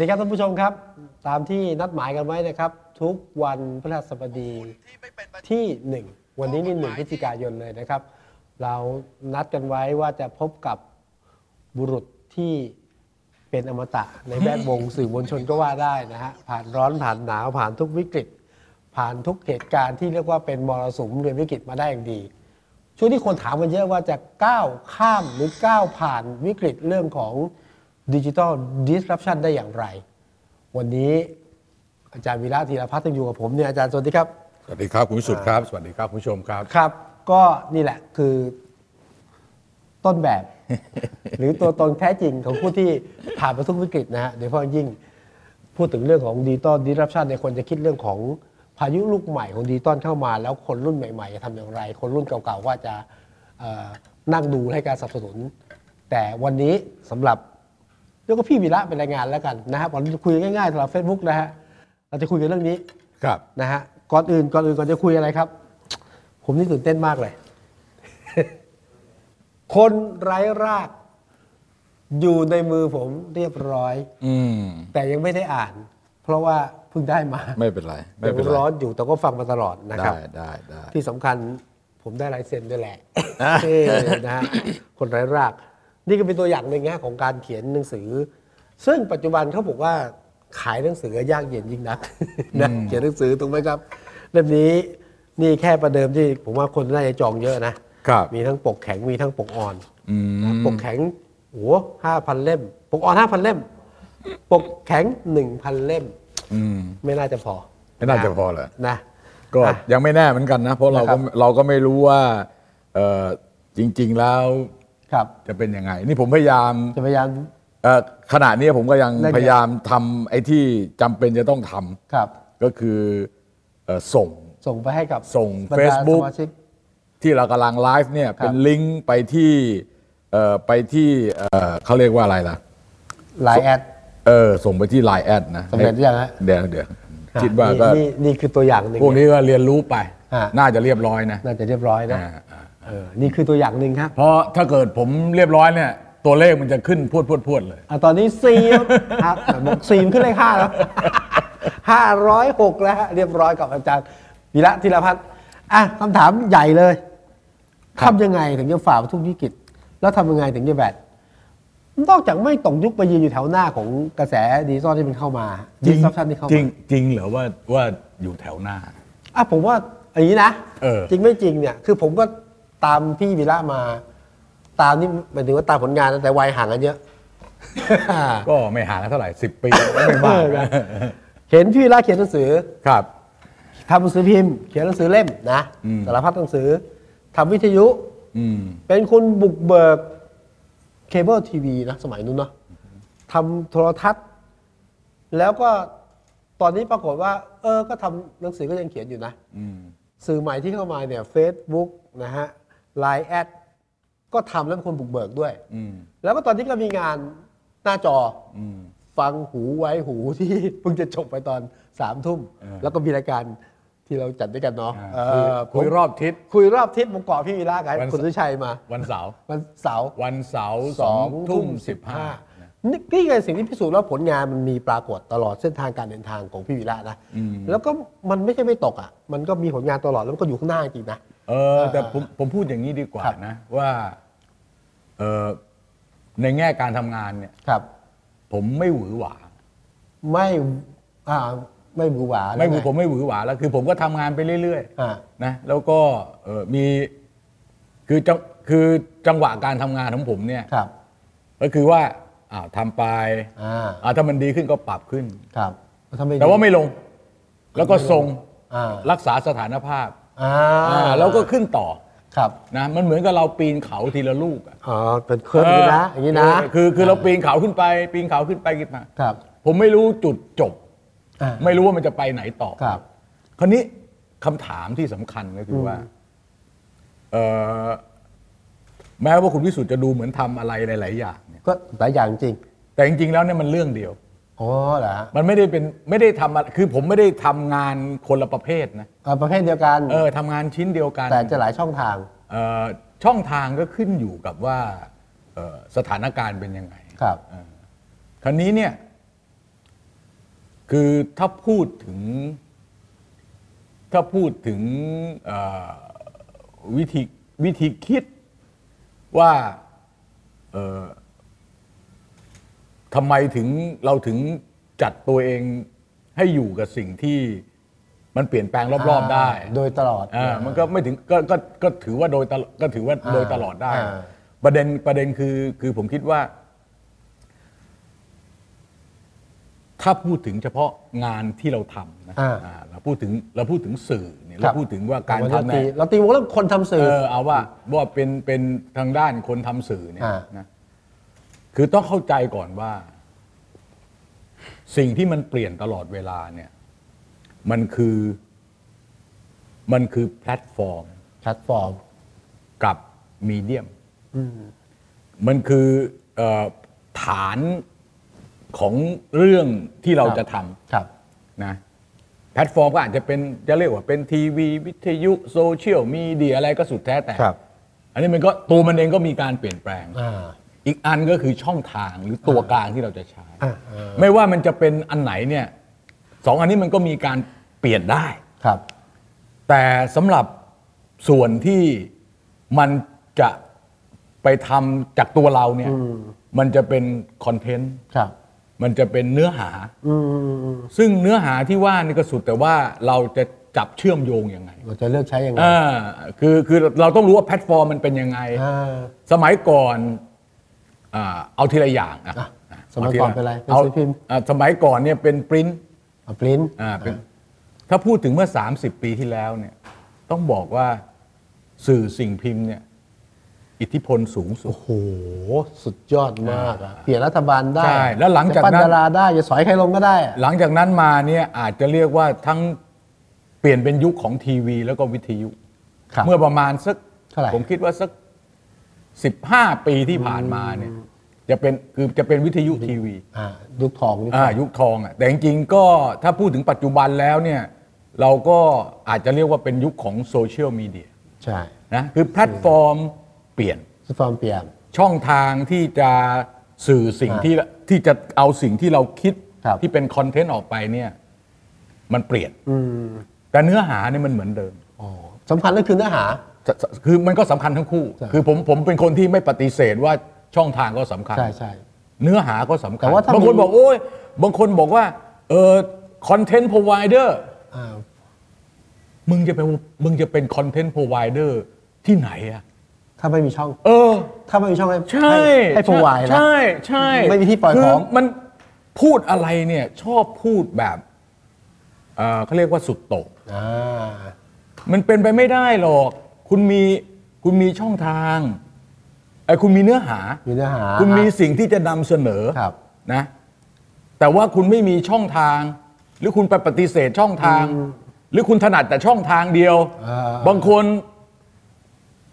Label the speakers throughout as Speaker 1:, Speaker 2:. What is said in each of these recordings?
Speaker 1: ดีครับท่านผู้ชมครับ ตามที่นัดหมายกันไว้นะครับ ทุกวันพฤหัสบดีที่ 1 วันนี้นี่หนึ่งพฤศจิกายนเลยนะครับ เรานัดกันไว้ว่าจะพบกับบุรุษที่เป็นอมตะในแวดวงสื่อมวลชนก็ว่าได้นะฮะผ่านร้อนผ่านหนาวผ่านทุกวิกฤต ผ่านทุกเหตุการณ์ที่เรียกว่าเป็นมรสุมเรียนวิกฤตมาได้อย่างดีช่วงที่คนถามกันเยอะว่าจะก้าวข้ามหรือก้าวผ่านวิกฤตเรื่องของ ดิจิทัลดิสรั p ชันได้อย่างไร วันนี้อาจารย์วีระธีรพัฒน์ยังอยู่กับผมเนี่ยอาจารย์สวัสดีครับ
Speaker 2: สวัสดีครับคุณวิสุทธ์ครับ สวัสดีครับคุณผู้ชมครับ
Speaker 1: ครับ ก็นี่แหละคือต้นแบบ หรือตัวตนแท้จริงของผู้ที่ผ่านมาทุกวิกฤตนะฮะโดยเฉพาะยิ่งพูดถึงเรื่องของดิจิตอลดิสรั p ชันในยคนจะคิดเรื่องของพายุลูกใหม่ของดิจิตอลเข้ามา แล้วคนรุ่นใหม่ ๆ จะทำอย่างไร คนรุ่นเก่าๆว่าจะเอ่อนั่งดูให้การสนับสนุน แต่วันนี้สำหรับเรี ยกว่าพี่วีระเป็นรายงานแล้วกันนะครับวันนี้จะคุยง่ายๆสำหรับ Facebook นะฮะเราจะคุยกันเรื่องนี้
Speaker 2: ครับ
Speaker 1: นะฮะก่อนอื่นก่อนอื่นก่อนจะคุยอะไรครับ ผมนี่ตื่นเต้นมากเลย คนไร้ราก อยู่ในมือผมเรียบร้อย
Speaker 2: อืม
Speaker 1: แต่ยังไม่ได้อ่าน เพราะว่าเพิ่งได้มา
Speaker 2: ไม่เป็นไร ไม่
Speaker 1: ยัง
Speaker 2: เป็นไร
Speaker 1: ร้อนอยู่แต่ก็ฟังมาตลอดนะครับ
Speaker 2: ได้ได้ได้
Speaker 1: ที่สำคัญผมได้ลายเซ็นด้วยแหละเท่นะฮะคนไร้ราก นี่ก็เป็นตัวอย่างหนึ่งนะของการเขียนหนังสือ ซึ่งปัจจุบันเขาบอกว่าขายหนังสือยากเย็นยิ่งนักนะเขียนหนังสือถูกไหมครับเล่มนี้นี่แค่ประเดิมที่ผมว่าคนน่าจะจองเยอะนะครับมีทั้งปกแข็งมีทั้งปกอ่อน
Speaker 2: อืม
Speaker 1: นะปกแข็งโอ้ห้าพันเล่ม ปกอ่อนห้าพันเล่ม ปกแข็งหนึ่งพันเล่ม
Speaker 2: อืม
Speaker 1: ไม่น่าจะพอ
Speaker 2: ไม่น่าจะพอเลย
Speaker 1: นะ
Speaker 2: ก็
Speaker 1: อะ
Speaker 2: ยังไม่แน่เหมือนกันนะ เพราะเรา
Speaker 1: นะครั
Speaker 2: ก็
Speaker 1: บ
Speaker 2: เราก็ไม่รู้ว่าเออจริง ๆแล้ว
Speaker 1: ครับ
Speaker 2: จะเป็นยังไง นี่ผมพยายาม
Speaker 1: จะพยายาม
Speaker 2: เอ่อขณะนี้ผมก็ยัง
Speaker 1: นั่นไง
Speaker 2: พยายามทำไอ้ที่จำเป็นจะต้องทำ
Speaker 1: ครับ
Speaker 2: ก็คือเอ่อส่ง
Speaker 1: ส่งไปให้กับ
Speaker 2: ส่ง
Speaker 1: บรรดา
Speaker 2: Facebook
Speaker 1: สมาชิก
Speaker 2: ที่เรากำลังไลฟ์เนี่ย
Speaker 1: ครับ
Speaker 2: เป็นลิงก์ไปที่เอ่อไปที่เอ่อเขาเรียกว่าอะไรล่ะ
Speaker 1: ไลน์แอด
Speaker 2: เออส่งไปที่ Line แอดนะ
Speaker 1: สำเร็จหรือยังฮะ
Speaker 2: เดี๋ยวเดี๋ยวคิดว่าก็
Speaker 1: นี่นี่คือตัวอย่างหนึ่ง
Speaker 2: พวกนี้ก็เรียนรู้ไป
Speaker 1: ฮะ
Speaker 2: น่าจะเรียบร้อยนะ
Speaker 1: น่าจะเรียบร้อยนะ
Speaker 2: อ่าอ่า
Speaker 1: เออนี่คือตัวอย่างหนึ่งครับ
Speaker 2: เพราะถ้าเกิดผมเรียบร้อยเนี่ย ตัวเลขมันจะขึ้นพรวดพรวดพรวดเลย
Speaker 1: อะตอนนี้ซีครับบอกซีมขึ้นเลขห้าแล้วห้าร้อยหกแล้วฮะเรียบร้อยกับอาจารย์วีระธีรพัฒน์อะคำถามใหญ่เลย
Speaker 2: ครับ
Speaker 1: ทำยังไงถึงจะฝ่าทุกวิกฤตแล้วทำยังไงถึงจะแบบนอกจากไม่ตกยุคไปยืนอยู่แถวหน้าของกระแสดีซอนที่มันเข้ามาดิสซับชันที่เข้า
Speaker 2: จริ
Speaker 1: มา
Speaker 2: งจริงเหรอว่าว่าอยู่แถวหน้า
Speaker 1: อะผมว่าอย่างนี้นะ
Speaker 2: เออ
Speaker 1: จริงไม่จริงเนี่ยคือผมก็ ตามพี่วีระมา ตามนี่หมายถึงว่าตามผลงานนะแต่วัยห่างกันเยอะ
Speaker 2: ก็ไม่ห่างกันเท่าไหร่สิบปีก็ไม่มาก
Speaker 1: เออนะเห็นพี่วีระเขียนหนังสือ
Speaker 2: ครับ
Speaker 1: ทำหนังสือพิมพ์เขียนหนังสือเล่มนะ
Speaker 2: อืม
Speaker 1: สารพัดหนังสือทำวิทยุ
Speaker 2: อืม
Speaker 1: เป็นคนบุกเบิกเคเบิลทีวีนะสมัยนู้นเนาะทำโทรทัศน์ แล้วก็ตอนนี้ปรากฏว่า เออ ก็ทำหนังสือก็ยังเขียนอยู่นะ
Speaker 2: อืม
Speaker 1: สื่อใหม่ที่เข้ามาเนี่ย Facebook นะฮะ Line แอดก็ทำแล้วเป็นคนบุกเบิกด้วย
Speaker 2: อืม
Speaker 1: แล้วก็ตอนนี้ก็มีงานหน้าจอ
Speaker 2: อืม
Speaker 1: ฟังหูไว้หูที่เพิ่งจะจบไปตอนสามทุ่ม
Speaker 2: เออ
Speaker 1: แล้วก็มีรายการที่เราจัดด้วยกันเนาะ
Speaker 2: อ่า
Speaker 1: เออ
Speaker 2: คุย
Speaker 1: ผม
Speaker 2: รอบทิศ
Speaker 1: คุยรอบทิศผมเกาะพี่วีระกับ
Speaker 2: วัน
Speaker 1: คุณสุชัยมา
Speaker 2: วันเสาร์
Speaker 1: วันเสาร์
Speaker 2: วันเสาร์
Speaker 1: ส
Speaker 2: ส
Speaker 1: อ
Speaker 2: องง
Speaker 1: ทุ่
Speaker 2: ทุ่
Speaker 1: ม
Speaker 2: ม
Speaker 1: สิ
Speaker 2: สิ
Speaker 1: บบห้า
Speaker 2: ห้า
Speaker 1: นี่นี่ไงสิ่งที่พิสูจน์ว่าผลงานมันมีปรากฏตลอดเส้นทางการเดินทางของพี่วีระนะ
Speaker 2: อืม
Speaker 1: แล้วก็มันไม่ใช่ไม่ตกอะ มันก็มีผลงานตลอดแล้วมันก็อยู่ข้างหน้าจริงๆนะ
Speaker 2: เออแต่ผมผมพูดอย่างนี้ดีกว่า
Speaker 1: ครับ
Speaker 2: นะ ว่าเออในแง่การทำงานเนี่ย
Speaker 1: ครับ
Speaker 2: ผมไม่หวือหวา
Speaker 1: ไม่อ่าไม่บือหวา
Speaker 2: ไม่
Speaker 1: แล้วง
Speaker 2: ผมไม่หวือหวาแล้ว คือผมก็ทำงานไปเรื่อย
Speaker 1: อ่า
Speaker 2: ๆนะแล้วก็เออมีคือจังคือจังหวะการทำงานของผมเนี่ย
Speaker 1: ครับ
Speaker 2: ก็คือว่าอ้าวทำไป
Speaker 1: อ่า
Speaker 2: อ่าถ้ามันดีขึ้นก็ปรับขึ้น
Speaker 1: ครับทำไม
Speaker 2: แต่ว่าไม่ลง แล้วก็ทรง
Speaker 1: อ่า
Speaker 2: รักษาสถานภาพ
Speaker 1: อ่า
Speaker 2: อ่าแล้วก็ขึ้นต่อ
Speaker 1: ครับ
Speaker 2: นะมันเหมือนกับเราปีนเขาทีละลูกอะ
Speaker 1: อ๋อเป็นเครื่องอย่างนี้นะอย่างนี้นะ
Speaker 2: เออคือคือเราปีนเขาขึ้นไป ปีนเขาขึ้นไปขึ้นมา
Speaker 1: ครับ
Speaker 2: ผมไม่รู้จุดจบ
Speaker 1: อ่า
Speaker 2: ไม่รู้ว่ามันจะไปไหนต่อ
Speaker 1: ครับ
Speaker 2: คราวนี้คำถามที่สำคัญก็คือว่าเอ่อแม้ว่าคุณวิสุทธ์จะดูเหมือนทำอะไรหลาย ๆ อย่างเนี่ย
Speaker 1: ก็หลายอย่างจริง
Speaker 2: แต่จริง ๆ แล้วเนี่ยมันเรื่องเดียว
Speaker 1: อ๋อเหรอฮะ
Speaker 2: มันไม่ได้เป็นไม่ได้ทำอะไรคือผมไม่ได้ทำงานคนละประเภทนะ
Speaker 1: อ่าประเภทเดียวกัน
Speaker 2: เออทำงานชิ้นเดียวกัน
Speaker 1: แต่จะหลายช่องทาง
Speaker 2: เอ่อช่องทางก็ขึ้นอยู่กับว่าเอ่อสถานการณ์เป็นยังไง
Speaker 1: ครับ
Speaker 2: คราวนี้เนี่ย คือถ้าพูดถึง ถ้าพูดถึงเอ่อวิธีวิธีคิดว่าเอ่อ ทำไมถึงเราถึงจัดตัวเองให้อยู่กับสิ่งที่มันเปลี่ยนแปลงรอบๆได้
Speaker 1: โดยตลอด
Speaker 2: อ่ามันก็ไม่ถึงก็ก็ก็ถือว่าโดยตลอดก็ถือว่า
Speaker 1: อ่า
Speaker 2: โดยตลอดได้
Speaker 1: อ่า
Speaker 2: ประเด็นประเด็นคือคือผมคิดว่า ถ้าพูดถึงเฉพาะงานที่เราทำนะ
Speaker 1: อ่า
Speaker 2: อ่าเราพูดถึงเราพูดถึงสื่อเนี่ย
Speaker 1: ครั
Speaker 2: เรา
Speaker 1: บ
Speaker 2: พูดถึงว่าการ
Speaker 1: วัน
Speaker 2: ทำ
Speaker 1: นี้
Speaker 2: เนี่ย
Speaker 1: เราตีวงเรื่องคนทำสื่
Speaker 2: เอ
Speaker 1: อ
Speaker 2: อเอาว่าว่าเป็นเป็นทางด้านคนทำสื่อเนี่ย
Speaker 1: อ่า
Speaker 2: นะ คือต้องเข้าใจก่อนว่า สิ่งที่มันเปลี่ยนตลอดเวลาเนี่ย มันคือมันคือแพลตฟอร์ม
Speaker 1: แพลตฟอร์ม
Speaker 2: กับ medium มันคือเออฐานของเรื่องที่เรา
Speaker 1: ครับ
Speaker 2: จะทำ
Speaker 1: ครับ
Speaker 2: นะแพลตฟอร์มก็อาจจะเป็นจะเรียกว่าเป็นทีวีวิทยุโซเชียลมีเดียอะไรก็สุดแท้แต่
Speaker 1: ครับ
Speaker 2: อันนี้มันก็ตัวมันเองก็มีการเปลี่ยนแปลง
Speaker 1: อ่า
Speaker 2: อีกอันก็คือช่องทางหรือตัวกลางที่เราจะใช้
Speaker 1: อ่าอ่า
Speaker 2: ไม่ว่ามันจะเป็นอันไหนเนี่ยสองอันนี้มันก็มีการเปลี่ยนได้
Speaker 1: ครับ
Speaker 2: แต่สำหรับส่วนที่มันจะไปทำจากตัวเราเนี่ย มันจะเป็นคอนเทนต์
Speaker 1: ครับ
Speaker 2: มันจะเป็นเนื้อหา
Speaker 1: อืมอืมอืม
Speaker 2: ซึ่งเนื้อหาที่ว่านี่ก็สุดแต่ว่าเราจะจับเชื่อมโยงยังไง
Speaker 1: เราจะเลือกใช้ยังไง
Speaker 2: อ่าคือคือเราต้องรู้ว่าแพลตฟอร์มมันเป็นยังไง
Speaker 1: อ่า
Speaker 2: สมัยก่อนอ่า เอาทีละอย่างอะ
Speaker 1: อะสมัยก่อนเป็นอะไรเป็น
Speaker 2: เอา
Speaker 1: สื่อพิมพ์
Speaker 2: อ่าสมัยก่อนเนี่ยเป็นปริ้น
Speaker 1: เอาปริ้น
Speaker 2: อ่าเป็นถ้าพูดถึงเมื่อ 30 ปีที่แล้วเนี่ยต้องบอกว่าสื่อสิ่งพิมพ์เนี่ยอิทธิพลสูงสุด
Speaker 1: โอ้โห สุดยอดมากอะเปลี่ยนรัฐบาลได้
Speaker 2: ใช่ แล้วหลังจากนั้น
Speaker 1: จะปั้นดาราได้ จะสอยใครลงก็ได้อะ
Speaker 2: หลังจากนั้นมาเนี่ยอาจจะเรียกว่าทั้งเปลี่ยนเป็นยุคของทีวีแล้วก็วิทยุ
Speaker 1: ครับ
Speaker 2: เมื่อประมาณสัก
Speaker 1: เท่าไหร่
Speaker 2: ผมคิดว่าสัก สิบห้าปีที่ผ่านมาเนี่ยจะเป็นคือจะเป็นวิทยุทีวี
Speaker 1: อ่ายุคทองยุคท
Speaker 2: อ่า
Speaker 1: อง
Speaker 2: ยุคทองอะแต่จริงๆก็ถ้าพูดถึงปัจจุบันแล้วเนี่ยเราก็อาจจะเรียกว่าเป็นยุคของโซเชียลมีเดีย
Speaker 1: ใช่
Speaker 2: นะคือแพลตฟอร์มเปลี่ยน
Speaker 1: สฟอร์มเปลี่ยน
Speaker 2: ช่องทางที่จะสื่อสิ่ง
Speaker 1: อ่า
Speaker 2: ที่ที่จะเอาสิ่งที่เราคิด
Speaker 1: ครับ
Speaker 2: ที่เป็นคอนเทนต์ออกไปเนี่ยมันเปลี่ยน
Speaker 1: อืม
Speaker 2: แต่เนื้อหาเนี่ยมันเหมือนเดิม
Speaker 1: อ๋อสำคัญก็คือเนื้อหา
Speaker 2: จะจะ คือมันก็สำคัญทั้งคู่
Speaker 1: ใช่
Speaker 2: คือผมผมเป็นคนที่ไม่ปฏิเสธว่าช่องทางก็สำคัญ
Speaker 1: ใช่ใช่
Speaker 2: เนื้อหาก็สำคัญ
Speaker 1: แต่ว่าถ้า
Speaker 2: บางคน
Speaker 1: มี
Speaker 2: บอกโอ้ยบางคนบอกว่าเออ content provider อ่ามึงจะเป็นมึงจะเป็น content provider ที่ไหนอะ
Speaker 1: ถ้าไม่มีช่อง
Speaker 2: เออ
Speaker 1: ถ้าไม่มีช่องให้
Speaker 2: ใช่
Speaker 1: ให้ให้พรไวนะ
Speaker 2: ใช่ใช่
Speaker 1: ไม่มีที่ปล่อย
Speaker 2: คื
Speaker 1: ของ
Speaker 2: มันพูดอะไรเนี่ย ชอบพูดแบบเอ่อเขาเรียกว่าสุดโต่ง
Speaker 1: อ่า
Speaker 2: มันเป็นไปไม่ได้หรอก คุณมีคุณมีช่องทางไอ้คุณมีเนื้อหา
Speaker 1: มีเนื้อหา
Speaker 2: คุณมีสิ่งที่จะนำเสนอ
Speaker 1: ครับ
Speaker 2: นะ แต่ว่าคุณไม่มีช่องทาง หรือคุณไปปฏิเสธช่องทาง หรือคุณถนัดแต่ช่องทางเดียว
Speaker 1: อ่า
Speaker 2: บางคน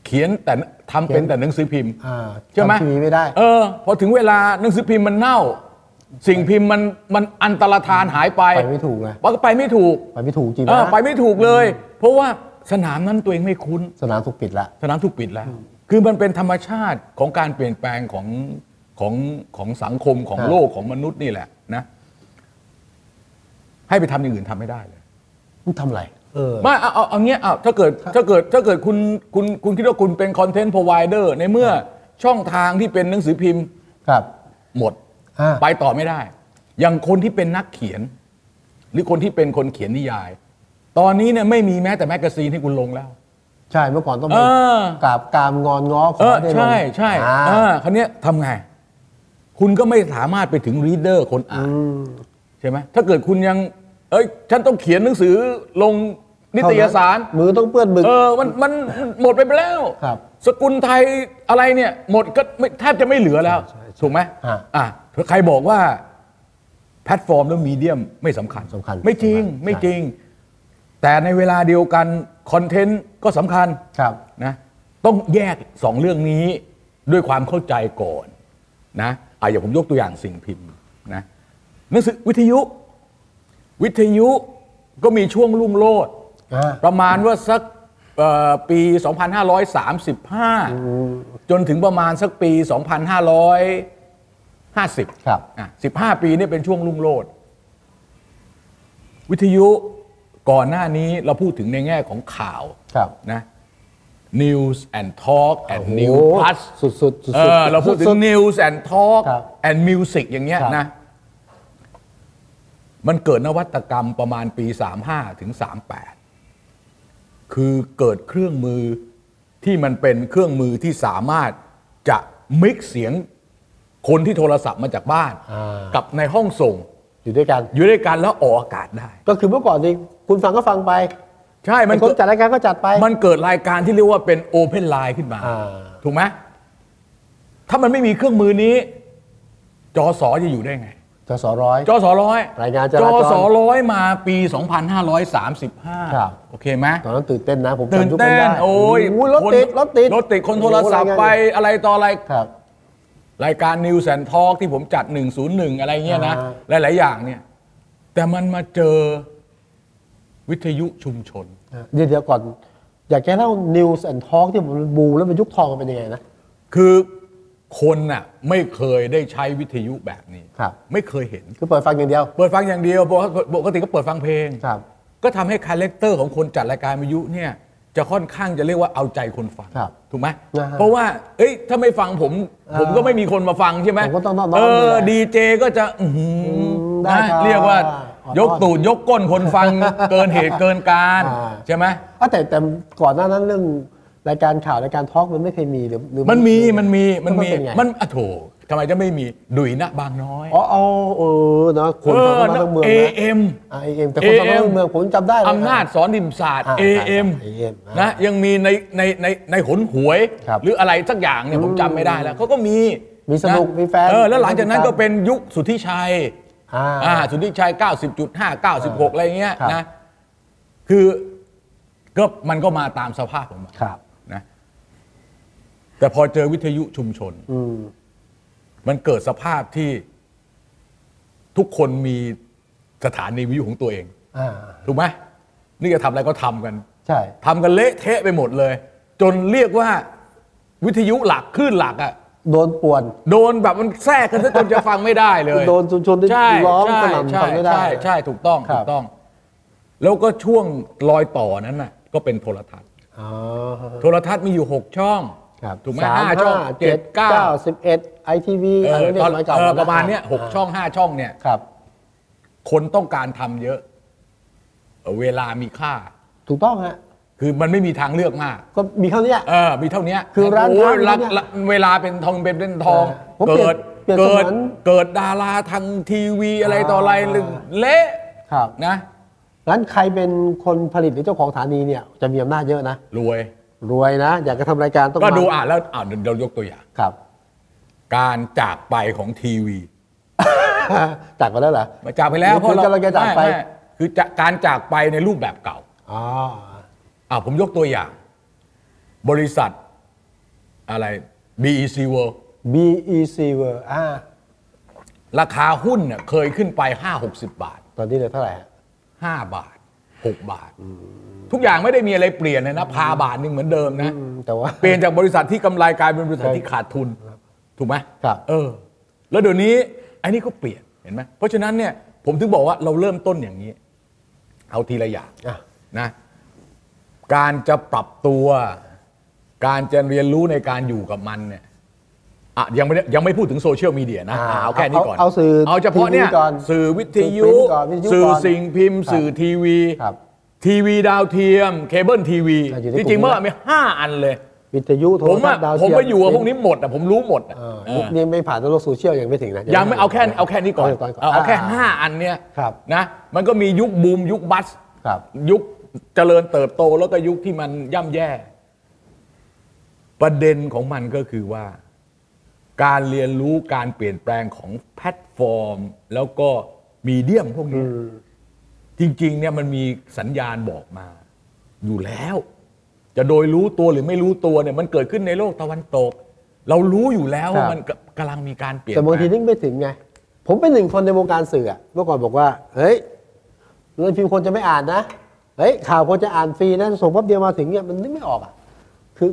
Speaker 2: เขียนแต่ทำเป็นแต่หนังสือพิมพ์
Speaker 1: อ่า
Speaker 2: ใช่ไหม
Speaker 1: ทำทีวีไม่ได้
Speaker 2: เออพอถึงเวลาหนังสือพิมพ์มันเน่า สิ่งพิมพ์มันมันอันตรธานหายไป
Speaker 1: ไปไม่ถูกไง
Speaker 2: มันก็ไปไม่ถูก
Speaker 1: ไปไม่ถูกจริง
Speaker 2: เออ
Speaker 1: นะ
Speaker 2: ไปไม่ถูกเลย เพราะว่า สนามนั้นตัวเองไม่คุ้น
Speaker 1: สนามถูกปิดละ
Speaker 2: สนามถูกปิดแล้ว คือมันเป็นธรรมชาติของการเปลี่ยนแปลงของของของสังคมของ
Speaker 1: ครับ
Speaker 2: โลกของมนุษย์นี่แหละนะ ให้ไปทำอย่างอื่นทำไม่ได้เลย
Speaker 1: มันทำอะไร เออ
Speaker 2: ไม่เอาเอาเอาเงี้ยเอาถ้าเกิดถ้าเกิดถ้าเกิดคุณคุณคุณคิดว่าคุณเป็น content provider ในเมื่อช่องทางที่เป็นหนังสือพิมพ์
Speaker 1: ครับ
Speaker 2: หมด
Speaker 1: อ่า
Speaker 2: ไปต่อไม่ได้ อย่างคนที่เป็นนักเขียน หรือคนที่เป็นคนเขียนนิยาย ตอนนี้เนี่ยไม่มีแม้แต่ magazine ให้คุณลงแล้ว
Speaker 1: ใช่เมื่อก่อนต้อง
Speaker 2: เออ
Speaker 1: ไปกราบกรานงอนง้อขอ
Speaker 2: เอ
Speaker 1: อได้ลง
Speaker 2: ใช่ใช่
Speaker 1: อ่า
Speaker 2: เออคราวนี้ทำไง คุณก็ไม่สามารถไปถึง reader คนอ่าน
Speaker 1: ม
Speaker 2: ใช่ไหมถ้าเกิดคุณยัง เอ้ย ฉันต้องเขียนหนังสือลงนิตยสาร
Speaker 1: มือต้องเปื้อนหมึก
Speaker 2: เออมันมันมันหมดไปแล้ว
Speaker 1: ครับ
Speaker 2: สกุลไทยอะไรเนี่ย หมดก็ไม่แทบจะไม่เหลือแล้ว
Speaker 1: ใช่ใช่
Speaker 2: ถูกไหม
Speaker 1: อะ
Speaker 2: อะใครบอกว่า แพลตฟอร์มแล้ว medium ไม่สำคัญ
Speaker 1: สำคัญ
Speaker 2: ไม่จริง
Speaker 1: สำคัญ
Speaker 2: ไม่จริง แต่ในเวลาเดียวกันคอนเทนต์ก็สำคัญ
Speaker 1: ครับ
Speaker 2: นะต้องแยกสองเรื่องนี้ด้วยความเข้าใจก่อนนะอะอย่างผมยกตัวอย่างสิ่งพิมพ์นะหนังสือวิทยุ วิทยุก็มีช่วงรุ่งโรจน์
Speaker 1: อ่า
Speaker 2: ประมาณว่าสักเอ่อปี 2535 จนถึงประมาณสักปี 2550
Speaker 1: ครับ
Speaker 2: อะ15 ปีนี่เป็นช่วงรุ่งโรจน์วิทยุ ก่อนหน้านี้เราพูดถึงในแง่ของข่าว
Speaker 1: ครับ
Speaker 2: นะ news and talk and
Speaker 1: โอ้โห
Speaker 2: news plus
Speaker 1: สุดๆสุดๆ
Speaker 2: เออเราพูดถึ
Speaker 1: สุ
Speaker 2: ง
Speaker 1: ด
Speaker 2: news and talk
Speaker 1: ครับ
Speaker 2: and music อย่างเงี้ย
Speaker 1: ครับ
Speaker 2: นะ มันเกิดนวัตกรรมประมาณปี 35 ถึง 38 คือเกิดเครื่องมือที่มันเป็นเครื่องมือที่สามารถจะมิกเสียงคนที่โทรศัพท์มาจากบ้าน
Speaker 1: อ่า
Speaker 2: กับในห้องส่ง
Speaker 1: อยู่ด้วยกัน
Speaker 2: อยู่ด้วยกันแล้วออกอากาศได้
Speaker 1: ก็คือเมื่อก่อนนี่ คุณฟังก็ฟังไป
Speaker 2: ใช่มัน
Speaker 1: ไอ้คน
Speaker 2: เกิด
Speaker 1: จัดรายการก็จัดไป
Speaker 2: มันเกิดรายการที่เรียกว่าเป็นโอเพนไลน์ขึ้นมา
Speaker 1: อ่า
Speaker 2: ถูกไหมถ้ามันไม่มีเครื่องมือนี้ จอสอจะอยู่ได้ไง
Speaker 1: จสร้อย
Speaker 2: จอสอร้อย
Speaker 1: รายงานจ
Speaker 2: จ
Speaker 1: รา
Speaker 2: อ
Speaker 1: จร
Speaker 2: สอร้อยมาปี 2535
Speaker 1: ครับ
Speaker 2: โอเคไหม
Speaker 1: ตอนนั้นตื่นเต้นนะ ผม
Speaker 2: ตื่น
Speaker 1: จำยุค
Speaker 2: เต้
Speaker 1: ได้
Speaker 2: นโอ้ย
Speaker 1: โรถ
Speaker 2: คน
Speaker 1: ติดรถติด
Speaker 2: รถติดคนโทรศัพท์ไป
Speaker 1: โอ้โหรายงาน
Speaker 2: อะไรต่ออะไร
Speaker 1: ครับ
Speaker 2: รายการ News and Talk ที่ผมจัด 101 อะไรเงี้ยนะ
Speaker 1: อ่
Speaker 2: หลาย ๆ อย่างเนี่ย แต่มันมาเจอ วิทยุชุมชน
Speaker 1: เดี๋ยวเดี๋ยวก่อน อยากแกเล่า News and Talk ที่มันบูมแล้วเป็นยุคทองมันเป็นยังไงนะ
Speaker 2: คือคนน่ะไม่เคยได้ใช้วิทยุแบบนี้
Speaker 1: ครับ
Speaker 2: ไม่เคยเห็น
Speaker 1: คือเปิดฟังอย่างเดียว
Speaker 2: เปิดฟังอย่างเดียว ปกติปกติก็เปิดฟังเพลง
Speaker 1: ครับ
Speaker 2: ก็ทำให้ character ของคนจัดรายการวิทยุเนี่ยจะค่อนข้างจะเรียกว่าเอาใจคนฟัง
Speaker 1: ครับ
Speaker 2: ถูกไหม
Speaker 1: นะฮะ
Speaker 2: เพราะว่า เอ้ย ถ้าไม่ฟังผม
Speaker 1: อ่า
Speaker 2: ผมก็ไม่มีคนมาฟังใช่ไหม
Speaker 1: ผมก็ต้องน้อมๆ
Speaker 2: เอ
Speaker 1: ดู
Speaker 2: อ
Speaker 1: แล
Speaker 2: ดีเจก็จะอื้อหือ
Speaker 1: มได้
Speaker 2: นะครับเรียกว่า
Speaker 1: อ่อน
Speaker 2: ยกตูดยกก้นคนฟังเกินเหตุเกินการ
Speaker 1: อ่า
Speaker 2: ใช่ไหม
Speaker 1: อะแต่แต่ก่อนหน้านั้นเรื่องรายการข่าวรายการทอล์กมันไม่เคยมีหรือหรือ
Speaker 2: มันมีมันมีมันมี
Speaker 1: เป็นไง
Speaker 2: มันอะโถทำไมจะไม่มีดุยนะบางน้อย
Speaker 1: อ๋อเอาเออนะคนฟังมาทั้งเมือง
Speaker 2: เอ
Speaker 1: นะ
Speaker 2: เอ็ม
Speaker 1: อ่าเอ็มแต่คนฟังมาทั้งเมืองผมจำได้เลย
Speaker 2: อำนาจสอนดิมศาสตร์
Speaker 1: อ่า
Speaker 2: AM
Speaker 1: ใช่ใช่ AM
Speaker 2: นะยังมีในในในในหนหวย
Speaker 1: ครับ
Speaker 2: หรืออะไรสักอย่างเนี่ยผมจำไม่ได้แล้วเขาก็มี
Speaker 1: มีสนุกะมีแฟน
Speaker 2: เออแล้วหลังจากนั้น
Speaker 1: มีติดตาม
Speaker 2: ก็เป็นยุคสุทธิชัย
Speaker 1: อ่า
Speaker 2: อ่าสุทธิชัย 90.5 96 อะไรเงี้ย
Speaker 1: ครับ
Speaker 2: นะคือก็มันก็มาตามสภาพของมัน
Speaker 1: ครับ
Speaker 2: นะแต่พอเจอวิทยุชุมชน
Speaker 1: อืม
Speaker 2: มันเกิดสภาพที่ทุกคนมีสถานีวิทยุของตัวเอง
Speaker 1: อ่า
Speaker 2: ถูกไหมนี่จะทำอะไรก็ทำกัน
Speaker 1: ใช่
Speaker 2: ทำกันเละเทะไปหมดเลย จนเรียกว่าวิทยุหลักคลื่นหลักอะ
Speaker 1: โดนป่วน
Speaker 2: โดนแบบมันแทรกกันซะจนจะฟังไม่ได้เลย
Speaker 1: โดนชุมชนที่
Speaker 2: ใช่
Speaker 1: ร้อง
Speaker 2: ใช่
Speaker 1: สนั่น
Speaker 2: ใช่
Speaker 1: ฟังไม่ได้
Speaker 2: ใช่ใช่ถูกต้อง
Speaker 1: ครับ
Speaker 2: ถูกต้อง แล้วก็ช่วงรอยต่อนั้นน่ะ ก็เป็นโทรทัศน์
Speaker 1: อ๋อ
Speaker 2: โทรทัศน์มีอยู่หกช่อง
Speaker 1: ครับ
Speaker 2: ถูกไหม
Speaker 1: สาม
Speaker 2: ห้าช่อง
Speaker 1: ห้า
Speaker 2: เจ็ดเก้า
Speaker 1: สิบเอ็ดไอทีวี
Speaker 2: เอ
Speaker 1: อะไร
Speaker 2: อ
Speaker 1: เรีย
Speaker 2: ต
Speaker 1: ก
Speaker 2: อน
Speaker 1: สมัยเก่า
Speaker 2: เออ
Speaker 1: หด
Speaker 2: ประมาณเนี้ยหกาช่องห้าช่องเนี่ย
Speaker 1: ครับ
Speaker 2: คนต้องการทำเยอะเออเวลามีค่า
Speaker 1: ถูกต้องฮะ
Speaker 2: คือมันไม่มีทางเลือกมาก
Speaker 1: ก็มีเท่านี้
Speaker 2: เออมีเท่านี้
Speaker 1: คือร้าน
Speaker 2: โอ้ย
Speaker 1: ค้า
Speaker 2: ละ
Speaker 1: มีเท่านี้
Speaker 2: ละเวลาเป็นทองเป็นเป็นทอง
Speaker 1: เออผมเปลี่ยน
Speaker 2: เกิด
Speaker 1: เปลี่ยน
Speaker 2: เกิด
Speaker 1: สมาน
Speaker 2: เกิดดาราทางทีวีอะไรต่ออะไร
Speaker 1: อ่า
Speaker 2: เละ
Speaker 1: ครับ
Speaker 2: นะ
Speaker 1: งั้นใครเป็นคนผลิตหรือเจ้าของสถานีเนี่ยจะมีอำนาจเยอะนะ
Speaker 2: รวย
Speaker 1: รวยนะ อยากจะทำรายการต้อง
Speaker 2: ก็
Speaker 1: มา
Speaker 2: ดูอ่านแล้วอ่านเดี๋ยวยกตัวอย่าง
Speaker 1: ครับ
Speaker 2: การจากไปของทีวี
Speaker 1: จากไปแล้วเหรอ
Speaker 2: มาจากไปแล้ว
Speaker 1: หรือคุณกำลังจะจากไป
Speaker 2: ม่ม่คือจะการจากไปในรูปแบบเก่า
Speaker 1: อ๋อ
Speaker 2: อ่าผมยกตัวอย่าง บริษัทอะไร BEC World
Speaker 1: BEC World อ่า
Speaker 2: ราคาหุ้นเนี่ยเคยขึ้นไป 5-60 บาท
Speaker 1: ตอนนี้เหลือเท่าไหร่ฮะ
Speaker 2: 5 บาท 6 บาท ทุกอย่างไม่ได้มีอะไรเปลี่ยนเลยนะพาบาทหนึ่งเหมือนเดิมนะ
Speaker 1: อืมแต่ว่า
Speaker 2: เปลี่ยนจากบริษัทที่กำไรกลายเป็นบริษัทที่ขาดทุน ถูกไหม
Speaker 1: ครับ
Speaker 2: เออ แล้วเดี๋ยวนี้ไอ้นี่ก็เปลี่ยนเห็นไหมเพราะฉะนั้นเนี่ยผมถึงบอกว่าเราเริ่มต้นอย่างนี้ เอาทีละอย่าง
Speaker 1: อะ
Speaker 2: นะ การจะปรับตัว การจะเรียนรู้ในการอยู่กับมันเนี่ยอะยังไม่ได้ยังไม่พูดถึงโซเชียลมีเดียนะ
Speaker 1: อ่า
Speaker 2: อะเอาแค่นี้ก่อน
Speaker 1: เอาเอาสื่อ
Speaker 2: เอาเฉพาะเนี่ย
Speaker 1: ทีวีก่อน
Speaker 2: สื่อวิท
Speaker 1: สื่อ
Speaker 2: ยุ
Speaker 1: พิมพ์ก่อนวิทยุ
Speaker 2: สื่อ
Speaker 1: ก่อน
Speaker 2: สิ่งพิมพ์
Speaker 1: ครับ
Speaker 2: สื่อทีวี
Speaker 1: ครับ
Speaker 2: ทีวีดาวเทียม เคเบิลทีวี
Speaker 1: อะอยู่ใน
Speaker 2: จ
Speaker 1: กลุ่ม
Speaker 2: ริงๆ
Speaker 1: นี้
Speaker 2: เมื่อ
Speaker 1: นะ
Speaker 2: มีห้าอันเลย
Speaker 1: วิทยุโท
Speaker 2: ผ
Speaker 1: ร
Speaker 2: ม
Speaker 1: ทั
Speaker 2: อะ
Speaker 1: ศน์ดาว
Speaker 2: ผม
Speaker 1: เทียม
Speaker 2: ไปอยู่กับพวกนี้หมดอะผมรู้หมดอะ
Speaker 1: เออ
Speaker 2: เอ
Speaker 1: ยุ
Speaker 2: อ
Speaker 1: คนี้ไม่ผ่านโลกโซเชียลยังไม่ถึงนะ
Speaker 2: ยังไม่เอาแค่เอาแค่นี้ก่อน
Speaker 1: เอาก่อนก่อน
Speaker 2: เอาเอาแค่
Speaker 1: อ่า
Speaker 2: ห้าอันเนี้ย
Speaker 1: ครับ
Speaker 2: นะมันก็มียุคบูมยุคบัส
Speaker 1: ครับ
Speaker 2: ยุค เจริญเติบโตแล้วก็ยุคที่มันย่ำแย่ ประเด็นของมันก็คือว่า การเรียนรู้การเปลี่ยนแปลงของแพลตฟอร์ม แล้วก็มีเดียมพวกนี้จริง ๆ เนี่ยมันมีสัญญาณบอกมา อยู่แล้ว จะโดยรู้ตัวหรือไม่รู้ตัวเนี่ยมันเกิดขึ้นในโลกตะวันตก เรารู้อยู่แล้วว่า
Speaker 1: ครับ
Speaker 2: มันกำลังมีการเปลี่ยน
Speaker 1: แต่บางที
Speaker 2: แปล
Speaker 1: นึกไม่ถึงไง ผมเป็นหนึ่งคนในวงการสื่ออะเมื่อก่อนบอกว่า เฮ้ยเงินพิมพ์คนจะไม่อ่านนะ เฮ้ยข่าวคนจะอ่านฟรีนะส่งปั๊บเดียวมาถึงเนี่ยมันนึกไม่ออกอะคือ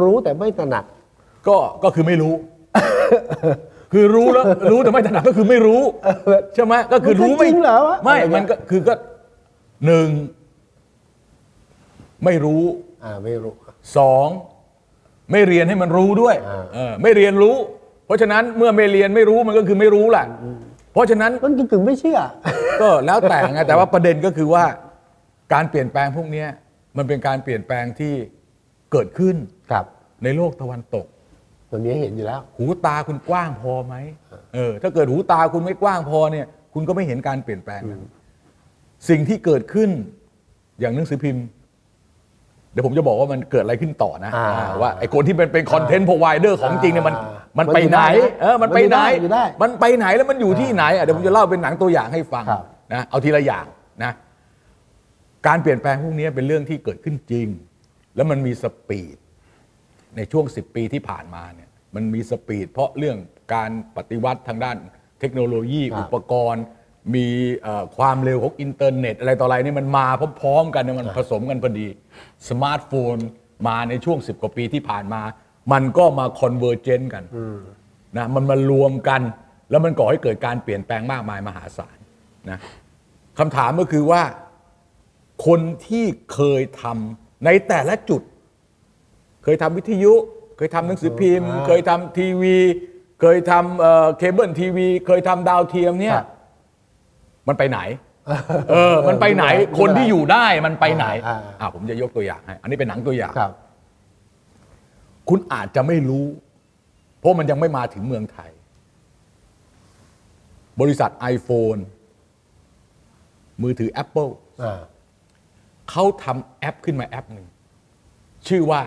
Speaker 1: รู้แต่ไม่ตระหนัก
Speaker 2: ก็ก็คือไม่รู้ คือรู้แล้วรู้แต่ไม่ถนัดก็คือไม่รู้ใช่ไหมก็คือรู้
Speaker 1: มันจะจริงเหรอวะ
Speaker 2: ไม่
Speaker 1: อะไรเงี้ย
Speaker 2: มันก็คือก็หนึ่งไม่รู้
Speaker 1: อ่าไม่รู้
Speaker 2: สองไม่เรียนให้มันรู้ด้วย
Speaker 1: อ่า
Speaker 2: เออไม่เรียนรู้ เพราะฉะนั้นเมื่อไม่เรียนไม่รู้มันก็คือไม่รู้แหละเพราะฉะนั้น
Speaker 1: มันกึ่งๆไม่เชื่อ
Speaker 2: ก็แล้วแต่ไงแต่ว่าประเด็นก็คือว่า การเปลี่ยนแปลงพวกเนี้ยมันเป็นการเปลี่ยนแปลงที่เกิดขึ้น
Speaker 1: ครับ
Speaker 2: ในโลกตะวันตก
Speaker 1: มันมีให้เห็นอยู่แล้ว
Speaker 2: หูตาคุณกว้างพอไหมเออ ถ้าเกิดหูตาคุณไม่กว้างพอเนี่ย คุณก็ไม่เห็นการเปลี่ยนแปลงนั้นสิ่งที่เกิดขึ้น อย่างหนังสือพิมพ์ เดี๋ยวผมจะบอกว่ามันเกิดอะไรขึ้นต่อนะ
Speaker 1: อ่า
Speaker 2: อ่าว่าไอ้คนที่เป็นเป็นคอนเทนต์พรอไวเดอร์ของจริงเนี่ยมัน
Speaker 1: อ่า
Speaker 2: มัน
Speaker 1: มัน
Speaker 2: ไป
Speaker 1: อยู่
Speaker 2: ไหน
Speaker 1: ได้
Speaker 2: เออ มันไปไหน
Speaker 1: มันอยู่ได้อยู่ได้
Speaker 2: มันไปไหนแล้วมันอยู่ที่ไหนอะเดี๋ยวผมจะเล่าเป็นหนังตัวอย่างให้ฟัง
Speaker 1: ครับ
Speaker 2: นะเอาทีละอย่างนะ การเปลี่ยนแปลงพวกนี้เป็นเรื่องที่เกิดขึ้นจริง แล้วมันมี speed ในช่วง 10 ปีที่ผ่านมาเนี่ยมันมี speed เพราะเรื่องการปฏิวัติทางด้านเทคโนโลยี
Speaker 1: ครับ
Speaker 2: อุปกรณ์ มีเอ่อความเร็วของอินเทอร์เน็ต อะไรต่ออะไรนี่มันมาพร้อมๆ กันเนี่ยมันผสมกันพอดี สมาร์ทโฟนมาในช่วง 10 กว่าปีที่ผ่านมา มันก็มา converge กันนะมันมารวมกัน แล้วมันก่อให้เกิดการเปลี่ยนแปลงมากมายมหาศาลนะคำถามก็คือว่า คนที่เคยทำในแต่ละจุด เคยทำวิทยุ เคยทำหนังสือพิมพ์
Speaker 1: อ่า
Speaker 2: เคยทำทีวี เคยทำเอ่อเคเบิลทีวี เคยทำดาวเทียมเนี่ย
Speaker 1: ครับ
Speaker 2: มันไปไหน เออ มันไปไหน
Speaker 1: ไม่เป็นไร
Speaker 2: คนที่อยู่ได้มันไปไหน
Speaker 1: อ่า
Speaker 2: อ่าผมจะยกตัวอย่างให้ อันนี้เป็นหนังตัวอย่าง
Speaker 1: ครับ
Speaker 2: คุณอาจจะไม่รู้ เพราะมันยังไม่มาถึงเมืองไทย บริษัท iPhone มือถือ Apple
Speaker 1: อ่า
Speaker 2: เขาทำแอปขึ้นมาแอปหนึ่ง ชื่อว่า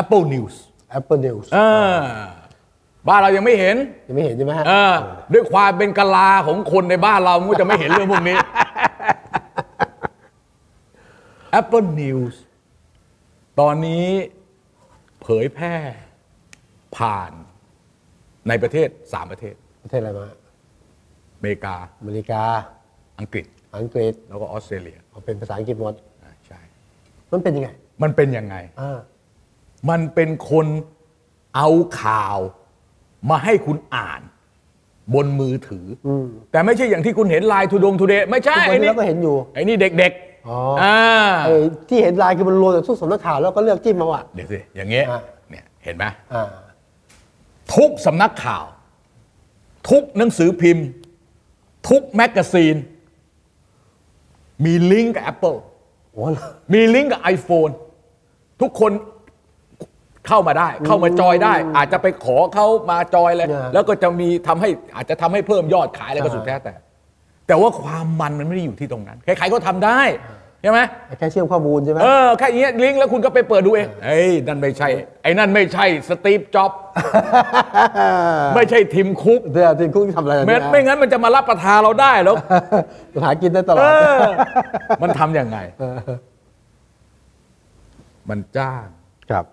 Speaker 2: Apple News
Speaker 1: Apple News
Speaker 2: เออบ้านเรายังไม่เห็น
Speaker 1: ยังไม่เห็นใช่ไหมฮะ
Speaker 2: เออด้วยความเป็นกะลาของคนในบ้านเรามันก็จะไม่เห็นเรื่องพวกนี้ Apple News ตอนนี้เผยแพร่ผ่านในประเทศสามประเทศ
Speaker 1: ประเทศอะไรมา
Speaker 2: อเมริกา
Speaker 1: อเมริกา
Speaker 2: อังกฤษ
Speaker 1: อังกฤษ
Speaker 2: แล้วก็ออสเตรเลีย
Speaker 1: เอาเป็นภาษาอังกฤษหมด
Speaker 2: อ่าใช่
Speaker 1: มันเป็นยังไง
Speaker 2: มันเป็นยังไง
Speaker 1: อ่า
Speaker 2: มันเป็นคนเอาข่าวมาให้คุณอ่านบนมือถืออ
Speaker 1: ม
Speaker 2: แต่ไม่ใช่อย่างที่คุณเห็นไลน์ทูดงทูเดไม่ใช่
Speaker 1: ทุกวัน
Speaker 2: ไอ้
Speaker 1: นี้
Speaker 2: นี่
Speaker 1: เราก็เห็นอยู่
Speaker 2: ไอ้นี่เด็ก
Speaker 1: อ๋อ
Speaker 2: ๆอ่า
Speaker 1: ไอ้ที่เห็นลายคือมันรวมจากทุกสำนักข่าวแล้วก็เลือกจิ้มมาว่ะ
Speaker 2: เดี๋ยวสิอย่างเงี้ย
Speaker 1: อ่า
Speaker 2: เนี่ยเห็นไหม
Speaker 1: อ่า
Speaker 2: ทุกสำนักข่าว ทุกหนังสือพิมพ์ ทุกแมกกาซีน มีลิงก์กับ Apple
Speaker 1: โอ้
Speaker 2: มีลิงก์กับ iPhone ทุกคนเข้ามาได้เข้ามาจอยได้ อาจจะไปขอเขามาจอยเลย
Speaker 1: เนี่ย
Speaker 2: แล้วก็จะมีทำให้อาจจะทำให้เพิ่มยอดขายอะไรก็สุดแท้แต่ แต่ว่าความมันมันไม่ได้อยู่ที่ตรงนั้น ใครๆก็ทำได้ ใช่ไหม
Speaker 1: แค่เชื่อมข้อมูลใช่ไหม
Speaker 2: เออแค่อย่างเงี้ยลิงก์แล้วคุณก็ไปเปิดดูเองเอ้ยนั่นไม่ใช่ ไอ้นั่นไม่ใช่สตีฟจ็อบส์ไม่ใช่ทิมคุก
Speaker 1: เดี๋ยวทีมคุกทำอะไร
Speaker 2: ไม่ไม่งั้นมันจะมารับประทานเราได้แล้ว
Speaker 1: หากินได้ตล
Speaker 2: เอ
Speaker 1: อด
Speaker 2: อมันทำยังไง มันจ้าง
Speaker 1: ครับ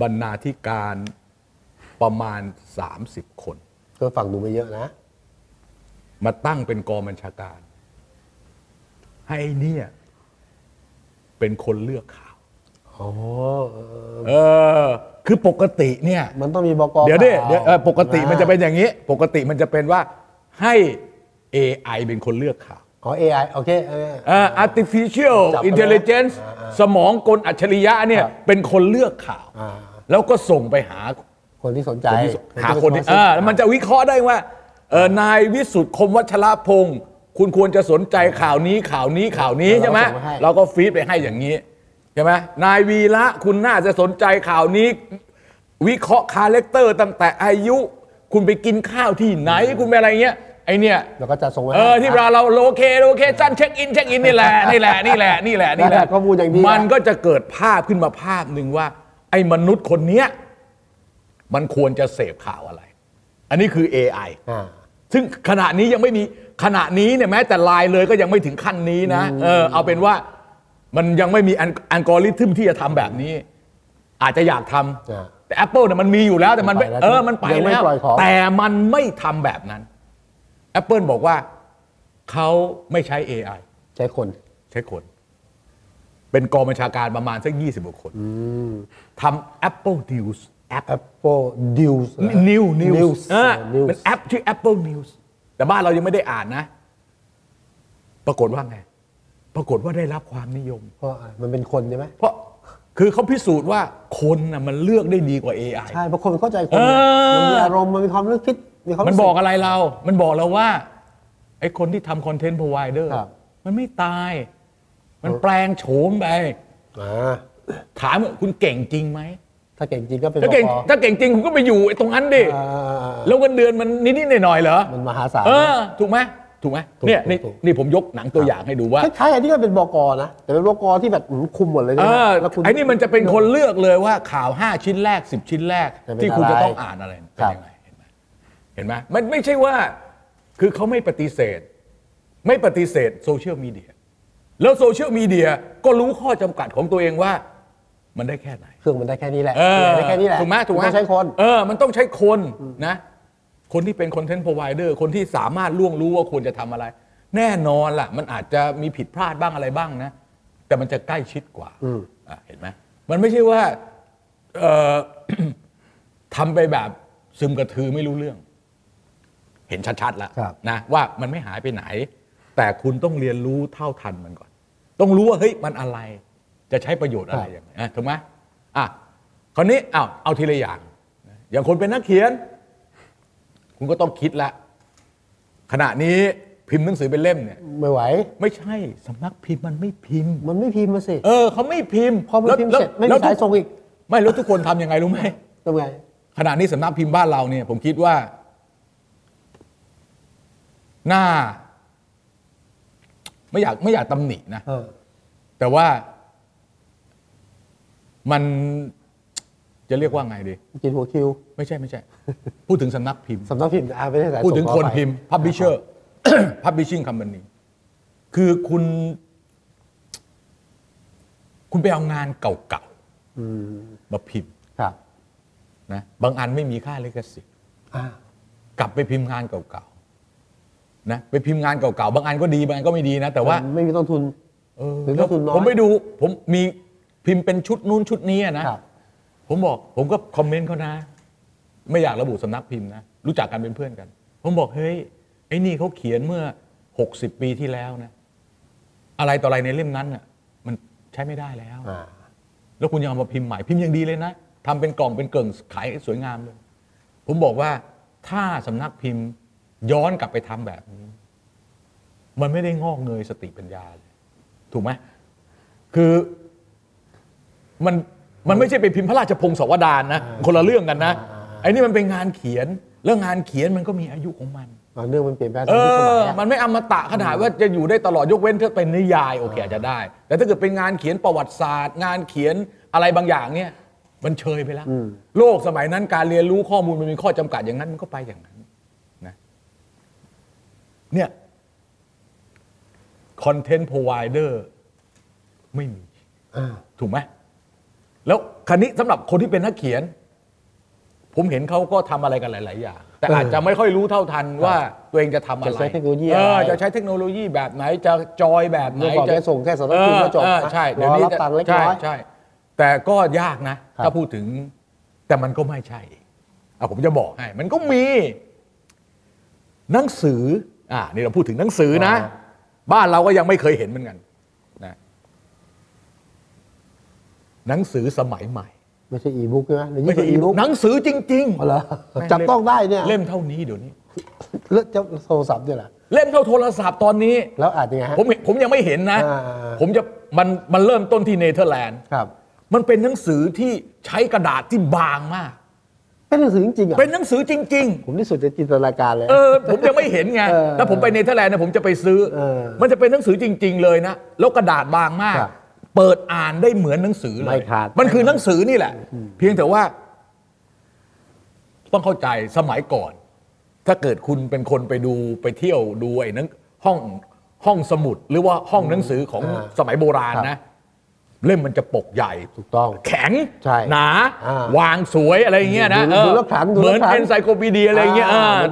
Speaker 2: บรรณาธิการประมาณ 30 คน
Speaker 1: ก็ฟังดูไม่เยอะนะ
Speaker 2: มาตั้งเป็นกองบัญชาการ ให้ไอ้เนี่ยเป็นคนเลือกข่าว
Speaker 1: โอ้เออ
Speaker 2: เออ คือปกติเนี่ย
Speaker 1: มันต้องมีบก
Speaker 2: เดี๋ยวดิ
Speaker 1: ข่า
Speaker 2: เดี๋ยวเออปกติมันจะเป็นอย่างนี้ ปกติมันจะเป็นว่าให้ AI เป็นคนเลือกข่าว
Speaker 1: อ๋อ AI โอเคเออ
Speaker 2: อ่า artificial
Speaker 1: จับไปแล้ว
Speaker 2: intelligence สมองกลอัจฉริยะเนี่ย
Speaker 1: ครับ
Speaker 2: เป็นคนเลือกข่าว
Speaker 1: อ่า
Speaker 2: แล้วก็ส่งไปหา
Speaker 1: คนที่สนใจ
Speaker 2: คนที่หาคนที่
Speaker 1: ส
Speaker 2: เออแล้วมันจะวิเคราะห์ได้ว่าเออนายวิสุทธ์คมวัชรพงศ์ คุณควรจะสนใจข่าวนี้ข่าวนี้ข่าวนี้ใช่ไหมเราก็ feed ไปให้อย่างนี้ใช่ไหมนายวีระคุณน่าจะสนใจข่าวนี้ วิเคราะห์ character ตั้งแต่อายุ คุณไปกินข้าวที่ไหนคุณไปอะไรเงี้ยไอเนี่ย
Speaker 1: แล้วก็จะส่งไว้
Speaker 2: เออที่เวลาเราโลเค location check-in check-in นี่แหละนี่แหละนี่แหละนี่แหละนี่แหละ
Speaker 1: ข้อมูลอย่างดี
Speaker 2: มันก็จะเกิดภาพขึ้นมาภาพหนึ่งว่า ไอ้มนุษย์คนเนี้ยมันควรจะเสพข่าวอะไร อันนี้คือ AI
Speaker 1: อ่า
Speaker 2: ซึ่งขณะนี้ยังไม่มี ขณะนี้เนี่ยแม้แต่ไลน์เลยก็ยังไม่ถึงขั้นนี้นะเออเอาเป็นว่ามันยังไม่มีอัลอัลกอริทึมที่จะทำแบบนี้ อาจจะอยากทำ
Speaker 1: อ่า
Speaker 2: แต่ Apple เนี่ยมันมีอยู่แล้วแต่มันไม่
Speaker 1: ไปแล้ว
Speaker 2: เออมันไป
Speaker 1: ยังไม่
Speaker 2: แล้ว
Speaker 1: ปล่อยของ
Speaker 2: แต่มันไม่ทำแบบนั้น Apple บอกว่าเขาไม่ใช้ AI
Speaker 1: ใช้คน
Speaker 2: ใช้คน เป็นกองบัญชาการประมาณสักยี่สิบกว่าคนทำ Apple News แอป
Speaker 1: Apple News
Speaker 2: นิวนิว
Speaker 1: News
Speaker 2: ส์
Speaker 1: News
Speaker 2: เป็นแอปชื่อ Apple News แต่บ้านเรายังไม่ได้อ่านนะปปรากฏว่าไง ปรากฏว่าได้รับความนิยม
Speaker 1: เพราะอะไรมันเป็นคนใช่ไหม
Speaker 2: เพราะคือเขาพิสูจน์ว่าคนน่ะมันเลือกได้ดีกว่า AI
Speaker 1: ใช่เพราะคนเข้าใจคน
Speaker 2: เออ
Speaker 1: มันมีอารมณ์มันมีความรู้คิดมีความ
Speaker 2: มัน
Speaker 1: รู้สึ
Speaker 2: บอกอะไรเรา มันบอกเราว่าไอ้คนที่ทำคอนเทนต์พรอไวเดอร์
Speaker 1: ครับ
Speaker 2: มันไม่ตาย มันแปลงโฉมไป
Speaker 1: อ่า
Speaker 2: ถามว่าคุณเก่งจริงไหม
Speaker 1: ถ้าเก่งจริงก็เป็น
Speaker 2: ถ้าเก่ง
Speaker 1: บก
Speaker 2: ถ้าเก่งจริงคุณก็ไปอยู่ไอ้ตรงนั้นดิ
Speaker 1: อ่า
Speaker 2: แล้วเงินเดือนมันนิดๆหน่อยๆเหรอ
Speaker 1: มันมหาศาล
Speaker 2: เออ ถูกไหมถูกไหม
Speaker 1: ถูก
Speaker 2: เนี่ย
Speaker 1: ถูก
Speaker 2: นี่
Speaker 1: ถูก
Speaker 2: นี่ผมยกหนังตัวอย่างให้ดูว่า
Speaker 1: คล้ายๆอันนี้ก็เป็นบกนะ แต่เป็นบกที่แบบหืมคุมหมดเลย
Speaker 2: เอ
Speaker 1: ใช่ไหม
Speaker 2: อ
Speaker 1: แล้วคุณ
Speaker 2: ไอ้นี่มันจะเป็นคนเลือกเลยว่าข่าว 5 ชิ้นแรก 10 ชิ้นแรก
Speaker 1: จะเป็น
Speaker 2: ที่คุณ
Speaker 1: อะไร
Speaker 2: จะต้องอ่านอะไรเป็น
Speaker 1: ครับ
Speaker 2: ยังไงเห็นไหมเห็นไหมมันไม่ใช่ว่าคือเขาไม่ปฏิเสธ ไม่ปฏิเสธโซเชียลมีเดียแล้วโซเชียลมีเดียก็รู้ข้อจำกัดของตัวเองว่า มันได้แค่ไหน
Speaker 1: เครื่องมันได้แค่นี้แหละ
Speaker 2: เออ
Speaker 1: ได้แค่นี้แหละ
Speaker 2: ถูกไหมถูกไหม
Speaker 1: นต้องใช้คน
Speaker 2: เออ มันต้องใช้คนนะ คนที่เป็นคอนเทนต์พรอไวเดอร์คนที่สามารถล่วงรู้ว่าควรจะทำอะไร แน่นอนล่ะ มันอาจจะมีผิดพลาดบ้างอะไรบ้างนะ แต่มันจะใกล้ชิดกว่า
Speaker 1: อืม
Speaker 2: อะเห็นไหมมันไม่ใช่ว่าเอ่อทำไปแบบซึมกระทือไม่รู้เรื่อง เห็นชัดๆแล้ว
Speaker 1: ครับ
Speaker 2: นะว่ามันไม่หายไปไหน แต่คุณต้องเรียนรู้เท่าทันมันก่อน ต้องรู้ว่าเฮ้ยมันอะไร จะใช้ประโยชน์อะไรอย่างไรอะถูกไหมอะคราวนี้เอาเอาทีละอย่าง อย่างคนเป็นนักเขียน คุณก็ต้องคิดละขณะนี้พิมพ์หนังสือเป็นเล่มเนี่ย
Speaker 1: ไม่ไหว
Speaker 2: ไม่ใช่สำนักพิมพ์มันไม่พิมพ์
Speaker 1: มันไม่พิมพ์มาสิ
Speaker 2: เออเขาไม่พิมพ์
Speaker 1: พอมัน
Speaker 2: แล้ว
Speaker 1: พิมพ์
Speaker 2: แล้ว
Speaker 1: เสร็จไม่มี
Speaker 2: แล้ว
Speaker 1: สายส่งอีก
Speaker 2: ไม่แล้วทุกคนทำยังไงรู้ไหม
Speaker 1: ทำไง
Speaker 2: ขณะนี้สำนักพิมพ์บ้านเราเนี่ย ผมคิดว่า หน้า ไม่อยากไม่อยากตำหนินะ
Speaker 1: เออ
Speaker 2: แต่ว่า มันจะเรียกว่าไงดี
Speaker 1: กินหัวคิว
Speaker 2: ไม่ใช่ไม่ใช่ พูดถึงสำนักพิมพ์
Speaker 1: สำนักพิมพ์อ่าไม่ใช่สายส่
Speaker 2: พูดถึง
Speaker 1: ขอ
Speaker 2: คน
Speaker 1: อภัย
Speaker 2: พิมพ์ publisher publishing company คือคุณ คุณไปเอางานเก่า
Speaker 1: อืม
Speaker 2: ๆมาพิมพ์
Speaker 1: ครับ
Speaker 2: นะบางอันไม่มีค่าลิขสิทธิ์
Speaker 1: อ่า
Speaker 2: กลับไปพิมพ์งานเก่าๆนะไปพิมพ์งานเก่าๆบางอันก็ดีบางอันก็ไม่ดีนะ แต่ว่า
Speaker 1: ไม่มีต้นทุน
Speaker 2: เออ
Speaker 1: หรือต้นทุนน้อย
Speaker 2: ผมไปดู ผมมี พิมพ์เป็นชุดนู้นชุดนี้อะนะ
Speaker 1: ครับ
Speaker 2: ผมบอกผมก็คอมเมนต์เขานะ ไม่อยากระบุสำนักพิมพ์นะ รู้จักกันเป็นเพื่อนกัน ผมบอกเฮ้ยไอ้นี่เขาเขียนเมื่อ 60 ปีที่แล้วนะ อะไรต่ออะไรในเล่มนั้นน่ะ มันใช้ไม่ได้แล้ว
Speaker 1: อ่า
Speaker 2: แล้วคุณยังเอามาพิมพ์ใหม่พิมพ์ยังดีเลยนะทำเป็นกล่องเป็นเกล่งขายสวยงามเลย ผมบอกว่าถ้าสำนักพิมพ์ย้อนกลับไปทำแบบนี้ มันไม่ได้งอกเงยสติปัญญาเลย ถูกไหมคือ มันมันไม่ใช่ไปพิมพ์พระราชพงศาวดารนะคนละเรื่องกันนะ
Speaker 1: อ่า
Speaker 2: ไอ้นี่มันเป็นงานเขียนแล้วงานเขียนมันก็มีอายุของมัน
Speaker 1: อ่าเรื่องมันเปลี่ยนแปลง
Speaker 2: เอ
Speaker 1: ตามยุคสมั
Speaker 2: อ
Speaker 1: ยอะ
Speaker 2: มันไม่อมตะขนาดว่าจะอยู่ได้ตลอดยกเว้นถ้าเป็นนิยายโอเคอาจจะได้ แต่ถ้าเกิดเป็นงานเขียนประวัติศาสตร์ งานเขียนอะไรบางอย่างเนี่ยมันเชยไปแล้ว โลกสมัยนั้นการเรียนรู้ข้อมูลมันมีข้อจำกัดอย่างนั้น มันก็ไปอย่างนั้นนะเนี่ยคอนเทนต์พรอไวเดอร์ไม่มี
Speaker 1: อ่า
Speaker 2: ถูกไหม แล้วคันนี้สำหรับคนที่เป็นนักเขียน ผมเห็นเขาก็ทำอะไรกันหลาย ๆ อย่าง แต่
Speaker 1: เอออ
Speaker 2: อาจจะไม่ค่อยรู้เท่าทันว่าตัวเองจะทำอะไร
Speaker 1: จะใช้เทคโนโลยี
Speaker 2: เออ
Speaker 1: อะไร
Speaker 2: จะใช้เทคโนโลยีแบบไหนจะจอยแบบไหน
Speaker 1: เมื่อก่อน
Speaker 2: จะ
Speaker 1: ไปส่งแค่สำนักพิมพ์ก็จบ
Speaker 2: เออ
Speaker 1: นะ
Speaker 2: ใช่
Speaker 1: ร
Speaker 2: เดี๋ยว
Speaker 1: อ
Speaker 2: นี้
Speaker 1: รับตังค์เล็ก
Speaker 2: ใช่
Speaker 1: น้อย
Speaker 2: ใช่แต่ก็ยากนะ
Speaker 1: ครับ
Speaker 2: ถ้าพูดถึง แต่มันก็ไม่ใช่อะผมจะบอกให้ มันก็มี หนังสืออ่านี่เราพูดถึงหนังสือนะ บ้านเราก็ยังไม่เคยเห็นเหมือนกันนะ หนังสือสมัยใหม่
Speaker 1: ไม่ใช่อีบุ๊กใช่ไหมหรือ
Speaker 2: ไม่
Speaker 1: ยิ่งก
Speaker 2: ใช่
Speaker 1: ว่าอีบุ๊ก
Speaker 2: หนังสือจริง
Speaker 1: อ๋อเหรอ
Speaker 2: แม่ง
Speaker 1: จับต้องได้เนี่ย
Speaker 2: เล่มเท่านี้เดี๋ยวนี้
Speaker 1: เลือกจะโทรศัพท์ด้วยเหรอ
Speaker 2: เล่มเท่าโทรศัพท์ตอนนี้
Speaker 1: แล้วอ่านยังไงฮะ
Speaker 2: ผมเห็นผมยังไม่เห็นนะ
Speaker 1: อ่า
Speaker 2: ผมจะมันมันเริ่มต้นที่เนเธอร์แลนด์
Speaker 1: ครับ
Speaker 2: มันเป็นหนังสือที่ใช้กระดาษที่บางมาก
Speaker 1: เป็นหนังสือจริงๆเหรอะ
Speaker 2: เป็นหนังสือจริง
Speaker 1: ผมที่สุดจะจินตนาการเลย
Speaker 2: ๆเออผมยังไม่เห็นไง
Speaker 1: เออ
Speaker 2: ถ้าผมไปเนเธอร์แลนด์เนี่ยผมจะไปซื้อ
Speaker 1: เออ
Speaker 2: มันจะเป็นหนังสือจริง ๆ เลยนะแล้วกระดาษบางมาก
Speaker 1: ครับ
Speaker 2: เปิดอ่านได้เหมือนหนังสือเลย
Speaker 1: ไม่ขาด
Speaker 2: มันคือหนังสือนี่แหละ เพียงแต่ว่า ต้องเข้าใจสมัยก่อน ถ้าเกิดคุณเป็นคนไปดูไปเที่ยวดูไอ้นั้นห้องห้องสมุด หรือว่าห้องหนังสือของ
Speaker 1: อ่า
Speaker 2: สมัยโบราณ
Speaker 1: ครับ
Speaker 2: นะ เล่มมันจะปกใหญ่
Speaker 1: ถูกต้อง
Speaker 2: แข็ง
Speaker 1: ใช่
Speaker 2: หนา
Speaker 1: อ่าวา
Speaker 2: งสวยอะไรอย่างเงี้ยนะ
Speaker 1: ดู
Speaker 2: เออ
Speaker 1: ดูแล้วขลังดู
Speaker 2: เหมือน
Speaker 1: แล้วขลัง
Speaker 2: เป็นไซโคปีเดียอะไรอย่างเงี้ย
Speaker 1: อ่า
Speaker 2: เออ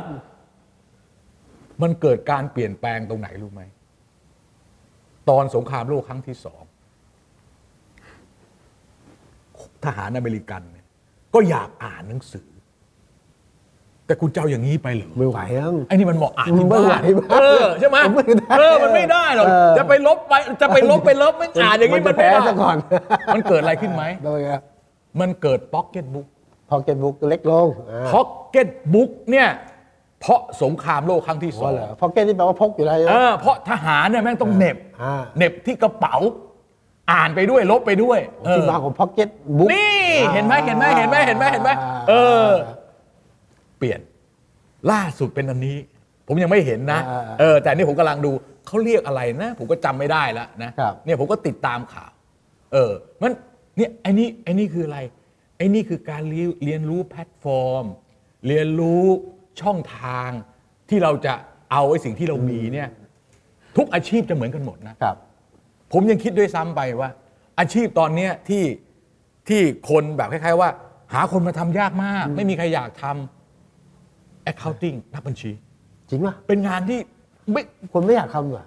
Speaker 2: มันเกิดการเปลี่ยนแปลงตรงไหนรู้ไหม ตอนสงครามโลกครั้งที่สอง ทหารอเมริกันเนี่ยก็อยากอ่านหนังสือ แต่คุณจะเอาอย่างนี้ไปเหรอ
Speaker 1: ไม่ไหวแล้ว
Speaker 2: ไอ้นี่มันเหมาะอ่านที่
Speaker 1: ไม่ไหว
Speaker 2: บ้าน
Speaker 1: มาก
Speaker 2: เออใช่ไหม
Speaker 1: ไม่ได้
Speaker 2: เออมันไม่ได้หรอก
Speaker 1: เออ
Speaker 2: จะไปลบไปจะไปลบไปลบไม่อ่านอย่างนี้
Speaker 1: มั
Speaker 2: มันน
Speaker 1: จะ
Speaker 2: ไม่
Speaker 1: แพ้
Speaker 2: ได้
Speaker 1: ซะก่อน
Speaker 2: มันเกิดอะไรขึ้นไหม
Speaker 1: โดยครับ
Speaker 2: มันเกิดพ็อกเก็ตบุ๊ก
Speaker 1: พอเก็ตบุ๊กเล็กลงอ่า
Speaker 2: พ็อกเก็ตบุ๊กเนี่ยเพราะสงครามโลกครั้งที่ส
Speaker 1: อ๋
Speaker 2: อ
Speaker 1: องเหรอพอเก็ตที่แปลว่าพกอยู่แล้วใช่ไหม
Speaker 2: เออเพราะทหารเนี่ยแม่งต้องเหน็บ
Speaker 1: อ่า
Speaker 2: เหน็บที่กระเป๋า อ่านไปด้วยรบไปด้วยเออที่
Speaker 1: มาของพ็อกเก็ตบุ๊ก
Speaker 2: นี่เห็นไหมเห็นไหมเห็นไหมเห็นไหมเห็นไหมเออ เปลี่ยนล่าสุดเป็นอันนี้ ผมยังไม่เห็นนะ
Speaker 1: อ่า
Speaker 2: เออ แต่นี่ผมกำลังดูเขาเรียกอะไรนะ ผมก็จำไม่ได้แล้วนะครับ เนี่ยผมก็ติดตามข่าว เออ มันเนี่ยไอ้นี่ไอ้นี่คืออะไรไอ้นี่คือการเรียนเรียนรู้แพลตฟอร์ม เรียนรู้ช่องทางที่เราจะเอาไอ้สิ่งที่เรามีเนี่ย ทุกอาชีพจะเหมือนกันหมดนะ
Speaker 1: ครับ
Speaker 2: ผมยังคิดด้วยซ้ำไปว่า อาชีพตอนเนี้ยที่ที่คนแบบคล้ายๆว่า หาคนมาทำยากมาก ไม่มีใครอยากทำ accounting นักบัญชี
Speaker 1: จริงป่ะ
Speaker 2: เป็นงานที่ไม่
Speaker 1: คนไม่อยากทำเหรอ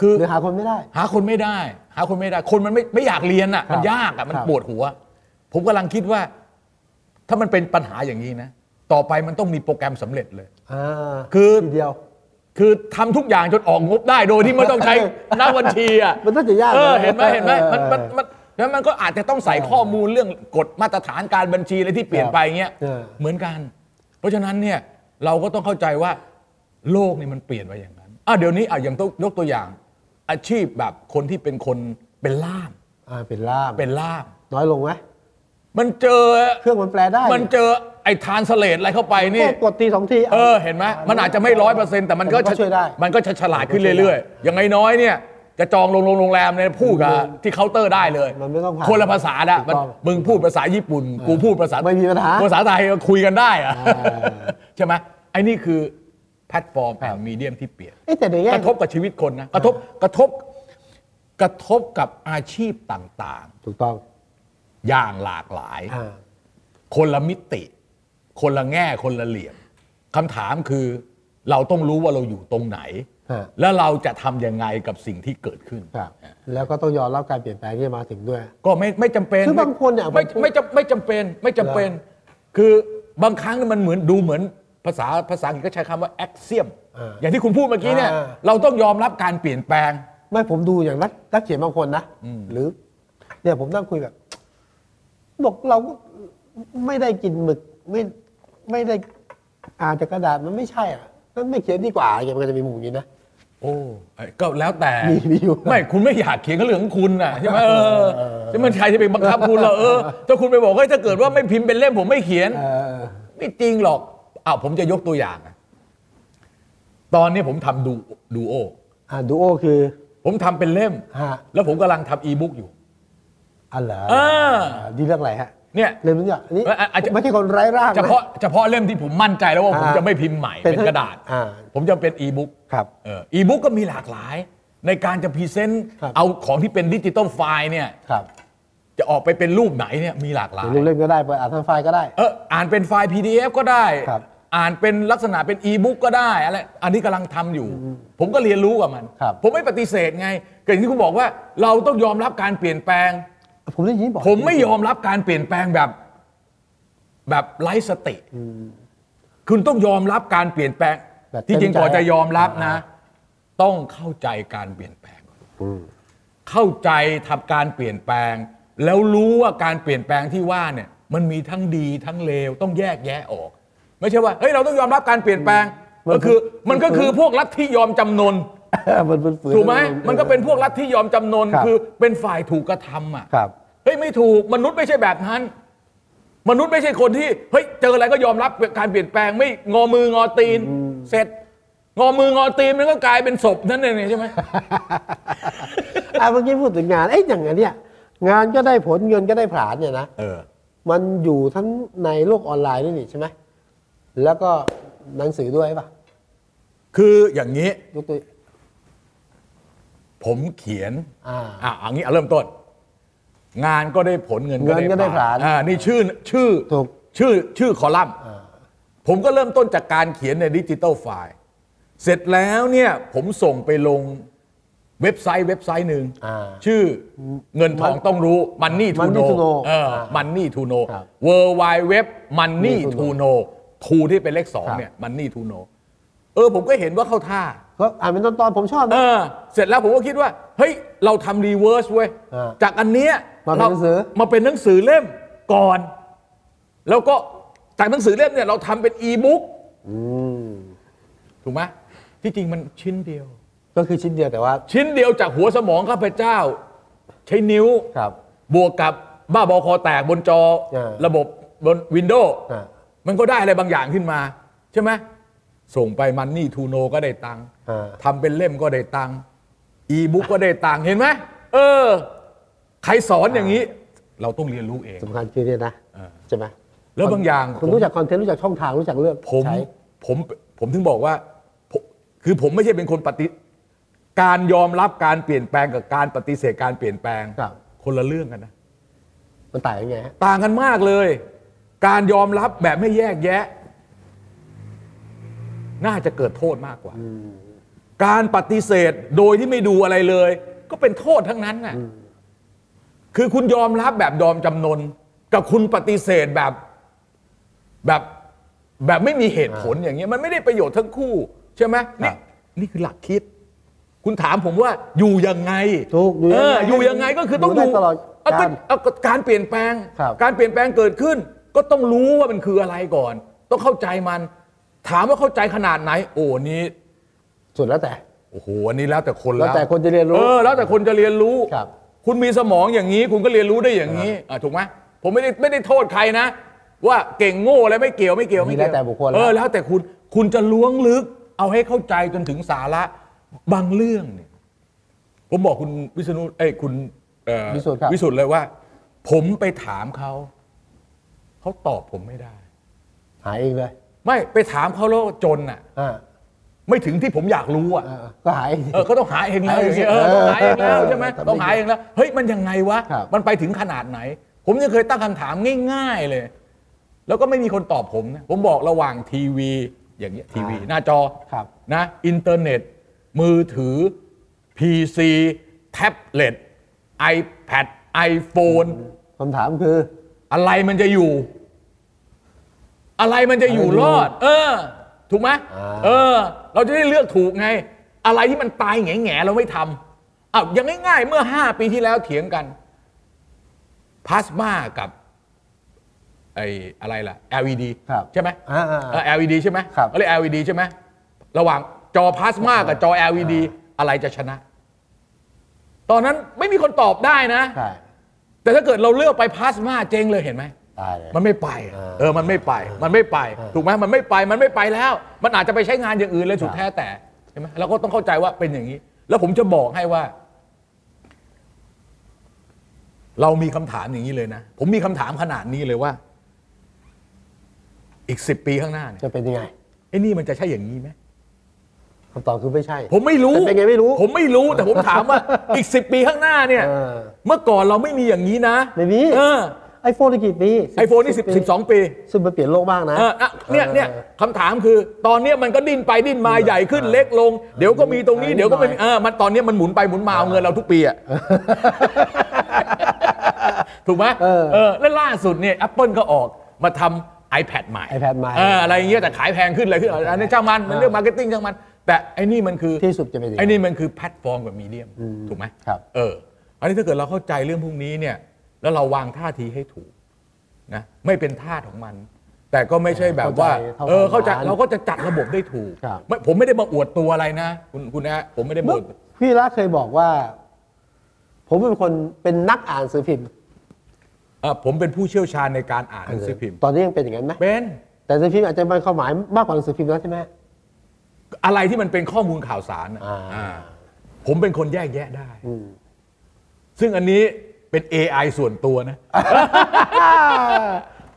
Speaker 2: คือ
Speaker 1: หรือหาคนไม่ได้
Speaker 2: หาคนไม่ได้ หาคนไม่ได้ คนมันไม่ไม่อยากเรียนอะ
Speaker 1: ครับ
Speaker 2: มันยากอะมัน
Speaker 1: ครับ
Speaker 2: ปวดหัว ผมกำลังคิดว่า ถ้ามันเป็นปัญหาอย่างนี้นะ ต่อไปมันต้องมีโปรแกรมสำเร็จเลย
Speaker 1: อ่า
Speaker 2: คือ
Speaker 1: ทีเดียว
Speaker 2: คือทำทุกอย่างจนออกงบได้โดยที่ไม่ต้องใช้นักบัญชีอะ
Speaker 1: มันน่าจะยาก
Speaker 2: เออ
Speaker 1: นะ
Speaker 2: เห็นไหมเห็นไหมมันมัน
Speaker 1: เออ
Speaker 2: มันแล้วมันก็อาจจะต้องใส่ข้อมูลเรื่องกฎมาตรฐานการบัญชีอะไรที่เปลี่ยนไปเงี้ย
Speaker 1: เออ
Speaker 2: เหมือนกัน เพราะฉะนั้นเนี่ยเราก็ต้องเข้าใจว่าโลกนี่มันเปลี่ยนไปอย่างนั้นอะเดี๋ยวนี้อะอย่างต้องยกตัวอย่าง อาชีพแบบคนที่เป็นคนเป็นล่าม
Speaker 1: อ่าเป็นล่าม
Speaker 2: เป็นล่าม
Speaker 1: น้อยลงไหม
Speaker 2: มันเจอ
Speaker 1: เครื่องมันแปลได้
Speaker 2: มันเจอไอ้ translate อะไรเข้าไปนี่
Speaker 1: ก็กดทีสองที
Speaker 2: เออเห็นไหมมันอาจจะไม่ร้อยเปอร์เซ็นต์แต่มันก็
Speaker 1: แต่มันก็ช่วยได้
Speaker 2: มันก็จะฉลาดขึ้นเรื่อยๆ อย่างน้อยๆเนี่ยจะจองโรงโรงแรมเนี่ยพูดกับที่เคาน์เตอร์ได้เลย
Speaker 1: มันไม่ต้องผ่าน
Speaker 2: คนละภาษาละ
Speaker 1: ถูก
Speaker 2: มัน
Speaker 1: ต้อง
Speaker 2: มึงพูดภาษาญี่ปุ่น กูพูดภาษา
Speaker 1: ไม่มีปัญหา
Speaker 2: ภาษาไทยคุยกันได้อะ
Speaker 1: อ่า
Speaker 2: ใช่ไหมไอ้นี่คือแพลตฟอร์มแห่ง medium ที่เปลี่ยน
Speaker 1: เอ้ยแต่ในแง่
Speaker 2: กระทบกับชีวิตคนนะกระทบกระทบกระทบกับอาชีพต่าง
Speaker 1: ถูกต้อง
Speaker 2: ๆ อย่างหลากหลาย
Speaker 1: อ่า
Speaker 2: คนละมิติ คนละแง่คนละเหลี่ยมคำถามคือเราต้องรู้ว่าเราอยู่ตรงไหน
Speaker 1: ฮะ
Speaker 2: แล้วเราจะทำยังไงกับสิ่งที่เกิดขึ้น
Speaker 1: ครับแล้วก็ต้องยอมรับการเปลี่ยนแปลงที่จะมาถึงด้วย
Speaker 2: ก็ไม่ไม่จำเป็น
Speaker 1: คือบางคนเนี่ย
Speaker 2: ไม่
Speaker 1: ผม
Speaker 2: ไม่จำไม่จำเป็นไม่จำเป็น คือบางครั้งมันเหมือนดูเหมือนภาษาภาษาอังกฤษก็ใช้คำว่า axiom
Speaker 1: อ่า
Speaker 2: อย่างที่คุณพูดเมื่อกี้เนี่ย
Speaker 1: อ่า
Speaker 2: เราต้องยอมรับการเปลี่ยนแปลง
Speaker 1: ไม่ผมดูอย่างนักนักเขียนบางคนนะหรือเนี่ยผมนั่งคุยแบบ บอกเราก็ไม่ได้กินหมึกไม่ไม่ได้อ่านจากกระดาษมันไม่ใช่อะนั่นไม่เขียนดีกว่าอะไรเงี้ยมันก็จะมีหมู่อย่างนี้นะ
Speaker 2: โอ้ก็แล้วแต่
Speaker 1: มีมีอยู่
Speaker 2: ไม่คุณไม่อยากเขียนก็เรื่องของคุณน่ะใช่ไหมเออจะมันใครจะไปบังคับคุณเหรอเออถ้าคุณไปบอกเฮ้ยถ้าเกิดว่าไม่พิมพ์เป็นเล่มผมไม่เขียน
Speaker 1: เออ
Speaker 2: ไม่จริงหรอกอ้าวผมจะยกตัวอย่างนะตอนนี้ผมทำดูดูโอ
Speaker 1: อ่าดูโอคือ
Speaker 2: ผมทำเป็นเล่ม
Speaker 1: ฮะ
Speaker 2: แล้วผมกำลังทำอีบุ๊กอยู่
Speaker 1: อันเหรอ
Speaker 2: อ่า
Speaker 1: อ่าดีเรื่องอะไรฮะ
Speaker 2: เนี่ย
Speaker 1: เรื่องนี้อะอันนี้
Speaker 2: เอ่ออาจจะ
Speaker 1: ไม่ใช่คนไร้ร่างน
Speaker 2: เฉพาะเฉพาะเล่มที่ผมมั่นใจแล้วว่าผม
Speaker 1: อ่า
Speaker 2: จะไม่พิมพ์ใหม่
Speaker 1: เป็น
Speaker 2: เป็นกระดาษ
Speaker 1: อ่า
Speaker 2: ผมจะเป็นอีบุ๊ก
Speaker 1: ครับ
Speaker 2: เอออีบุ๊กก็มีหลากหลาย ในการจะ present
Speaker 1: ครับ
Speaker 2: เอาของที่เป็น digital file เนี่ย
Speaker 1: ครับ
Speaker 2: จะออกไปเป็นรูปไหนเนี่ยมีหลากหลาย
Speaker 1: เดี๋ยวเล่นก็ได้เปิดอ่านทางไฟล์ก็ได้
Speaker 2: เอออ่านเป็นไฟล์ PDF ก็ได้
Speaker 1: ครับ
Speaker 2: อ่านเป็นลักษณะเป็นอีบุ๊กก็ได้อะไรอันนี้กำลังทำอยู่ ผมก็เรียนรู้กับมัน
Speaker 1: ครับ
Speaker 2: ผมไม่ปฏิเสธไงก็อย่างที่คุณบอกว่าเราต้องยอมรับการเปลี่ยนแปลง
Speaker 1: ผมได้ยินบอก
Speaker 2: ผมไม่ยอมรับการเปลี่ยนแปลงแบบแบบไร้สติ คุณต้องยอมรับการเปลี่ยนแปลง
Speaker 1: แบบ
Speaker 2: ที่จริง
Speaker 1: เต็มใจ
Speaker 2: ก่อนจะยอมรับนะ
Speaker 1: อ่า
Speaker 2: ต้องเข้าใจการเปลี่ยนแปลง
Speaker 1: อืม
Speaker 2: เข้าใจทำการเปลี่ยนแปลง แล้วรู้ว่าการเปลี่ยนแปลงที่ว่าเนี่ย มันมีทั้งดีทั้งเลวต้องแยกแยะออก ไม่ใช่ว่าเฮ้ยเราต้องยอมรับการเปลี่ยนแปลง
Speaker 1: มัน
Speaker 2: ก็คือ
Speaker 1: คือ
Speaker 2: มันก็คือพวกลัทธิยอมจำนน
Speaker 1: มันเป็นฝืน
Speaker 2: ถูกไหมมันก็เป็นพวกลัทธิยอมจำนน
Speaker 1: ครับ
Speaker 2: คือเป็นฝ่ายถูกกระทำอะ
Speaker 1: ครับ
Speaker 2: เฮ้ยไม่ถูกมนุษย์ไม่ใช่แบบนั้น มนุษย์ไม่ใช่คนที่เฮ้ยเจออะไรก็ยอมรับการเปลี่ยนแปลงไม่งอมืองอตีน เสร็จ งอมืองอตีนมันก็กลายเป็นศพนั่นเองใช่ไหม
Speaker 1: อะเมื่อกี้พูดถึงงานเอ๊ะอย่างเนี้ยงานก็ได้ผลเงินก็ได้ผลานเนี่ยนะ
Speaker 2: เออ
Speaker 1: มันอยู่ทั้งในโลกออนไลน์ด้วยนี่ใช่ไหมแล้วก็หนังสือด้วยป่ะ
Speaker 2: คืออย่างนี้
Speaker 1: ยกตัว
Speaker 2: ผมเขียน
Speaker 1: อ่า
Speaker 2: อะเอย่างนี้เอาเริ่มต้น งานก็ได้ผลเงิน
Speaker 1: เงินก็ได้ผลาญ
Speaker 2: อ่านี่ชื่อชื่อ
Speaker 1: ถูก
Speaker 2: ชื่อชื่อคอลัมน์
Speaker 1: อ่า
Speaker 2: ผมก็เริ่มต้นจากการเขียนใน digital file เสร็จแล้วเนี่ยผมส่งไปลงเว็บไซต์เว็บไซต์หนึ่ง
Speaker 1: อ่า
Speaker 2: ชื่อเงินทองต้องรู้ Money to
Speaker 1: Money
Speaker 2: know
Speaker 1: to know
Speaker 2: เออ
Speaker 1: อ่า
Speaker 2: Money to know
Speaker 1: ครับ
Speaker 2: World Wide Web Money
Speaker 1: to
Speaker 2: to know two ที่เป็นเลขสอง
Speaker 1: ครับ
Speaker 2: เนี่ย Money to know เออผมก็เห็นว่าเข้าท่า
Speaker 1: ก็อ่านเป็นตอนๆผมชอบ
Speaker 2: เอ
Speaker 1: นะ
Speaker 2: อเสร็จแล้วผมก็คิดว่า เฮ้ย เราทำ reverse เว้ย
Speaker 1: อ่า
Speaker 2: จากอันเนี้ย
Speaker 1: มาเป็นหนังสือ
Speaker 2: เรามาเป็นหนังสือเล่มก่อน แล้วก็จากหนังสือเล่มเนี่ยเราทำเป็นอีบุ๊ก
Speaker 1: อืม
Speaker 2: ถูกไหมที่จริงมันชิ้นเดียว
Speaker 1: ก็คือชิ้นเดียวแต่ว่า
Speaker 2: ชิ้นเดียวจากหัวสมองข้าพเจ้า ใช้นิ้ว
Speaker 1: ครับ
Speaker 2: บวกกับบ้าบอคอแตกบนจอ
Speaker 1: เออ
Speaker 2: ระบบบนวินโดว์
Speaker 1: อ่า
Speaker 2: มันก็ได้อะไรบางอย่างขึ้นมา ใช่ไหมส่งไปมันนี่ทูโนก็ได้ตังค์
Speaker 1: อ่า
Speaker 2: ทำเป็นเล่มก็ได้ตังค์อีบุ๊กก็ได้ตังค์เห็นไหมเออ ใครสอนอย่างนี้ เราต้องเรียนรู้เอง
Speaker 1: สำคัญคือเนี่ยนะ
Speaker 2: เออ
Speaker 1: ใช่ไหม
Speaker 2: แล้วบางอย่าง
Speaker 1: คุณ
Speaker 2: ผม
Speaker 1: รู้จักคอนเทนต์รู้จักช่องทางรู้จักเลือก
Speaker 2: ผม
Speaker 1: ใช้
Speaker 2: ผมผมถึงบอกว่าผมคือผมไม่ใช่เป็นคนปฏิการยอมรับการเปลี่ยนแปลงกับการปฏิเสธการเปลี่ยนแปลง
Speaker 1: ครับ
Speaker 2: คนละเรื่องกันนะ
Speaker 1: มันต่างยังไงฮะ
Speaker 2: ต่างกันมากเลย การยอมรับแบบไม่แยกแยะ น่าจะเกิดโทษมากกว่า การปฏิเสธโดยที่ไม่ดูอะไรเลย ก็เป็นโทษทั้งนั้นน่ะคือคุณยอมรับแบบยอมจำนน กับคุณปฏิเสธแบบแบบแบบไม่มีเหตุผลอย่างเงี้ยมันไม่ได้ประโยชน์ทั้งคู่ ใช่ไหม
Speaker 1: ครั
Speaker 2: นี่
Speaker 1: บ
Speaker 2: นี่คือหลักคิด คุณถามผมว่าอยู่ยังไง
Speaker 1: ถูกอยู่
Speaker 2: เอ
Speaker 1: ยังไง
Speaker 2: ออยู่ยังไงก็คือต้อง
Speaker 1: อยู่
Speaker 2: อยู่
Speaker 1: ได้ตลอด
Speaker 2: เอาก็
Speaker 1: การ
Speaker 2: เอาก็การเปลี่ยนแปลง
Speaker 1: ครับ
Speaker 2: การเปลี่ยนแปลงเกิดขึ้น ก็ต้องรู้ว่ามันคืออะไรก่อน ต้องเข้าใจมัน ถามว่าเข้าใจขนาดไหน โอ้นี้
Speaker 1: สุดแล้วแต่
Speaker 2: โอ้โหอันนี้แล้วแต่คน
Speaker 1: แล้วแต่คนจะเรียนรู้
Speaker 2: เออแล้วแต่คนจะเรียนรู้
Speaker 1: ครับ
Speaker 2: คุณมีสมองอย่างนี้คุณก็เรียนรู้ได้อย่างนี้อะถูกไหมผมไม่ได้ไม่ได้โทษใครนะ ว่าเก่งโง่อะไรไม่เกี่ยวไม่เกี่ยวไม่เกี่ยว
Speaker 1: มีแล้วแต่บุคคล
Speaker 2: เออแล้วแต่คุณคุณจะล้วงลึก เอาให้เข้าใจจนถึงสาระบางเรื่องเนี่ย ผมบอกคุณวิษณุเอ้ยคุณเอ่อ
Speaker 1: วิสุทธิ์ครับ
Speaker 2: วิสุทธ์เลยว่า ผมไปถามเขาเขาตอบผมไม่ได้
Speaker 1: หาเองเลย
Speaker 2: ไม่ไปถามเขาแล้วจนอะ
Speaker 1: อ่า
Speaker 2: ไม่ถึงที่ผมอยากรู้อะ
Speaker 1: อ่าก็หาเอง
Speaker 2: เออเขาต้องหาเองแล้ว
Speaker 1: หา
Speaker 2: อ
Speaker 1: เอง
Speaker 2: ย่างเงี้ยเออต้องหาเองแล้วใช่ไหม
Speaker 1: เออ
Speaker 2: ต้องหาเองแล้วเฮ้ยมันยังไงวะ
Speaker 1: ครับ
Speaker 2: มันไปถึงขนาดไหน ผมยังเคยตั้งคำถามง่าย ๆเลย แล้วก็ไม่มีคนตอบผมนะผมบอกระหว่างทีวี อย่างเงี้ยทีวี หน้าจอ
Speaker 1: ครับ
Speaker 2: นะอินเทอร์เน็ต มือถือ PC แท็บเล็ต iPad iPhone
Speaker 1: คำถามคือ
Speaker 2: อะไรมันจะอยู่ อะไรมันจะอยู่
Speaker 1: อะไรอยู่
Speaker 2: รอด เออ ถูกไหม
Speaker 1: อ่า
Speaker 2: เออ เราจะได้เลือกถูกไง อะไรที่มันตายแง่แง่ๆเราไม่ทำอ้าวอย่างง่ายๆ เมื่อ 5 ปีที่แล้วเถียงกันพลาสมากับไอ้อะไรล่ะ LED
Speaker 1: ครับ
Speaker 2: ใช่ไหม
Speaker 1: อ่าอ่า
Speaker 2: เออ LED ใช่ไหม
Speaker 1: ครับ
Speaker 2: เขาเรียก LED ใช่ไหมระหว่างจอพลาสมากับจอ LED อะไรจะชนะ ตอนนั้นไม่มีคนตอบได้นะ
Speaker 1: ใช่
Speaker 2: แต่ถ้าเกิดเราเลือกไปพลาสมาเจ๊งเลยเห็นไหม
Speaker 1: ตายเลย
Speaker 2: มันไม่ไป
Speaker 1: อ่า
Speaker 2: เออมันไม่ไป มันไม่ไป
Speaker 1: อ่า
Speaker 2: ถูกไหมมันไม่ไปมันไม่ไปแล้ว มันอาจจะไปใช้งานอย่างอื่นเลยสุด
Speaker 1: ครับ
Speaker 2: แท้แต่ใช่ไหมเราก็ต้องเข้าใจว่าเป็นอย่างนี้ แล้วผมจะบอกให้ว่า เรามีคำถามอย่างนี้เลยนะ ผมมีคำถามขนาดนี้เลยว่า อีกสิบปีข้างหน้าเนี่ย
Speaker 1: จะเป็นยังไง
Speaker 2: ไอ้นี่มันจะใช่อย่างนี้ไหม
Speaker 1: คำตอบคือไม่ใช่
Speaker 2: ผมไม่รู้
Speaker 1: เป็นไงไม่รู้
Speaker 2: ผมไม่รู้แต่ผมถามว่า อีกสิบปีข้างหน้าเนี่ย
Speaker 1: เออ
Speaker 2: เมื่อก่อนเราไม่มีอย่างนี้นะ
Speaker 1: ไม่มี
Speaker 2: เออ
Speaker 1: ไอโฟนได้กี่ปี
Speaker 2: ไอโฟนนี่สิบสิบสองปี
Speaker 1: ซึ่งมันเปลี่ยนโลกมากนะ
Speaker 2: เอออะเนี่ยเนี่ย
Speaker 1: ออ
Speaker 2: คำถามคือตอนเนี้ยมันก็ดิ้นไปดิ้นมาใหญ่ขึ้น
Speaker 1: เออ
Speaker 2: เล็กลง เดี๋ยวก็มีตรงนี้
Speaker 1: เออ
Speaker 2: เดี๋ยวก็ไม่
Speaker 1: นิดหน่อย
Speaker 2: เออมันตอนเนี้ยมันหมุนไปหมุนมาเอาเงินเราทุกปีอะถูกไหม
Speaker 1: เออ
Speaker 2: เออแล้วล่าสุดเนี่ย Apple ก็ออกมาทำ iPad ใหม่
Speaker 1: iPad ใหม่
Speaker 2: เอออะไรอย่างเงี้ยแต่ขายแพงขึ้นอะไรขึ้นอันนี้ช่างมันมันเรื่อง marketing ช่างมัน แต่ไอ้นี่มันคือ
Speaker 1: ที่สุดจะเป็นยังไง
Speaker 2: ไอ้นี่มันคือแพลตฟอร์มกับ medium ถูกไหม
Speaker 1: ครับ
Speaker 2: เอออันนี้ถ้าเกิดเราเข้าใจเรื่องพวกนี้เนี่ย แล้วเราวางท่าทีให้ถูกนะไม่เป็นทาสของมัน แต่ก็ไม่ใช่แบบว่า
Speaker 1: เข้าใจ
Speaker 2: เออเข้าใจ
Speaker 1: เท่ากัน
Speaker 2: เราก็จะจัดระบบได้ถูก
Speaker 1: ครับ
Speaker 2: ไม่ผมไม่ได้มาอวดตัวอะไรนะ คุณคุณนะผมไม่ได้มาอวด
Speaker 1: พี่ละเคยบอกว่า ผมเป็นคนเป็นนักอ่านหนังสือพิมพ์
Speaker 2: เอ่อผมเป็นผู้เชี่ยวชาญในการอ่านหนังสือพิมพ์
Speaker 1: ตอนนี้ยังเป็นอย่างนั้นไหม
Speaker 2: เป็น
Speaker 1: แต่หนังสือพิมพ์อาจจะมีความหมายมากกว่าหนังสือพิมพ์แล้วใช่ไหม
Speaker 2: อะไรที่มันเป็นข้อมูลข่าวสารน่ะ
Speaker 1: อ่า
Speaker 2: อ่าผมเป็นคนแยกแยะได้
Speaker 1: อืม
Speaker 2: ซึ่งอันนี้ เป็น AI ส่วนตัวนะ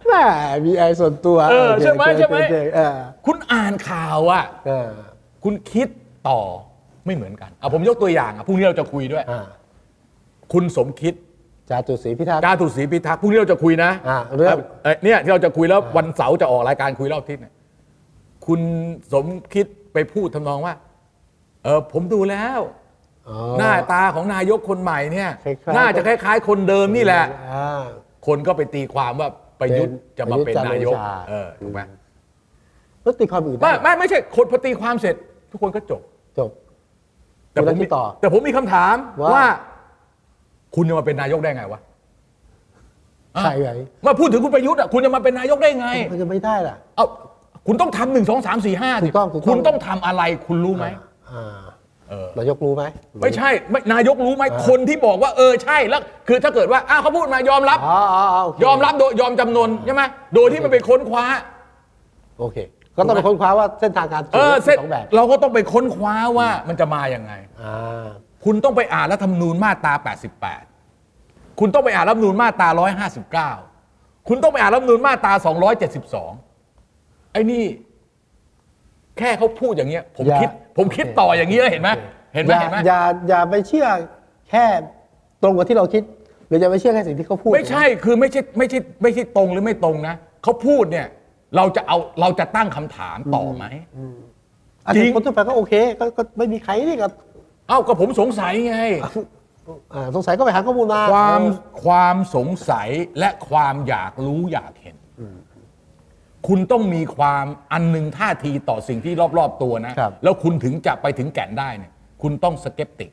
Speaker 1: แหม่มีไอส่วนตัว
Speaker 2: เออ
Speaker 1: โค
Speaker 2: ใช่ไหม
Speaker 1: โอเค
Speaker 2: ใช่ไหม
Speaker 1: โอเคเออ
Speaker 2: คุณอ่านข่าวอะ
Speaker 1: เออ
Speaker 2: คุณคิดต่อไม่เหมือนกันอะผมยกตัวอย่างอะพรุ่งนี้เราจะคุยด้วย
Speaker 1: อ่า
Speaker 2: คุณสมคิด
Speaker 1: จาตุศรีพิทักษ์
Speaker 2: กาตุศรีพิทักษ์พรุ่งนี้เราจะคุยนะ
Speaker 1: อ่าเรื่อง
Speaker 2: เอ้ยเนี่ยที่เราจะคุยแล้ววันเสาร์จะออกรายการคุยรอบทิศเนี่ยคุณสมคิดไปพูดทำนองว่า เออผมดูแล้ว
Speaker 1: อ๋อ
Speaker 2: หน้าตาของนายกคนใหม่เนี่ย
Speaker 1: คล้ายๆ
Speaker 2: น่าจะคล้ายๆ คนเดิมนี่แหละ
Speaker 1: อ่า
Speaker 2: คนก็ไปตีความว่าประยุทธ์
Speaker 1: เป็น
Speaker 2: จะมาเป็น
Speaker 1: ประยุทธ์จันทร์
Speaker 2: นายก
Speaker 1: โอชา
Speaker 2: เออถูกไหม
Speaker 1: แล้วตีความอื่นได้
Speaker 2: ไม่ไม่ไม่ใช่คนพอตีความเสร็จ ทุกคนก็จบ
Speaker 1: จบ
Speaker 2: แต่ผม
Speaker 1: คุณ
Speaker 2: มี
Speaker 1: คิดต่อ
Speaker 2: แต่ผมมีคำถาม
Speaker 1: ว่า
Speaker 2: ว่า คุณจะมาเป็นนายกได้ไงวะ
Speaker 1: ใช่ไหม
Speaker 2: มาพูดถึงคุณประยุทธ์อะคุณจะมาเป็นนายกได้ไง
Speaker 1: มันจะไม่ได้ล่ะ
Speaker 2: เอาคุณต้องทำหนึ่งสองสามสี่ห้า
Speaker 1: ถูกต้องถูกต้อง
Speaker 2: คุณต้องทำอะไรคุณรู้ไหม
Speaker 1: อ่า
Speaker 2: เออ
Speaker 1: นายกรู้ไหม
Speaker 2: ไม่ใช่ไม่นายกรู้ไหมคนที่บอกว่าเออใช่แล้วคือถ้าเกิดว่าอ้าวเขาพูดมายอมรับ
Speaker 1: อ๋ออ๋อโเค
Speaker 2: ยอมรับโดยยอมจำนนใช่ไหมโดยที่มันไปค้นคว้า
Speaker 1: โอเค ก็ต้องไปค้นคว้าว่าเส้นทางการ
Speaker 2: เออเสร็จ
Speaker 1: สองแบบ
Speaker 2: เราก็ต้องไปค้นคว้าว่ามันจะมาอย่างไง
Speaker 1: อ่า
Speaker 2: คุณต้องไปอ่านรัฐธรรมนูญมาตรา 88 คุณต้องไปอ่านรัฐธรรมนูญมาตรา 159 คุณต้องไปอ่านรัฐธรรมนูญมาตรา 272 ไอ้นี่ แค่เขาพูดอย่างเงี้ย ผม
Speaker 1: อย่า
Speaker 2: คิด ผมคิดต่ออย่างนี้แล้วเห็นไหมเห็นไหม
Speaker 1: อย่า
Speaker 2: เห็นไหม
Speaker 1: อย่าอย่าไปเชื่อแค่ตรงกับที่เราคิด หรืออย่าไปเชื่อแค่สิ่งที่เขาพูด
Speaker 2: ไม่ใช่คือไม่ใช่ไม่ใช่ไม่ใช่ตรงหรือไม่ตรงนะเขาพูดเนี่ยเราจะเอาเราจะตั้งคำถามต่อไหม
Speaker 1: อา
Speaker 2: จริ
Speaker 1: ทิ
Speaker 2: ง
Speaker 1: คนทั่วไปก็โอเคก็ก็ไม่มีใครนี่ก็
Speaker 2: เอ้าก็ผมสงสัยไง
Speaker 1: อ่าสงสัยก็ไปหาข้อมูลมา
Speaker 2: ความ
Speaker 1: เออ
Speaker 2: ความสงสัยและความอยากรู้อยากเห็น คุณต้องมีความอันหนึ่งท่าทีต่อสิ่งที่รอบ ๆ ตัวนะ
Speaker 1: ครับ
Speaker 2: แล้วคุณถึงจะไปถึงแก่นได้เนี่ย คุณต้องสเกปติก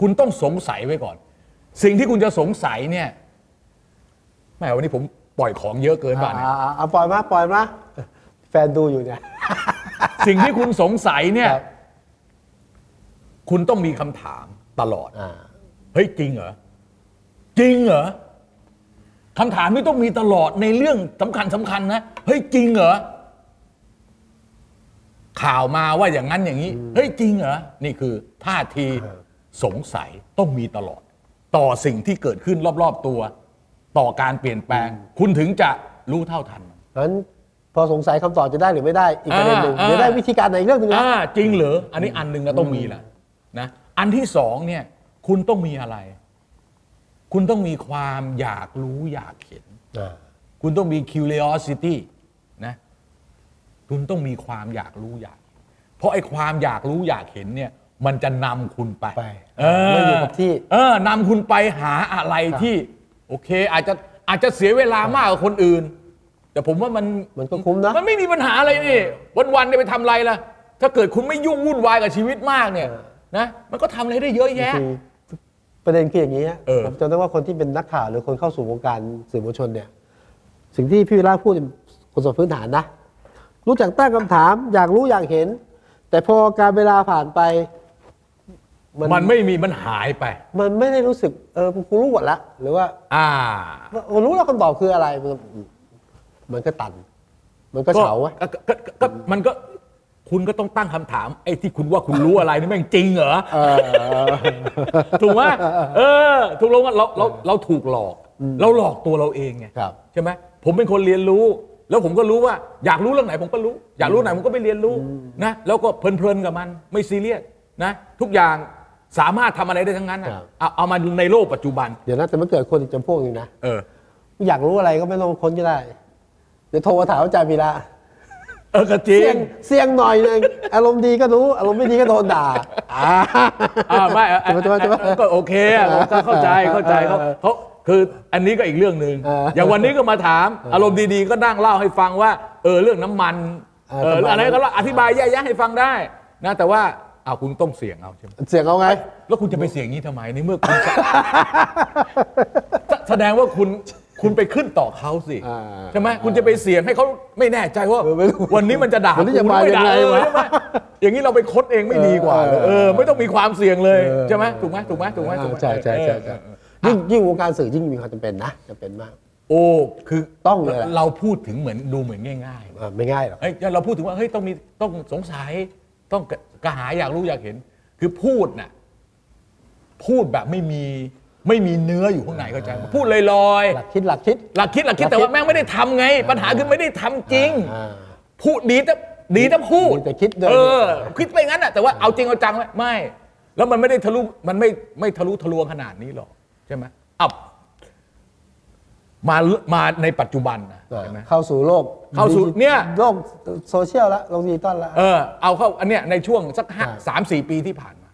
Speaker 2: คุณต้องสงสัยไว้ก่อน สิ่งที่คุณจะสงสัยเนี่ยแหมวันนี้ผมปล่อยของเยอะเกินบ้าเนี่ย
Speaker 1: อ่าอ่าเอาปล่อยมาปล่อยมาแฟนดูอยู่เนี่ย
Speaker 2: สิ่งที่คุณสงสัยเนี่ย
Speaker 1: ครับ
Speaker 2: คุณต้องมีคำถามตลอด
Speaker 1: อ่า
Speaker 2: เฮ้ยจริงเหรอ จริงเหรอ คำถามนี้ต้องมีตลอดในเรื่องสำคัญสำคัญนะ เฮ้ยจริงเหรอ ข่าวมาว่าอย่างนั้นอย่างนี้ เฮ้ยจริงเหรอ นี่คือท่าทีสงสัยต้องมีตลอด ต่อสิ่งที่เกิดขึ้นรอบๆตัว ต่อการเปลี่ยนแปลง คุณถึงจะรู้เท่าทันมัน
Speaker 1: เพราะฉะนั้นพอสงสัยคำตอบจะได้หรือไม่ได้อีกประเด็นหนึ่ง
Speaker 2: อ่า
Speaker 1: เดี๋ยวได้วิธีการในอีกเรื่องหนึ่งนะ
Speaker 2: อ่าจริงเหรออันนี้อันหนึ่งนะต้องมีแหละนะอันที่สองเนี่ยคุณต้องมีอะไร คุณต้องมีความอยากรู้อยากเห็น
Speaker 1: อ่า
Speaker 2: คุณต้องมี curiosity นะคุณต้องมีความอยากรู้อยากเห็นเพราะไอ้ความอยากรู้อยากเห็นเนี่ย มันจะนำคุณไป
Speaker 1: ไป
Speaker 2: เออ
Speaker 1: ไม่อยู่กับที่
Speaker 2: เออนำคุณไปหาอะไรที่ โอเค อาจจะอาจจะเสียเวลามากกว่าคนอื่น แต่ผมว่ามัน
Speaker 1: มันก็คุ้มนะ
Speaker 2: มันไม่มีปัญหาอะไรนี่วันๆเนี่ยไปทำอะไรล่ะ ถ้าเกิดคุณไม่ยุ่งวุ่นวายกับชีวิตมากเนี่ย
Speaker 1: เออ
Speaker 2: นะมันก็ทำอะไรได้เยอะแยะ
Speaker 1: คือ ประเด็นคืออย่างนี้ฮะ
Speaker 2: เออ
Speaker 1: ผมจำได้ว่าคนที่เป็นนักข่าวหรือคนเข้าสู่วงการสื่อมวลชนเนี่ย สิ่งที่พี่วิระพูดคนสมพื้นฐานนะ รู้จักตั้งคำถาม อยากรู้อยากเห็น แต่พอการเวลาผ่านไป
Speaker 2: มันไม่มีมันหายไป
Speaker 1: มันไม่ได้รู้สึกเออกูรู้หมดละหรือว่า
Speaker 2: อ่า
Speaker 1: เออรู้แล้วคำตอบคืออะไรมันมันก็ตัน มันก็เฉาไว้ย
Speaker 2: ก็ก็ก็ก็มันก็ คุณก็ต้องตั้งคำถามไอ้ที่คุณว่าคุณรู้อะไรนี่แม่งจริงเหรอ
Speaker 1: เออ
Speaker 2: ถูกไหมเออ ถูกลงว่าเราเราเราถูกหลอก เราหลอกตัวเราเองไง
Speaker 1: ครับ
Speaker 2: ใช่ไหมผมเป็นคนเรียนรู้ แล้วผมก็รู้ว่า อยากรู้เรื่องไหนผมก็รู้ อยากรู้ไหนผมก็ไปเรียนรู้นะแล้วก็เพลินๆกับมันไม่ซีเรียสนะ ทุกอย่างสามารถทำอะไรได้ทั้งนั้นนะครับ เอาเอามาในโลกปัจจุบัน
Speaker 1: เดี๋ยวนะแต่มันเกิดคนอีกจำพวกหนึงนะ
Speaker 2: เออ
Speaker 1: อยากรู้อะไรก็ไม่ต้องค้นก็ได้ เดี๋ยวโทรมาถามอาจารย์วีระ
Speaker 2: เออก็จริ
Speaker 1: เสี่ย
Speaker 2: ง
Speaker 1: งเสี่ยงหน่อยหนึงอารมณ์ดีก็รู้ อารมณ์ไม่ดีก็โดนด่าอ่า
Speaker 2: อ่าไม่อะ
Speaker 1: จะมาจะมาจะมา
Speaker 2: ก็โอเคอะผมก็เข้าใจเข้าใจเขาเขาคืออันนี้ก็อีกเรื่องหนึ่ง
Speaker 1: เออ
Speaker 2: อย่างวันนี้ก็มาถาม อารมณ์ดีๆก็นั่งเล่าให้ฟังว่า เออเรื่องน้ำมัน
Speaker 1: เออ
Speaker 2: เออ
Speaker 1: ประมาณ
Speaker 2: อะไร
Speaker 1: นั้น
Speaker 2: ก็เล่าอธิบายแยกๆให้ฟังได้นะแต่ว่าอ้าวคุณต้องเสี่ยงเอาใช่ไหม
Speaker 1: เสี่ยงเอาไง
Speaker 2: แล้วคุณจะไปเสี่ยงนี้ทำไมในเมื่อคุณ แสแสดงว่าคุณ คุณไปขึ้นต่อเขาสิ
Speaker 1: อ่า
Speaker 2: ใช่ไหมคุณจะไปเสี่ยงให้เขาไม่แน่ใจว่า
Speaker 1: เออไม่รู้
Speaker 2: วันนี้มันจะด่า
Speaker 1: วันนี้จะ
Speaker 2: กู
Speaker 1: มา
Speaker 2: หรือ
Speaker 1: ยังไง
Speaker 2: ด่าเออ
Speaker 1: วะ
Speaker 2: ใช่ไหมอย่างนี้เราไปค้นเองไม่ดีกว่าเหรอ
Speaker 1: เออ
Speaker 2: เออไม่ต้องมีความเสี่ยงเลย
Speaker 1: เออ
Speaker 2: ใช่ไหมถูกไหมถูกไหมถูกไหมถูกไหม
Speaker 1: ใช่ใช่ใช่ใช่
Speaker 2: เออเออ
Speaker 1: ยิ่งยิ่งวงการสื่อยิ่งมีความจำเป็นนะจำเป็นมาก
Speaker 2: โอ้คือ
Speaker 1: ต้องเลยแหละ
Speaker 2: เราพูดถึงเหมือนดูเหมือนง่าย
Speaker 1: อ่าไม่ง่ายหรอก
Speaker 2: ๆเฮ้ยเราพูดถึงว่าเฮ้ยต้องมีต้องสงสัยต้องกระหายอยากรู้อยากเห็น คือพูดน่ะพูดแบบไม่มี ไม่มีเนื้ออยู่ข้างในเข้าใจไหมพูดลอยๆ
Speaker 1: หลักคิดหลักคิด
Speaker 2: หลักคิดหลักคิดแต่ว่าแม่งไม่ได้ทำไง ปัญหาคือไม่ได้ทำจริง
Speaker 1: อ่า
Speaker 2: พูดดีแต่ดีแต่พูด
Speaker 1: ดีแต่คิดด้วย
Speaker 2: เออ คิดไปงั้นน่ะแต่ว่าเอาจริงเอาจังไหมไม่ แล้วมันไม่ได้ทะลุมันไม่ไม่ทะลุทะลวงขนาดนี้หรอกใช่ไหมอับมามาในปัจจุบันนะใช่ไหม
Speaker 1: เข้าสู่โลก
Speaker 2: เข้าสู่
Speaker 1: ดิจิ
Speaker 2: เนี่ย
Speaker 1: โลกโซเชียลละโลกดิจิตอลละ
Speaker 2: เออเอาเข้าอันเนี้ยในช่วงสักห้า
Speaker 1: อ่า
Speaker 2: สามสี่ปีที่ผ่านมา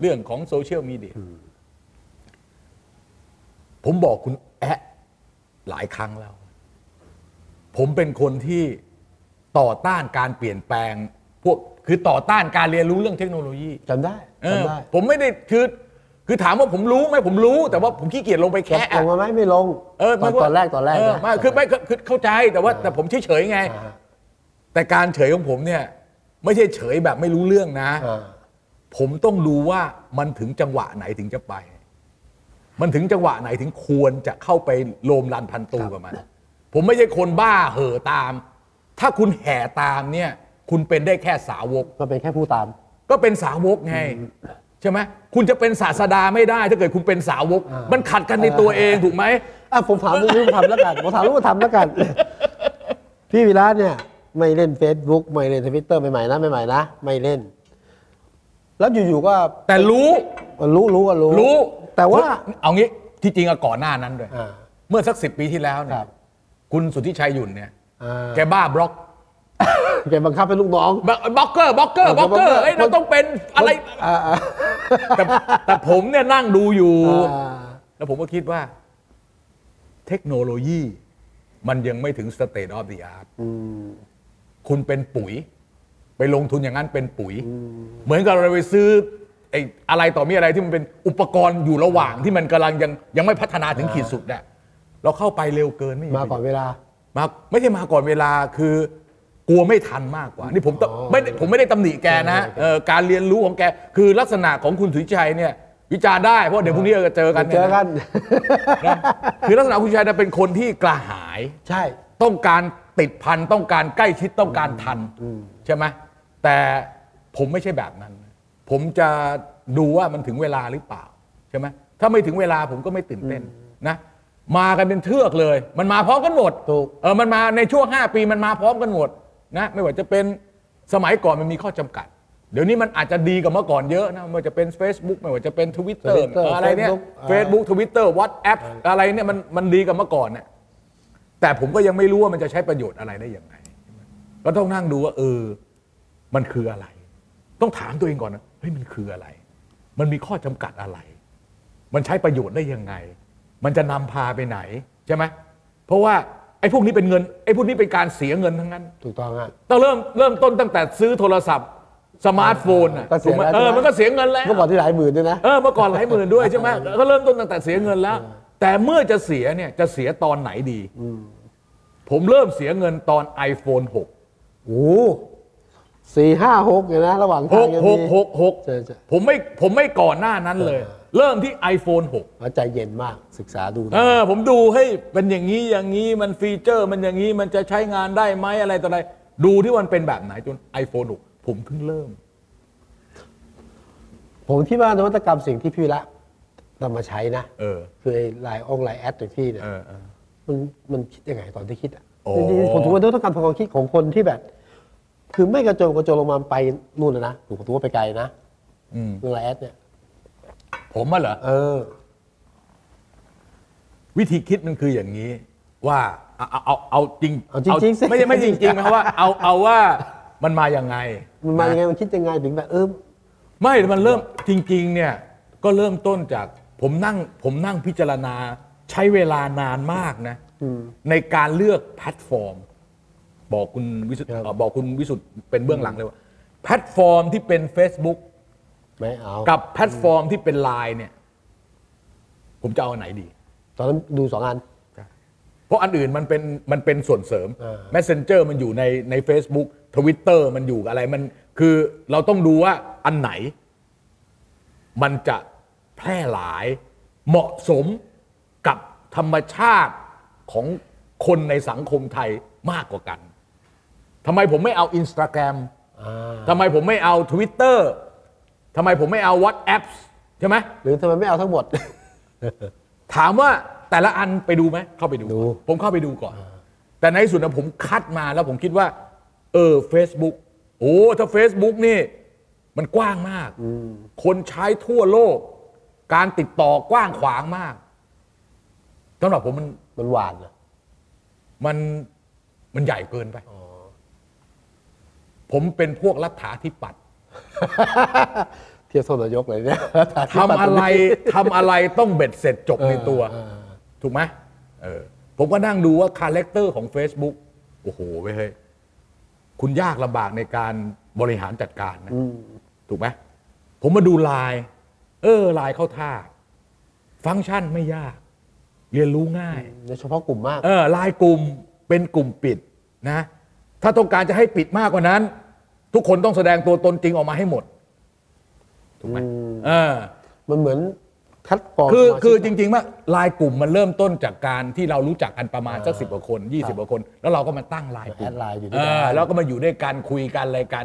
Speaker 2: เรื่องของโซเชียลมีเดีย ผมบอกคุณแอะหลายครั้งแล้ว ผมเป็นคนที่ต่อต้านการเปลี่ยนแปลง พวกคือต่อต้านการเรียนรู้เรื่องเทคโนโลยี
Speaker 1: จำได้
Speaker 2: เออ
Speaker 1: จำได้
Speaker 2: ผมไม่ได้คือคือถามว่าผมรู้ไหมผมรู้ แต่ว่าผมขี้เกียจลงไป
Speaker 1: ล
Speaker 2: แคะ
Speaker 1: งมาไหมไม่ลง
Speaker 2: เออ
Speaker 1: ตอน
Speaker 2: ไม่ว่า
Speaker 1: ตอนแรกตอนแรก
Speaker 2: เออ
Speaker 1: นะ
Speaker 2: ไม่คือไม่คือคือเข้าใจแต่ว่าแต่ผมเฉยๆไง
Speaker 1: อ่า
Speaker 2: แต่การเฉยของผมเนี่ย ไม่ใช่เฉยแบบไม่รู้เรื่องนะ
Speaker 1: อ่า
Speaker 2: ผมต้องดูว่ามันถึงจังหวะไหนถึงจะไป มันถึงจังหวะไหนถึงควรจะเข้าไปโลมลันพันตูกับมันผมไม่ใช่คนบ้าเห่อตาม ถ้าคุณแห่ตามเนี่ย คุณเป็นได้แค่สาวก
Speaker 1: ก็เป็นแค่ผู้ตาม
Speaker 2: ก็เป็นสาวกไงใช่ไหมคุณจะเป็นศาสดาไม่ได้ ถ้าเกิดคุณเป็นสาวก
Speaker 1: อ่ามั
Speaker 2: มันขัดกันในตัวเองถูกไหม
Speaker 1: อะผมถามลูกลูกทำแล้วกันผมถามลูกทำแล้วกัน พี่วิระเนี่ยไม่เล่น Facebook ไม่เล่นทวิตเตอร์ใหม่ๆนะใหม่ๆนะ ไม่เล่น แล้วอยู่ๆก็
Speaker 2: แต่รู้
Speaker 1: รู้รู้ก็รู้
Speaker 2: รู้
Speaker 1: แต่ว่า
Speaker 2: เอางี้ที่จริงอะก่อนหน้านั้นด้วย
Speaker 1: อ่า
Speaker 2: เมื่อสักสิบปีที่แล้วเนี่
Speaker 1: ค
Speaker 2: ย
Speaker 1: รับ
Speaker 2: คุณสุทธิชัยหยุ่นเนี่ย
Speaker 1: อ่า
Speaker 2: แกบ้าบล็อก
Speaker 1: แกบังคับเป็นลูกน้อง
Speaker 2: blogger blogger blogger เอ้ยเราต้องเป็นอะไร
Speaker 1: อ่าอ่า
Speaker 2: แต่แต่ผมเนี่ยนั่งดูอยู่
Speaker 1: อ่า
Speaker 2: แล้วผมก็คิดว่า เทคโนโลยี มันยังไม่ถึง state of the art
Speaker 1: อืม
Speaker 2: คุณเป็นปุ๋ย ไปลงทุนอย่างนั้นเป็นปุ๋ย เหมือนกับเราไปซื้อ ไอ้อะไรต่อมีอะไรที่มันเป็นอุปกรณ์อยู่ระหว่างที่มันกำลังยังยังไม่พัฒนาถึงขีดสุดอะเราเข้าไปเร็วเกินไม่
Speaker 1: มาก่อนเวลา
Speaker 2: มาไม่ใช่มาก่อนเวลาคือกลัวไม่ทันมากกว่า นี่ผมต
Speaker 1: อ๋อ
Speaker 2: ไม่ได้ผมไม่ได้ตำหนิแกนะ
Speaker 1: โอเค
Speaker 2: เออการเรียนรู้ของแกคือลักษณะของคุณสุริชัยเนี่ยวิจารณ์ได้เพราะเดี๋ยวพรุ่งนี้เราจะเจอกัน
Speaker 1: เจอกัน
Speaker 2: นะคือลักษณะคุณสุริชัยเนี่ยเป็นคนที่กระหาย
Speaker 1: ใช่
Speaker 2: ต้องการติดพันต้องการใกล้ชิดต้องการทัน ใช่ไหมแต่ผมไม่ใช่แบบนั้น ผมจะดูว่ามันถึงเวลาหรือเปล่าใช่ไหมถ้าไม่ถึงเวลาผมก็ไม่ตื่นเต้นนะมากันเป็นเทือกเลย มันมาพร้อมกันหมด
Speaker 1: ถูก
Speaker 2: เออมันมาในช่วง 5 ปีมันมาพร้อมกันหมดนะไม่ว่าจะเป็นสมัยก่อนมันมีข้อจำกัด เดี๋ยวนี้มันอาจจะดีกว่าเมื่อก่อนเยอะนะไม่ว่าจะเป็น Facebook ไม่ว่าจะเป็น Twitter
Speaker 1: Twitter
Speaker 2: อะไรเนี่ย
Speaker 1: Facebook อ่า
Speaker 2: Facebook Twitter WhatsApp อะไรเนี่ยมันมันดีกว่าเมื่อก่อนเนี่ยแต่ผมก็ยังไม่รู้ว่ามันจะใช้ประโยชน์อะไรได้ยังไงก็ต้องนั่งดูว่าเออมันคืออะไร ต้องถามตัวเองก่อนนะเฮ้ยมันคืออะไร มันมีข้อจำกัดอะไร มันใช้ประโยชน์ได้ยังไง มันจะนำพาไปไหนใช่ไหมเพราะว่าไอ้พวกนี้เป็นเงินไอ้พวกนี้เป็นการเสียเงินทั้งนั้น
Speaker 1: ถูกต้องฮะ
Speaker 2: ต้องเริ่มเริ่มต้นตั้งแต่ซื้อโทรศัพท์สมาร์ทโฟนอะ
Speaker 1: ก็เสี
Speaker 2: ถู
Speaker 1: ย
Speaker 2: กไหม
Speaker 1: แล้ว
Speaker 2: เออ
Speaker 1: ใช่ไหม
Speaker 2: มันก็เสียเงินแล้ว
Speaker 1: เมื่อก่อนที่หลายหมื่นด้วยนะ
Speaker 2: เออเมื่อก่อนหลายหมื่นด้วยใช่ไหมก็เริ่มต้นตั้งแต่เสียเงินแล้ว แต่เมื่อจะเสียเนี่ยจะเสียตอนไหนดีผมเริ่มเสียเงินตอน iPhone 6
Speaker 1: โอ้ สี่ห้าหกเนี่ยนะระหว่างทางยัง
Speaker 2: 6
Speaker 1: มี
Speaker 2: 6 6
Speaker 1: ใช่ใช่
Speaker 2: 6ผมไม่ผมไม่ก่อนหน้านั้นเลย เริ่มที่ iPhone 6
Speaker 1: แล้วใจเย็นมากศึกษาดูนะ
Speaker 2: เออผมดูให้ยเป็นอย่างนี้อย่างนี้มันฟีเจอร์ มันอย่างนี้มันจะใช้งานได้ไหมอะไรต่ออะไร ดูที่มันเป็นแบบไหนจน iPhone 6 ผมเพิ่งเริ่ม
Speaker 1: ผมคิดว่านวัตกรรมสิ่งที่พี่วิระนำมาใช้นะ
Speaker 2: เออ
Speaker 1: คือไอ้ไลน์องไลน์แอดของพี่เนี่ย
Speaker 2: เออเออ
Speaker 1: มันมันคิดยังไงตอนที่คิดอะ
Speaker 2: โอ้
Speaker 1: จริงๆผมถือว่านวัตกรรมทางความคิดของคนที่แบบ คือไม่กระโจนกระโจนลงมาไปนู่นนะนะผมถือว่าไปไกลนะ
Speaker 2: อืม
Speaker 1: เรื่องไลน์แอดเนี่ย
Speaker 2: ผมอะเหรอ
Speaker 1: เออ
Speaker 2: วิธีคิดมันคืออย่างนี้ ว่าเอาเอาเอาเอาจริง
Speaker 1: เอาจริงๆสิ
Speaker 2: ไม่ใช่ไม่จริงจริงๆนะว่าเอาเอาว่ามันมาอย่างไง
Speaker 1: มันมายังไงมันคิดยังไงถึงแบบเออ
Speaker 2: ไม่มันเริ่มจริง ๆ เนี่ย ก็เริ่มต้นจากผมนั่งผมนั่งพิจารณาใช้เวลานานมากนะ
Speaker 1: อืม
Speaker 2: ในการเลือกแพลตฟอร์ม บอกคุณวิสุทธ์
Speaker 1: ครับ
Speaker 2: เอ่อบอกคุณวิสุทธ์เป็นเบื้องหลังเลยว่าแพลตฟอร์มที่เป็น Facebook
Speaker 1: ไม่เอา
Speaker 2: กับแพลตฟอร์มที่เป็น Line เนี่ย ผมจะเอาอันไหนดี
Speaker 1: ตอนนั้นดูสองอัน
Speaker 2: เพราะอันอื่นมันเป็นมันเป็นส่วนเสริม
Speaker 1: อ่า
Speaker 2: Messenger มันอยู่ในใน Facebook Twitter มันอยู่อะไรมันคือเราต้องดูว่าอันไหน มันจะแพร่หลายเหมาะสมกับธรรมชาติของคนในสังคมไทยมากกว่ากัน ทำไมผมไม่เอา Instagram
Speaker 1: อ่า
Speaker 2: ทำไมผมไม่เอา Twitter ทำไมผมไม่เอา WhatsApp ใช่ไหม
Speaker 1: หรือทำไมไม่เอาทั้งหมด
Speaker 2: ถามว่าแต่ละอันไปดูไหมเข้าไปดู
Speaker 1: ดู
Speaker 2: ผมเข้าไปดูก่อน แต่ในที่สุดนะผมคัดมาแล้วผมคิดว่า เออ Facebook โอ้ถ้า Facebook นี่ มันกว้างมาก คนใช้ทั่วโลก การติดต่อกว้างขวางมากสำหรับผมมัน
Speaker 1: มันกว้างนะ
Speaker 2: มันมันใหญ่เกินไป ผมเป็นพวกรัฐาธิปัตย์
Speaker 1: เทียบโซนนายกเลยเนี่ย
Speaker 2: ทำอะไรทำอะไรต้องเบ็ดเสร็จจบในตัว
Speaker 1: เออ
Speaker 2: ถูกไหมเออผมก็นั่งดูว่า character ของ Facebook โอ้โหเว้ยเฮ้ยคุณยากลำบากในการบริหารจัดการนะ
Speaker 1: อืม
Speaker 2: ถูกไหมผมมาดูไลน์เออไลน์เข้าท่า ฟังก์ชันไม่ยาก เรียนรู้ง่าย
Speaker 1: โดยเฉพาะกลุ่มมาก
Speaker 2: เออไลน์กลุ่มเป็นกลุ่มปิดนะ ถ้าต้องการจะให้ปิดมากกว่านั้น ทุกคนต้องแสดงตัวตนจริงออกมาให้หมดถูกไหม
Speaker 1: อืม
Speaker 2: เออ
Speaker 1: มันเหมือนคัดกรอง
Speaker 2: คือ
Speaker 1: สมาชิก
Speaker 2: คือจริงๆว่าไลน์กลุ่มมันเริ่มต้นจากการที่เรารู้จักกันประมาณสัก
Speaker 1: อ่า
Speaker 2: สิบกว่าคนยี่สิบกว่าคน แล้วเราก็มาตั้งไลน์กลุ่ม
Speaker 1: add ไลน์อยู่ด้วยกันเอ
Speaker 2: อแล้วก็มาอยู่ด้วยกันคุยกันอะไรกัน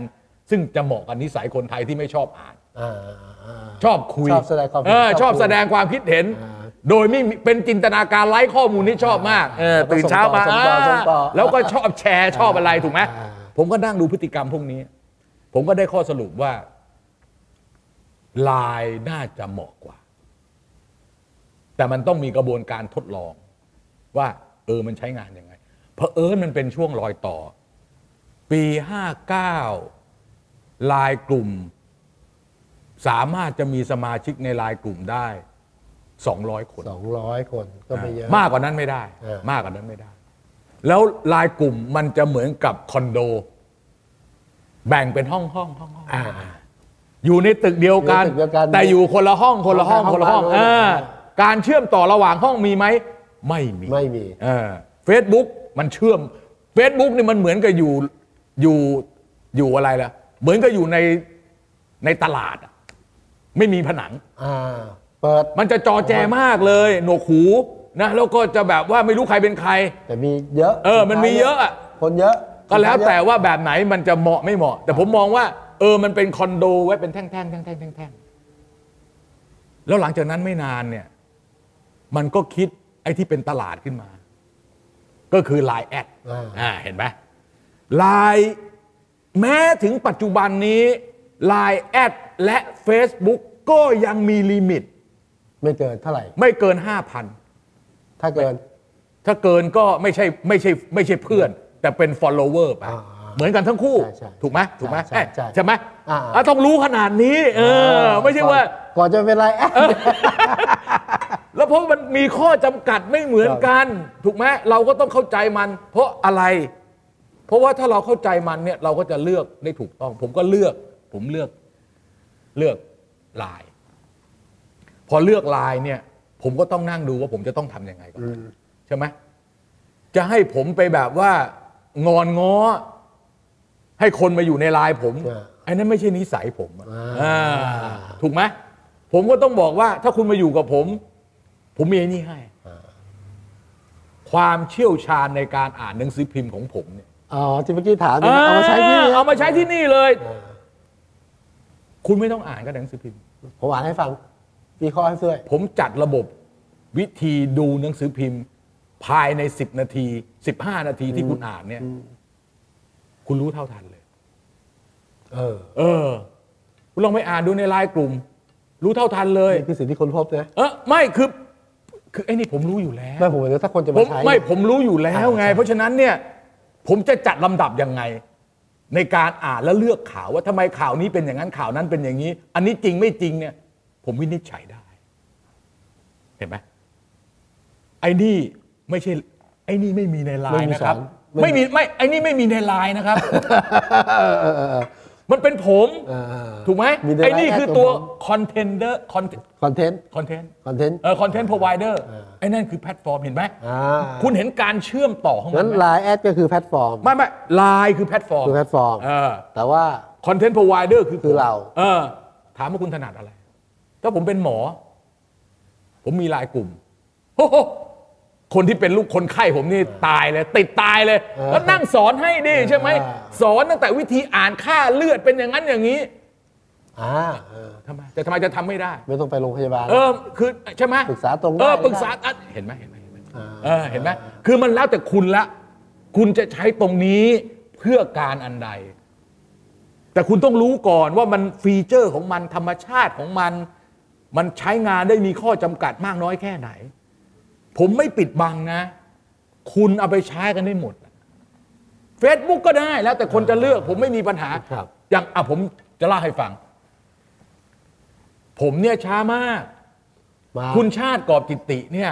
Speaker 2: ซึ่งจะเหมาะกับนิสัยคนไทยที่ไม่ชอบอ่าน
Speaker 1: อ่าอ่า
Speaker 2: ชอบคุย
Speaker 1: ชอบแสดงความคิด
Speaker 2: เออ
Speaker 1: ช
Speaker 2: ช
Speaker 1: อ
Speaker 2: อ
Speaker 1: บบคุย
Speaker 2: แสดงความคิดเห็น
Speaker 1: อ่า
Speaker 2: โดยไม่มีเป็นจินตนาการไร้ข้อมูลที่ชอบมากเออ
Speaker 1: แล้วก็
Speaker 2: ตื่นเช้ามา
Speaker 1: ส่งต่อส่งต่อ
Speaker 2: อ่าแล้วก็ชอบแชร์ชอบอะไรถูกไหม
Speaker 1: อ่า
Speaker 2: ผมก็นั่งดูพฤติกรรมพวกนี้ ผมก็ได้ข้อสรุปว่าไลน์น่าจะเหมาะกว่า แต่มันต้องมีกระบวนการทดลอง ว่า เออมันใช้งานยังไงเพราะเออมันเป็นช่วงรอยต่อ ปีห้าเก้าลายกลุ่ม สามารถจะมีสมาชิกในลายกลุ่มได้ 200 คน
Speaker 1: สองร้อยคนก็ไม่เยอะ
Speaker 2: มากกว่านั้นไม่ได้
Speaker 1: เออ
Speaker 2: มากกว่านั้นไม่ได้ แล้วลายกลุ่มมันจะเหมือนกับคอนโด แบ่งเป็นห้องห้องห้องห้อง
Speaker 1: อ่า
Speaker 2: อยู่ในตึกเดียวกัน
Speaker 1: อยู่ในตึกเดียวกัน
Speaker 2: แต่อยู่คนละห้องคนละห้อง
Speaker 1: ห้อง
Speaker 2: คนละห้อง
Speaker 1: ห้อง
Speaker 2: เออ
Speaker 1: ห้อง
Speaker 2: การเชื่อมต่อระหว่างห้องมีไหม ไม่มี
Speaker 1: ไม่มี
Speaker 2: เฟซบุ๊กมันเชื่อม Facebook นี่มันเหมือนกับอยู่อยู่อยู่อะไรล่ะ เหมือนกับอยู่ในในตลาดอะไม่มีผนัง
Speaker 1: อ่า เปิด
Speaker 2: มันจะจอแจมากเลย หนวกหูนะแล้วก็จะแบบว่าไม่รู้ใครเป็นใคร
Speaker 1: แต่มีเยอะ
Speaker 2: เออ มันมีเยอะอะ
Speaker 1: คนเยอะ
Speaker 2: ก็แล้วแต่ว่าแบบไหนมันจะเหมาะไม่เหมาะ แต่ผมมองว่า เออมันเป็นคอนโดไว้เป็นแท่งๆแท่งๆแท่งๆแท่งๆแล้วหลังจากนั้นไม่นานเนี่ย มันก็คิดไอ้ที่เป็นตลาดขึ้นมา ก็คือ Line แอด
Speaker 1: อ่า
Speaker 2: อ่าเห็นไหมไลน์แม้ถึงปัจจุบันนี้ Line แอดและ Facebook ก็ยังมี limit
Speaker 1: ไม่เกินเท่าไหร่
Speaker 2: ไม่เกิน 5,000
Speaker 1: ถ้าเกิน
Speaker 2: ถ้าเกินก็ไม่ใช่ไม่ใช่ไม่ใช่เพื่อน แต่เป็น follower ไป
Speaker 1: อ่า
Speaker 2: เหมือนกันทั้งคู่
Speaker 1: ใช่ใช่
Speaker 2: ถูกไหมถูกไหม
Speaker 1: ใช่ใช่
Speaker 2: ใช่ไหม
Speaker 1: อ่า
Speaker 2: อะต้องรู้ขนาดนี้ เออ ไม่ใช่ว่า
Speaker 1: ก่อนจะเป็นไรแอด
Speaker 2: แล้วเพราะมันมีข้อจำกัดไม่เหมือนกัน ถูกไหมเราก็ต้องเข้าใจมัน เพราะอะไร เพราะว่าถ้าเราเข้าใจมันเนี่ย เราก็จะเลือกได้ถูกต้อง ผมก็เลือก ผมเลือกเลือกลาย พอเลือกลายเนี่ย ผมก็ต้องนั่งดูว่าผมจะต้องทำยังไงก่อนใช่ไหมจะให้ผมไปแบบว่า งอนง้อ ให้คนมาอยู่ในลายผม
Speaker 1: ใช่
Speaker 2: ไอ้นั้นไม่ใช่นิสัยผมอะ
Speaker 1: อ่า
Speaker 2: อ่าถูกไหมผมก็ต้องบอกว่า ถ้าคุณมาอยู่กับผม ผมมีไอ้นี่ให้ ความเชี่ยวชาญในการอ่านหนังสือพิมพ์ของผมเนี่ย
Speaker 1: อ๋อที่เมื่อกี้ถามเนี่ยเอามาใช้ที่นี่
Speaker 2: เอามาใช้ที่นี่เลย คุณไม่ต้องอ่านก็ได้หนังสือพิมพ์
Speaker 1: ผมอ่านให้ฟังวิเคราะห์ให้ช่วย
Speaker 2: ผมจัดระบบวิธีดูหนังสือพิมพ์ ภายใน 10 นาที 15 นาทีที่คุณอ่านเนี่ย คุณรู้เท่าทันเลย
Speaker 1: เออ
Speaker 2: เออ คุณลองไปอ่านดูในไลน์กลุ่ม รู้เท่าทันเลย
Speaker 1: นี่คือสิ่งที่คนพบนะ
Speaker 2: เออไม่คือ คือไอ้นี่ผมรู้อยู่แล้ว
Speaker 1: ไม่ผมว่าถ้าคนจะ
Speaker 2: ผมา
Speaker 1: มใช้
Speaker 2: ไม่ผมรู้อยู่แล้วไง
Speaker 1: อ่าใช่
Speaker 2: เพราะฉะนั้นเนี่ย ผมจะจัดลำดับยังไง ในการอ่านและเลือกข่าวว่าทำไมข่าวนี้เป็นอย่างนั้นข่าวนั้นเป็นอย่างนี้ อันนี้จริงไม่จริงเนี่ย ผมวินิจฉัยได้ เห็นไหมไอ้นี่ ไม่ใช่ไอ้นี่ไม่มีในไลน์นะครับ ไม่มีไม่ไอ้นี่ไม่มีในไลน์นะครับ
Speaker 1: เออเออเออเออ
Speaker 2: มันเป็นผม
Speaker 1: เออ
Speaker 2: ถูกไหม
Speaker 1: มีใน
Speaker 2: ไอ้นี่
Speaker 1: Line
Speaker 2: คือ
Speaker 1: แอด
Speaker 2: ตัว
Speaker 1: ของผม
Speaker 2: contender คอน
Speaker 1: content content content เออ
Speaker 2: content providerไอ้นั่นคือแพลตฟอร์มเห็นไหม
Speaker 1: อ่า
Speaker 2: คุณเห็นการเชื่อมต่อของมั
Speaker 1: งั้
Speaker 2: น
Speaker 1: น
Speaker 2: ไหม
Speaker 1: ไลน์แอดก็คือแพลตฟอร์ม
Speaker 2: ไม่ไม่ไลน์คือแพลตฟอร์ม
Speaker 1: คือแพลตฟอร์ม
Speaker 2: เออ
Speaker 1: แต่ว่า
Speaker 2: content provider คือ
Speaker 1: คือเรา
Speaker 2: เออ ถามว่าคุณถนัดอะไร ถ้าผมเป็นหมอ ผมมีไลน์กลุ่มโอ้โห คนที่เป็นลูกคนไข้ผมนี่ตายเลย ติดตายเลย
Speaker 1: เออ
Speaker 2: แล้วนั่งสอนให้ดิใช่ไหม
Speaker 1: อ่า
Speaker 2: สอนตั้งแต่วิธีอ่านค่าเลือดเป็นอย่างนั้นอย่างนี้
Speaker 1: อ่าเออ
Speaker 2: ทำไมแต่ทำไมจะทำไม่ได้
Speaker 1: ไม่ต้องไปโรงพยาบาล
Speaker 2: เออคือใช่ไหม
Speaker 1: ปรึกษาตรงได้
Speaker 2: เออ
Speaker 1: ได้
Speaker 2: ปรึกษาอะเห็นไหมเห็นไหมเห็นไหม
Speaker 1: อ่า
Speaker 2: เออเห็นไหมคือมันแล้วแต่คุณละ คุณจะใช้ตรงนี้เพื่อการอันใด แต่คุณต้องรู้ก่อนว่ามันฟีเจอร์ของมันธรรมชาติของมัน มันใช้งานได้มีข้อจำกัดมากน้อยแค่ไหน ผมไม่ปิดบังนะ คุณเอาไปใช้กันได้หมด Facebook ก็ได้แล้วแต่คนจะเลือก ผมไม่มีปัญหา
Speaker 1: ครับ
Speaker 2: อย่างอะผมจะเล่าให้ฟัง ผมเนี่ยช้ามาก
Speaker 1: มา
Speaker 2: คุณชาติกอบกิติเนี่ย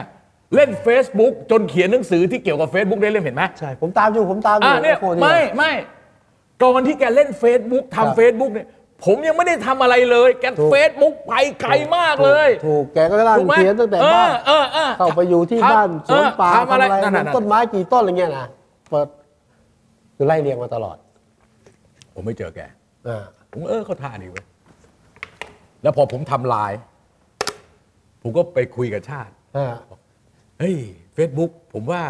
Speaker 2: เล่น Facebook จนเขียนหนังสือที่เกี่ยวกับ Facebook ได้เล่มเห็นไหม
Speaker 1: ใช่ ผมตามอยู่ ผมตามอยู่
Speaker 2: อ่าเนี่ย
Speaker 1: โอ้โห
Speaker 2: ไม่ไม่ตอนที่แกเล่น Facebook
Speaker 1: ครับ
Speaker 2: ทำ Facebook เนี่ย ผมยังไม่ได้ทำอะไรเลยแก
Speaker 1: ถูก
Speaker 2: เฟซบุ๊กไปไกลมากเลย
Speaker 1: ถูกถูกแกก็ร่าง
Speaker 2: ถูกไหม
Speaker 1: เขียนตั้งแต่
Speaker 2: เอ
Speaker 1: บ้า
Speaker 2: อนเออเออ
Speaker 1: เข้าไปอยู่ที่
Speaker 2: ทำ
Speaker 1: บ้านสวนป่า
Speaker 2: เออ
Speaker 1: ทำอะไร
Speaker 2: นั่นน่ะ
Speaker 1: ต้นไม้กี่ต้นอะไรเงี้ยนะเปิดคือไล่เรียงมาตลอด
Speaker 2: ผมไม่เจอแก
Speaker 1: อ่า
Speaker 2: ผมเออเขาท่าดีเว้ยแล้วพอผมทำไลน์ผมก็ไปคุยกับชาติ
Speaker 1: อ่า
Speaker 2: เฮ้ยเฟซบุ๊กผมว่า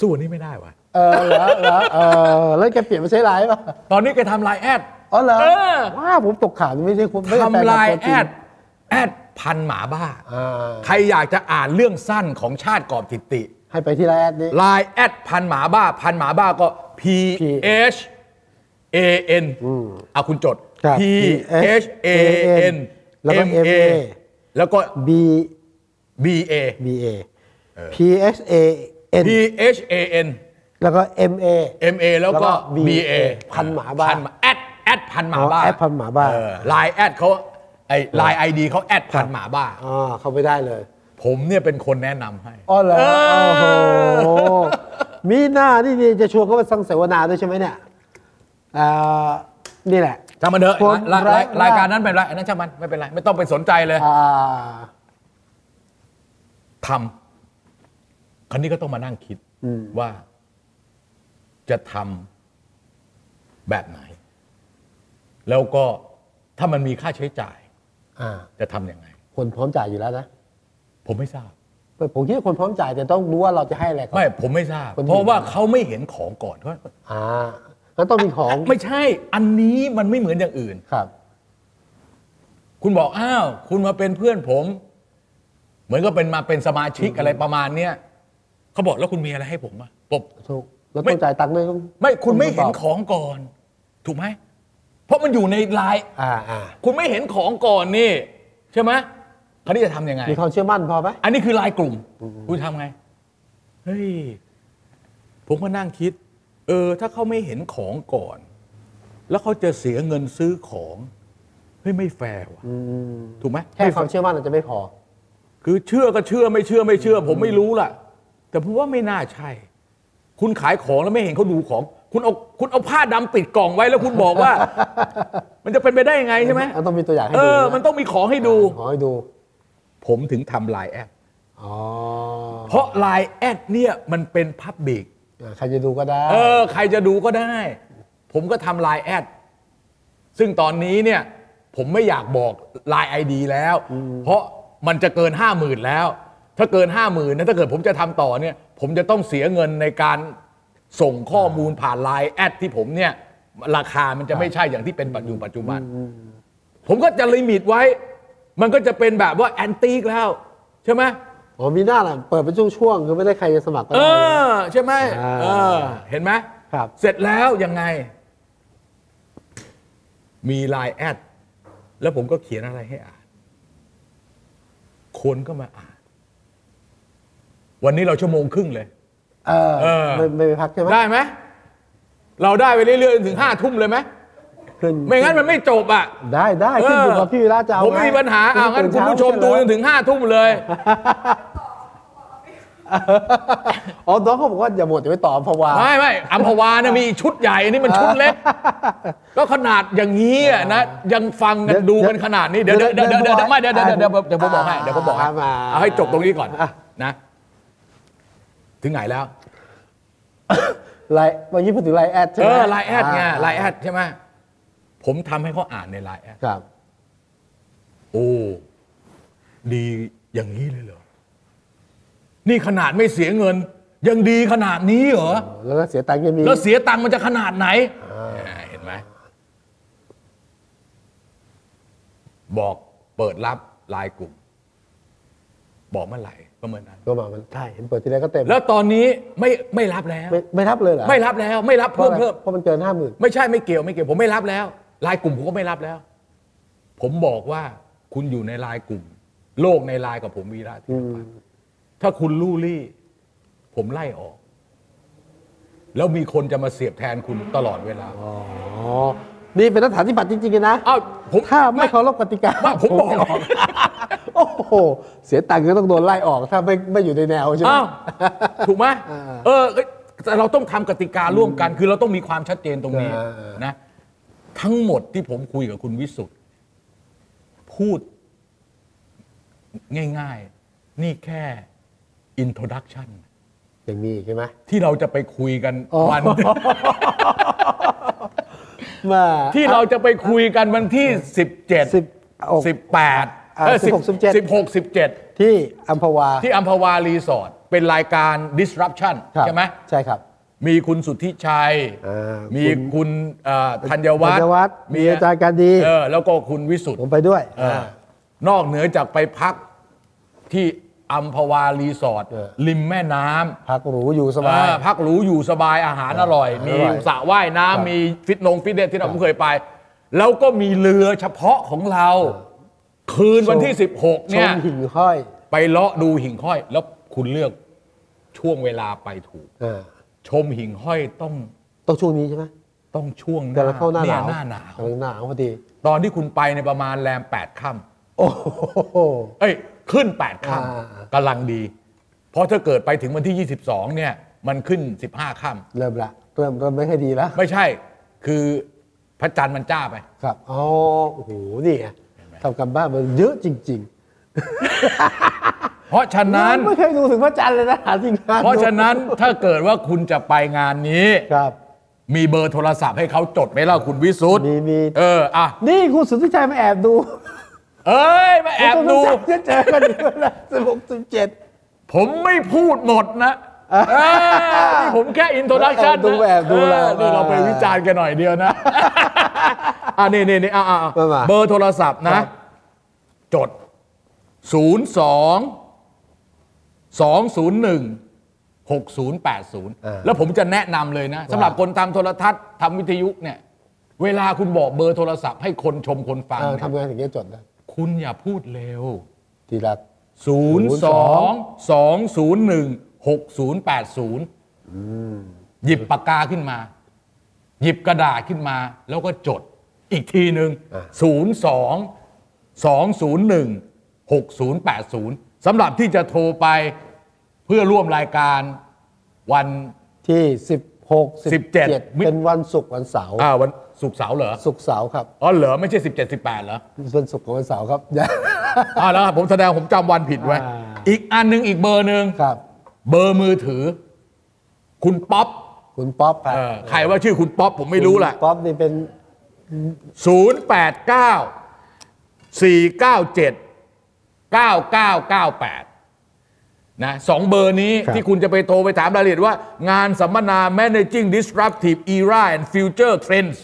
Speaker 2: สู้อันนี้ไม่ได้ว่ะ
Speaker 1: เออเหรอเหรอเออแล้วแกเปลี่ยนมาใช้ไลน์ป่ะ
Speaker 2: ตอนนี้แกทำไลน์แอด
Speaker 1: อ๋อเหรอ
Speaker 2: เออ
Speaker 1: ว้าผมตกข่าวไม่ใช่คุณไม่ใช่แฟน
Speaker 2: ทำ
Speaker 1: ค
Speaker 2: ไล
Speaker 1: บ
Speaker 2: น์
Speaker 1: ตัวจ
Speaker 2: แอ
Speaker 1: ริง
Speaker 2: ดแอดพันหมาบ้า
Speaker 1: อ่า
Speaker 2: ใครอยากจะอ่านเรื่องสั้นของชาติกอบติติ
Speaker 1: ให้ไปที่ไลน์แอดนี้
Speaker 2: ไลน์แอดพันหมาบ้า พันหมาบ้าก็ P H A N เอาคุณจด
Speaker 1: ครับ
Speaker 2: P H A N
Speaker 1: แล้วก็
Speaker 2: M A
Speaker 1: MA
Speaker 2: แล้วก็
Speaker 1: B
Speaker 2: B A
Speaker 1: B A P S A N
Speaker 2: P H A N
Speaker 1: แล้วก็ M A
Speaker 2: M A แล้วก็
Speaker 1: แล้วก็
Speaker 2: B A
Speaker 1: พันหมาบ้า
Speaker 2: แอด แอดพันหมาบ้า
Speaker 1: อ๋อแอดพันหมาบ้า
Speaker 2: ไลน์แอดเขาไอไลน์ ID เขาแอดพันหมาบ้า
Speaker 1: อ่าเข้าไปได้เลย
Speaker 2: ผมเนี่ยเป็นคนแนะนำให้
Speaker 1: อ๋อเหรอ
Speaker 2: เออ
Speaker 1: โอ้โหมีหน้านี่นี่จะชวนเขาไปสังเสวนาด้วยใช่ไหมเนี่ยอ่านี่แหละ
Speaker 2: จำมันเถอะ
Speaker 1: คน
Speaker 2: รายราย
Speaker 1: ไร้
Speaker 2: รายการนั้นเป็นไรอันนั้นช่างมันไม่เป็นไรไม่ต้องไปสนใจเลย
Speaker 1: อ่า
Speaker 2: ทำคราวนี้ก็ต้องมานั่งคิดว่าจะทำแบบไหน แล้วก็ถ้ามันมีค่าใช้จ่าย
Speaker 1: อ่า
Speaker 2: จะทำยังไง
Speaker 1: คนพร้อมจ่ายอยู่แล้วนะ
Speaker 2: ผมไม่ทราบ
Speaker 1: ผมคิดว่าคนพร้อมจ่ายแต่ต้องรู้ว่าเราจะให้อะไรเขา
Speaker 2: ไม่ผมไม่ทราบ
Speaker 1: คนที่
Speaker 2: เพราะว่าเขาไม่เห็นของก่อนว่า
Speaker 1: อ่าแล้วต้องมีของ
Speaker 2: ไม่ใช่อันนี้มันไม่เหมือนอย่างอื่น
Speaker 1: ครับ
Speaker 2: คุณบอกอ้าว คุณมาเป็นเพื่อนผม เหมือนก็เป็นมาเป็นสมาชิกอะไรประมาณเนี้ยเขาบอกแล้วคุณมีอะไรให้ผมอะผม
Speaker 1: ถูกแล้ว
Speaker 2: ไม่
Speaker 1: ต้องจ่ายตังค์ด้วยต้อง
Speaker 2: ไม่คุณไม่เห็น
Speaker 1: ตอบ
Speaker 2: ของก่อน ถูกไหม เพราะมันอยู่ในไลน์
Speaker 1: อ่าอ่า
Speaker 2: คุณไม่เห็นของก่อนนี่ ใช่ไหมคราวนี้จะทำยังไง
Speaker 1: มีความเชื่อมั่นพอไหม
Speaker 2: อันนี้คือไลน์กลุ่ม คุณทำไง เฮ้ย ผมก็นั่งคิด เออ ถ้าเขาไม่เห็นของก่อน แล้วเขาจะเสียเงินซื้อของเฮ้ยไม่แฟร์ว่ะ
Speaker 1: อืม
Speaker 2: ถูกไหม
Speaker 1: แค่ความเชื่อมั่นอาจจะไม่พอ
Speaker 2: คือเชื่อก็เชื่อไม่เชื่อไม่เชื่อ ผมไม่รู้ล่ะ แต่ผมว่าไม่น่าใช่ คุณขายของแล้วไม่เห็นเขาดูของ คุณเอาคุณเอาผ้าดำปิดกล่องไว้แล้วคุณบอกว่า มันจะเป็นไปได้ยังไงใช่ไหม
Speaker 1: มันต้องมีตัวอย่างให้
Speaker 2: เอ
Speaker 1: ดู
Speaker 2: อ
Speaker 1: นะ
Speaker 2: มันต้องมีของให้ดู
Speaker 1: ขอให้ดู
Speaker 2: ผมถึงทำ LINE@ อ๋
Speaker 1: อ
Speaker 2: เพราะ LINE@ เนี่ยมันเป็น public
Speaker 1: อ่าใครจะดูก็ได้
Speaker 2: เออ ใครจะดูก็ได้ ผมก็ทำ LINE@ ซึ่งตอนนี้เนี่ย ผมไม่อยากบอก LINE ID แล้ว เพราะมันจะเกินห้าหมื่นแล้ว ถ้าเกินห้าหมื่นนะถ้าเกิดผมจะทำต่อเนี่ย ผมจะต้องเสียเงินในการ ส่งข้อมูลผ่าน LINE@ ที่ผมเนี่ย ราคามันจะไม่ใช่อย่างที่เป็นปัจจุปัจจุบัน ผมก็จะ limit ไว้ มันก็จะเป็นแบบว่า anti แล้ว ใช่ไหม
Speaker 1: อ๋อมีหน้าล่ะเปิดเป็นช่วงๆคือไม่ได้ใครจะสมัครก็
Speaker 2: เอ
Speaker 1: ได้
Speaker 2: อ ใช่ไหม
Speaker 1: อ่า
Speaker 2: เออ เห็นไหม
Speaker 1: ครับ
Speaker 2: เสร็จแล้วยังไง มี LINE@แล้วผมก็เขียนอะไรให้อ่าน คนก็มาอ่าน วันนี้เราชั่วโมงครึ่งเลย
Speaker 1: เออ
Speaker 2: เออ
Speaker 1: ไม่ไม่ไปพักใช่ไหม
Speaker 2: ได้ไหมเราได้ไปเรื่อยๆถึงห้าทุ่มเลยไหม
Speaker 1: ขึ้น
Speaker 2: ไม่งั้นมันไม่จบอะ
Speaker 1: ได้ได้ขึ้นอยู่กับพี่วิระจะเอา
Speaker 2: ผมไม่มีปัญหาอ่างั้นคุณผู้ชมดูจนถึงห้าทุ่มเลย
Speaker 1: อ๋อน้องเขาบอกว่าอย่าหมดจะไปต่ออัมพวา
Speaker 2: ไม่ไม่อัมพวาเนี่ยมีอีกชุดใหญ่อันนี่มันชุดเล็ก ก็ขนาดอย่างนี้อะนะยังฟังกัน
Speaker 1: เดี๋ยว
Speaker 2: ดูกันขนาดนี้เดี๋ยวเดี๋ยวเดี๋ยวเดี๋ยวเดี๋ยวไม่เดี๋ยวเดี๋ยวเดี๋ยวเดี๋ยวผมบอกให้
Speaker 1: อ่า
Speaker 2: เดี๋ยวผมบอกให้
Speaker 1: มา
Speaker 2: เอาให้จบตรงนี้ก่อน
Speaker 1: อะ
Speaker 2: นะ ถึงไหนแล้ว
Speaker 1: ไลน์วันนี้พูดถึง LINE@ ใช่
Speaker 2: เอ
Speaker 1: ไหม
Speaker 2: อ LINE@ ไง LINE@ ใช่ไหมผมทำให้เขาอ่านใน LINE@
Speaker 1: ครับ
Speaker 2: โอ้ดีอย่างนี้เลยเหรอ นี่ขนาดไม่เสียเงิน ยังดีขนาดนี้เหรอ
Speaker 1: แล้วก็เสียตังค์ยังมี
Speaker 2: แล้วเสียตังค์มันจะขนาดไหนเห็นไหม บอกเปิดรับไลน์กลุ่ม บอกเมื่อไหร่ ก็เมื่อนั้น
Speaker 1: ก็มามันใช่เห็นเปิดทีไรก็เต็ม
Speaker 2: แล้วตอนนี้ไม่ไม่รับแล้ว
Speaker 1: ไม่ไม่รับเลยเหรอ
Speaker 2: ไม่รับแล้วไม่รับ
Speaker 1: เพราะ
Speaker 2: เพิ่ม
Speaker 1: อะไร
Speaker 2: เพิ่ม
Speaker 1: เพราะมันเกินห้าหมื่น
Speaker 2: ไม่ใช่ไม่เกี่ยวไม่เกี่ยวผมไม่รับแล้วไลน์กลุ่มผมก็ไม่รับแล้ว ผมบอกว่าคุณอยู่ในไลน์กลุ่ม โลกในไลน์กับผมวีระธีรพันธ์ถ้าคุณลู่ลี่ ผมไล่ออก แล้วมีคนจะมาเสียบแทนคุณตลอดเวลา
Speaker 1: อ๋อ นี่เป็นนักฐานที่บัตรจริงๆนะ
Speaker 2: อ้าวผม
Speaker 1: ถ้าไม่เคารพกติกา
Speaker 2: ไม่ผมบอก
Speaker 1: ไโอ้โหเสียตังค์ก็ต้องโดนไล่ออกถ้าไม่ไม่อยู่ในแนวใช่ไหม
Speaker 2: อ้าวถูกไหม
Speaker 1: อ่า
Speaker 2: เออเอ้ยแต่เราต้องทำกติการ่วมกัน คือเราต้องมีความชัดเจนตรงนี้
Speaker 1: อ่าอ่าน
Speaker 2: นะ ทั้งหมดที่ผมคุยกับคุณวิสุทธ์พูด ง่ายๆ นี่แค่ introduction
Speaker 1: ยังมีอีกใช่ไหม
Speaker 2: ที่เราจะไปคุยกัน
Speaker 1: อ๋อ
Speaker 2: วัน
Speaker 1: มา
Speaker 2: ที่เราจะไปคุยกันวันที่ 17
Speaker 1: สิบ
Speaker 2: 18
Speaker 1: อ่า
Speaker 2: เออ
Speaker 1: 16 17
Speaker 2: 16 17
Speaker 1: ที่อัมพวา
Speaker 2: ที่อัมพวารีสอร์ทเป็นรายการ disruption
Speaker 1: ครับ
Speaker 2: ใช่ไหม
Speaker 1: ใช่ครับ
Speaker 2: มีคุณสุทธิชัย
Speaker 1: อ่า
Speaker 2: มี
Speaker 1: คุณ
Speaker 2: คุณเอ่อธัญวัฒ
Speaker 1: ธัญวัฒน์มีอาจารย์การดี
Speaker 2: เออแล้วก็คุณวิสุทธ์
Speaker 1: ผมไปด้วย
Speaker 2: เอออนอกเหนือจากไปพักที่ อัมพวารีสอร์ท
Speaker 1: เออ
Speaker 2: ริมแม่น้ำ
Speaker 1: พักหรูอยู่สบาย
Speaker 2: เออพักหรูอยู่สบายอาหารอร่อย
Speaker 1: อาหาร
Speaker 2: มี
Speaker 1: อร่อย
Speaker 2: สระว่าย
Speaker 1: ครับ
Speaker 2: น้ำมีฟิตนงฟิตเนสที่เราเคยไป แล้วก็มีเรือเฉพาะของเรา คืนวันที่ 16
Speaker 1: ช
Speaker 2: เนี่ย
Speaker 1: มหิ่งห้อย
Speaker 2: ไปเลาะดูหิ่งห้อย แล้วคุณเลือกช่วงเวลาไปถูก
Speaker 1: อ่า
Speaker 2: ชมหิ่งห้อยต้อง
Speaker 1: ต้องช่วงนี้ใช่ไหม
Speaker 2: ต้องช่วงห
Speaker 1: แต่เราเข้าหน้าห
Speaker 2: เนี่ย
Speaker 1: นาว
Speaker 2: หน้าหนาว
Speaker 1: กำลังหนาวพอดี
Speaker 2: ตอนที่คุณไปในประมาณแรมแปดค่
Speaker 1: โอ้โหำ
Speaker 2: เอ้ย ขึ้นแปดค่
Speaker 1: อ่าำ
Speaker 2: กำลังดี เพราะถ้าเกิดไปถึงวันที่ 22 เนี่ย มันขึ้น 15ค่ำ
Speaker 1: เริ่มละเริ่มเริ่มไม่ค่อยดีแล้ว
Speaker 2: ไม่ใช่ คือพระจันทร์มันจ้าไป
Speaker 1: ครับอ๋อโอ้โหนี่ไงทำกันบ้านมันเยอะจริง
Speaker 2: เพราะฉะ
Speaker 1: ๆ
Speaker 2: นั้น
Speaker 1: ไม่เคยดูถึงพระจันทร์เลยนะหาที่งาน
Speaker 2: เพราะฉะนั้นถ้าเกิดว่าคุณจะไปงานนี้
Speaker 1: ครับ
Speaker 2: มีเบอร์โทรศัพท์ให้เขาจดไหมล่ะคุณวิสุทธ์
Speaker 1: มีมี
Speaker 2: เอออะ
Speaker 1: นี่คุณสุทธิชัยมาแอบดู
Speaker 2: เอ้ยมาแอบดู
Speaker 1: จะเจอกันอีกแล้วนะสิบหกสิบเจ็ด
Speaker 2: ผมไม่พูดหมดนะเออนี่ผมแค่อินโทรดักชัน
Speaker 1: แอบดูแอบดูแล้ว
Speaker 2: นี่เราไปวิจารณ์กันหน่อยเดียวนะอ่านี่นี่นี่อ่าอ่า
Speaker 1: มามา
Speaker 2: เบอร์โทรศัพท์นะ
Speaker 1: ครับ
Speaker 2: จด 02 201 6080 แล้วผมจะแนะนำเลยนะสำหรับคนทำโทรทัศน์ทำวิทยุเนี่ย เวลาคุณบอกเบอร์โทรศัพท์ให้คนชมคนฟัง
Speaker 1: เออ
Speaker 2: เนี่ย
Speaker 1: ทำงานถึงจะจดนะ
Speaker 2: คุณอย่าพูดเร็ว
Speaker 1: ทีละ
Speaker 2: 02 201 6080 หยิบปากกาขึ้นมา หยิบกระดาษขึ้นมา แล้วก็จดอีกทีหนึ่ง
Speaker 1: อ่า
Speaker 2: 02 201 6080สำหรับที่จะโทรไปเพื่อร่วมรายการวัน
Speaker 1: ที่สิบหกสิบ
Speaker 2: 17
Speaker 1: เจ็ดเป็นวันศุกร์วันเสาร์
Speaker 2: อ่าวัน ศุกร์เสาร์เหรอ
Speaker 1: ศุกร์เสาร์ครับ
Speaker 2: อ๋อเหรอไม่ใช่ 17 18เหรอ
Speaker 1: เป็นศุกร์กับวันเสาร์ครับ
Speaker 2: อ่าแล้วผมแสดงผมจำวันผิดไว้
Speaker 1: อ่า
Speaker 2: อีกอันหนึ่งอีกเบอร์หนึ่ง
Speaker 1: ครับ
Speaker 2: เบอร์มือถือ คุณป๊อป
Speaker 1: คุณป๊อปครับ
Speaker 2: เออใครว่าชื่อคุณป๊อปผมไม่รู้แหละ
Speaker 1: คุณป๊อปนี่เป็น
Speaker 2: 089 497 9998 นะสองเบอร์นี้
Speaker 1: ครับ
Speaker 2: ที่คุณจะไปโทรไปถามรายละเอียดว่า งานสัมมนา Managing Disruptive Era and Future Trends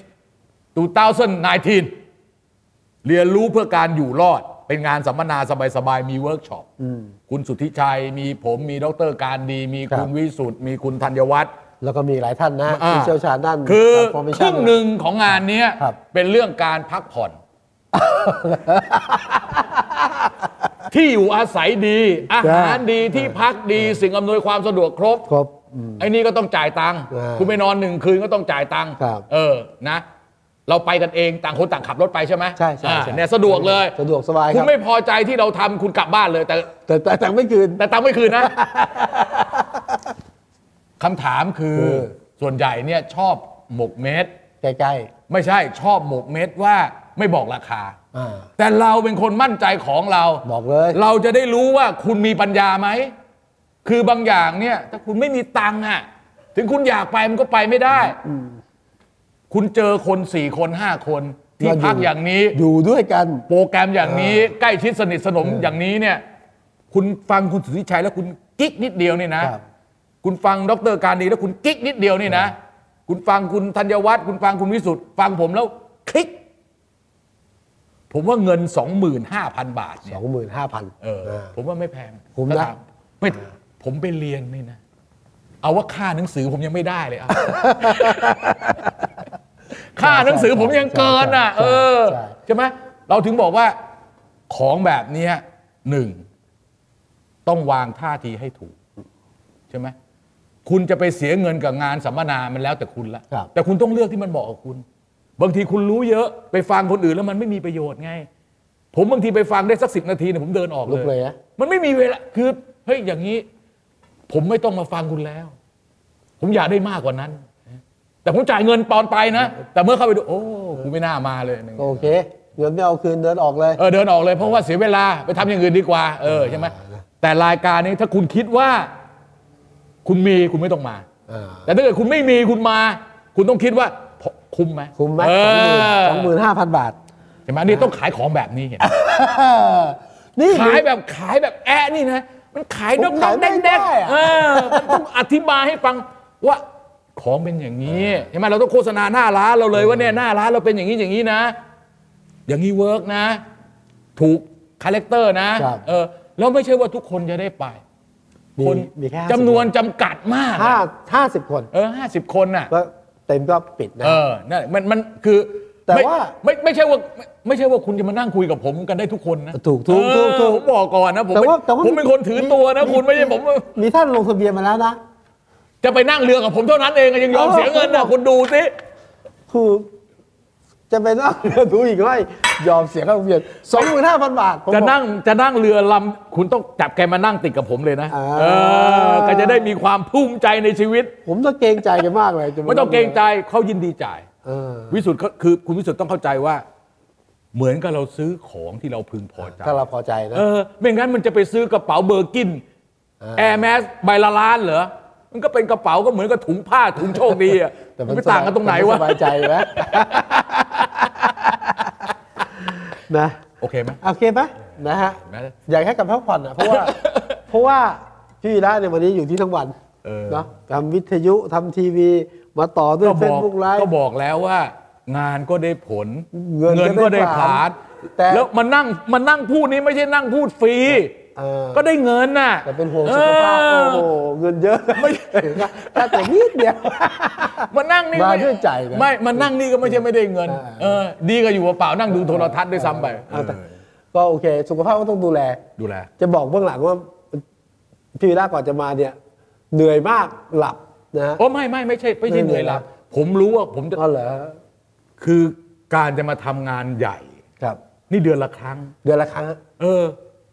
Speaker 2: 2019 เรียนรู้เพื่อการอยู่รอด เป็นงานสัมมนาสบายๆ มีเวิร์กช็อป คุณสุทธิชัย มีผม มีดรการดี มีคุณวิสุทธ์มีคุณธัญวัฒน์
Speaker 1: แล้วก็มีหลายท่านนะ
Speaker 2: อ่า
Speaker 1: ที่เชี่ยวชาญด้าน
Speaker 2: คือ
Speaker 1: transformation
Speaker 2: ครึ่งหนึ่งของงานเนี้ย
Speaker 1: ครับ
Speaker 2: เป็นเรื่องการพักผ่อน ที่อยู่อาศัยดี อาหารดีที่พักดีสิ่งอำนวยความสะดวกครบ
Speaker 1: ครบอืม
Speaker 2: ไอ้นี่ก็ต้องจ่ายตังค์
Speaker 1: อ่า
Speaker 2: คุณไปนอนหนึ่งคืนก็ต้องจ่ายตังค์
Speaker 1: ครับ
Speaker 2: เออนะ เราไปกันเองต่างคนต่างขับรถไปใช่ไหม
Speaker 1: ใช่ใช่
Speaker 2: อ่า
Speaker 1: ใช่
Speaker 2: เนี่ยสะดวกเลย
Speaker 1: สะดวกสบาย
Speaker 2: คุ
Speaker 1: ค
Speaker 2: ณ
Speaker 1: รับ
Speaker 2: ไม่พอใจที่เราทำคุณกลับบ้านเลย แต่
Speaker 1: แต่แต่แต่ไม่คืน
Speaker 2: แต่ตังค์ไม่คืนนะคำถามคือ
Speaker 1: คือ
Speaker 2: ส่วนใหญ่เนี่ยชอบหมกเม็ด
Speaker 1: ใกล้
Speaker 2: ไม่ใช่ชอบหมกเม็ดว่าไม่บอกราคา
Speaker 1: ๆอ่า
Speaker 2: แต่เราเป็นคนมั่นใจของเรา
Speaker 1: บอกเลย
Speaker 2: เราจะได้รู้ว่าคุณมีปัญญาไหม คือบางอย่างเนี่ย ถ้าคุณไม่มีตังค์อะถึงคุณอยากไปมันก็ไปไม่ได้ คุณเจอคนสี่คนห้าคนที่
Speaker 1: ก็อยู่
Speaker 2: พักอย่างนี้
Speaker 1: อยู่ด้วยกัน
Speaker 2: โปรแกรมอย่างนี้ใกล้ชิดสนิทสนมอย่างนี้เนี่ย คุณฟังคุณสุทธิชัยแล้วคุณกิ๊กนิดเดียวนี่นะ
Speaker 1: ครับ
Speaker 2: คุณฟังดรการดีแล้วคุณกิ๊กนิดเดียวนี่นะ คุณฟังคุณธัญวัฒน์คุณฟังคุณวิสุทธ์ฟังผมแล้วคลิก ผมว่าเงิน 25,000 บาท
Speaker 1: ส
Speaker 2: เนี่ย
Speaker 1: องหมื่นห้าพัน
Speaker 2: เออผมว่าไม่แพง
Speaker 1: คุ้มนะ
Speaker 2: ถ้าถาไม่ผมไปเรียนนี่นะ เอาว่าค่าหนังสือผมยังไม่ได้เลยอะ ค่าหนังสือผมยังเกินอะ เออ
Speaker 1: ใช่
Speaker 2: ใช่ไหมเราถึงบอกว่าของแบบเนี้ยหนึ่งต้องวางท่าทีให้ถูก ใช่ไหมคุณจะไปเสียเงินกับงานสัมมนามันแล้วแต่คุณละ
Speaker 1: ครับ
Speaker 2: แต่คุณต้องเลือกที่มันเหมาะกับคุณ บางทีคุณรู้เยอะไปฟังคนอื่นแล้วมันไม่มีประโยชน์ไง ผมบางทีไปฟังได้สักสิบนาทีเนี่ยผมเดินออก
Speaker 1: ลุก
Speaker 2: เล
Speaker 1: เลยยนะ
Speaker 2: มันไม่มีเวลาคือเฮ้ยอย่างนี้ ผมไม่ต้องมาฟังคุณแล้ว ผมอยากได้มากกว่านั้น แต่ผมจ่ายเงินปอนไปนะ แต่เมื่อเข้าไปดู โอ้กูไม่น่ามาเลย
Speaker 1: โอเคเงินไม่เอาคืนเดินออกเลย
Speaker 2: เออเดินออกเลยเพราะว่าเสียเวลาไปทำอย่างอื่นดีกว่าเออใช่ไหมแต่รายการนี้ถ้าคุณคิดว่า คุณมีคุณไม่ต้องมา
Speaker 1: อ่า
Speaker 2: แต่ถ้าเกิดคุณไม่มีคุณมา คุณต้องคิดว่าพอคุ้มไหม
Speaker 1: คุ้มไหม
Speaker 2: เอ
Speaker 1: สองหมื่นห้าพันบาท
Speaker 2: ใช่ไหมนี่ต้องขายของแบบนี้เห็นไหม
Speaker 1: นี่
Speaker 2: ขายแบบขายแบบแอะนี่นะมันขายด
Speaker 1: ผ
Speaker 2: อก
Speaker 1: ม
Speaker 2: ด
Speaker 1: ขา
Speaker 2: อยก
Speaker 1: ไม่
Speaker 2: แดก
Speaker 1: ได้
Speaker 2: ๆ
Speaker 1: อะ
Speaker 2: เออมันต้องอธิบายให้ฟังว่า ของเป็นอย่างนี้ใช่ไหมเราต้องโฆษณาหน้าร้านเราเลยว่าเนี่ยหน้าร้านเราเป็นอย่างนี้อย่างนี้นะ อย่างนี้เวิร์กนะ ถูกคาแรคเตอร์นะครับเออแล้วไม่ใช่ว่าทุกคนจะได้ไป
Speaker 1: มี
Speaker 2: คน
Speaker 1: มีแค่50
Speaker 2: จำนวนจำกัดมาก
Speaker 1: ห้าห้าสิบคน
Speaker 2: เออห้าสิบคนน่ะ
Speaker 1: ก็เต็มก็ปิดนะ
Speaker 2: เออนั่นมันมันคือ
Speaker 1: แต่
Speaker 2: ไม่
Speaker 1: ว่า
Speaker 2: ไม่ไม่ใช่ว่าไม่ไม่ใช่ว่าคุณจะมานั่งคุยกับผมกันได้ทุกคนนะ
Speaker 1: ถูกถูกถูกถูก
Speaker 2: เออผมบอกก่อนนะผม
Speaker 1: แต่
Speaker 2: ไม่
Speaker 1: ว่าแต่ว่า
Speaker 2: ผมเป็นคนถือตัวนะคุณไม่ใช่ผม
Speaker 1: มีท่านลงทะเบียนมาแล้วนะ
Speaker 2: จะไปนั่งเรือกับผมเท่านั้นเองอะยังยอม
Speaker 1: เออ
Speaker 2: เสียเงินนะคุณดูสิ
Speaker 1: คือจะไปนั่งเรือดูอีกไม่ยอมเสียค่าลงทะเบียนสองหมื่นห้าพันบาทผม
Speaker 2: จะ
Speaker 1: บอก
Speaker 2: นั่งจะนั่งเรือลำคุณต้องจับแกมานั่งติดกับผมเลยนะ
Speaker 1: อ่า
Speaker 2: เออก็จะได้มีความภูมิใจในชีวิต
Speaker 1: ผมต้องเกรงใจกันมากเลยจะา
Speaker 2: ไม่ต้องเกรงใจเขายินดีจ่าย
Speaker 1: เออ
Speaker 2: วิสุทธ์ก็คือคุณวิสุทธ์ต้องเข้าใจว่า เหมือนกับเราซื้อของที่เราพึงพอใจ
Speaker 1: ถ้าเราพอใจนะ
Speaker 2: เออไม่งั้นมันจะไปซื้อกระเป๋าเบอร์กิน
Speaker 1: อ่า
Speaker 2: Hermès ใบละล้านเหรอ มันก็เป็นกระเป๋าก็เหมือนกับถุงผ้าถุงโชคดีอะ
Speaker 1: แต่
Speaker 2: มันไม่ต่างกันตรงไหนวะ
Speaker 1: สบายใจไหมนะ
Speaker 2: โอเคไหม
Speaker 1: โอเคไหมนะฮะ
Speaker 2: เห็นไหม
Speaker 1: อยากให้กลับพักผ่อนอะเพราะว่าเพราะว่าพี่วีระเนี่ยวันนี้อยู่ที่ทั้งวัน
Speaker 2: เออ
Speaker 1: เนาะทำวิทยุทำทีวีมาต่อด้วย
Speaker 2: ก็
Speaker 1: Facebook
Speaker 2: live ก็
Speaker 1: บ
Speaker 2: อกแล้วว่างานก็ได้ผล
Speaker 1: เงินก็
Speaker 2: ก็
Speaker 1: ได้
Speaker 2: ได้
Speaker 1: ผ
Speaker 2: ผ
Speaker 1: ลา
Speaker 2: ลา
Speaker 1: ญ
Speaker 2: ญ
Speaker 1: แต่
Speaker 2: แล้วมานั่งมานั่งพูดนี้ไม่ใช่นั่งพูดฟรี
Speaker 1: เออ
Speaker 2: ก็ได้เงินน่ะ
Speaker 1: แต่เป็นห่วงสุขภาพ
Speaker 2: เออ
Speaker 1: โอ้โหเงินเยอะไม่ถ้าแต่นิดเดียว
Speaker 2: มานั่งนี่
Speaker 1: มา
Speaker 2: ได้
Speaker 1: วยใจนะ
Speaker 2: ไม่มานั่งนี่ก็ไม่ใช่ไม่ได้เงิน
Speaker 1: เออ
Speaker 2: เออดีก็อยู่เปล่าๆนั่งดูโทรทัศน์ด้วยซ้ำไป
Speaker 1: เอาแต่ก็โอเค สุขภาพก็ต้องดูแล
Speaker 2: ดูแล
Speaker 1: จะบอกเบื้องหลังว่าพี่วีระก่อนจะมาเนี่ยเหนื่อยมากหลับนะฮะ
Speaker 2: โอ้ไม่ไม่ไม่ใช่ไม่ใช่
Speaker 1: ไม่
Speaker 2: เหนื่อย
Speaker 1: เหนื่อย
Speaker 2: หลับ ผมรู้ว่าผมจะ
Speaker 1: ก็เหรอ
Speaker 2: คือการจะมาทำงานใหญ่
Speaker 1: ครับ
Speaker 2: นี่เดือนละครั้ง
Speaker 1: เดือนละครั้ง
Speaker 2: เออ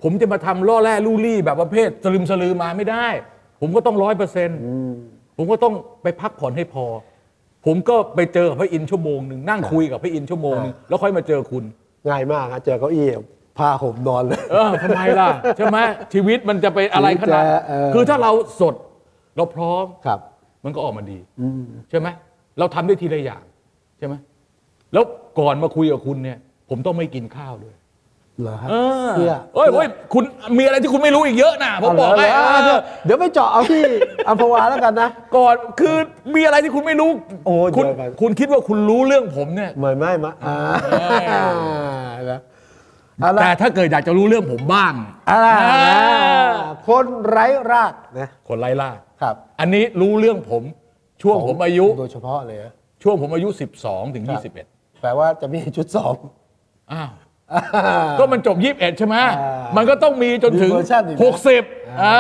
Speaker 2: ผมจะมาทำล่อแร่ลู่ลี่แบบประเภทสลึมสลือมาไม่ได้ ผมก็ต้องร้อยเปอร์เซ็นต์ผมก็ต้องไปพักผ่อนให้พอ ผมก็ไปเจอกับพระอินทร์ชั่วโมงหนึ่งนั่งคุยกับพระอินทร์ชั่วโมงหนึงแล้วค่อยมาเจอคุณ
Speaker 1: ง่ายมากครับเจอเก้าอี้ผ้าห่มนอนเลย
Speaker 2: เออทำไมล่ะ ใช่ไหมชีวิตมันจะไปอะไรขนาด
Speaker 1: ชีวิตจะเออ
Speaker 2: คือถ้าเราสดเราพร้อม
Speaker 1: ครับ
Speaker 2: มันก็ออกมาดีใช่ไหมเราทำได้ทีละอย่าง ใช่ไหมแล้วก่อนมาคุยกับคุณเนี่ย ผมต้องไม่กินข้าวด้วย
Speaker 1: เหรอฮะ
Speaker 2: เออ
Speaker 1: เพื่อ
Speaker 2: เอ้ยเว้ยคุณมีอะไรที่คุณไม่รู้อีกเยอะนะผมบอกให้
Speaker 1: เาเหร
Speaker 2: เอ
Speaker 1: เดี๋ยว
Speaker 2: อ
Speaker 1: เดี๋ยวไปเจาะเอาที่อัมพวาแล้วกันนะ
Speaker 2: ก่อนคือมีอะไรที่คุณไม่รู้
Speaker 1: โอ้
Speaker 2: คุณ
Speaker 1: เดี๋ยวก่อน
Speaker 2: คุณคิดว่าคุณรู้เรื่องผมเนี่ย
Speaker 1: ไม่ไม่มาอ่า
Speaker 2: เอ
Speaker 1: นะเอาละ
Speaker 2: แต่ถ้าเกิดอยากจะรู้เรื่องผมบ้าง
Speaker 1: อะไร
Speaker 2: อ่า
Speaker 1: คนไร้รากนะ
Speaker 2: คนไล่ล่า
Speaker 1: ครับ
Speaker 2: อันนี้รู้เรื่องผมช่วงผมอายุ
Speaker 1: โดยเฉพาะเลยนะ
Speaker 2: ช่วงผมอายุ 12 ถึง
Speaker 1: ครับ
Speaker 2: 21
Speaker 1: แปลว่าจะมีชุดสอง
Speaker 2: อ้าว ก็มันจบ 21 ใช่ไหม
Speaker 1: อ่ามั
Speaker 2: มันก็ต้องมีจนถึง
Speaker 1: มีเวอร์ชันอีกนะ
Speaker 2: 60อ่า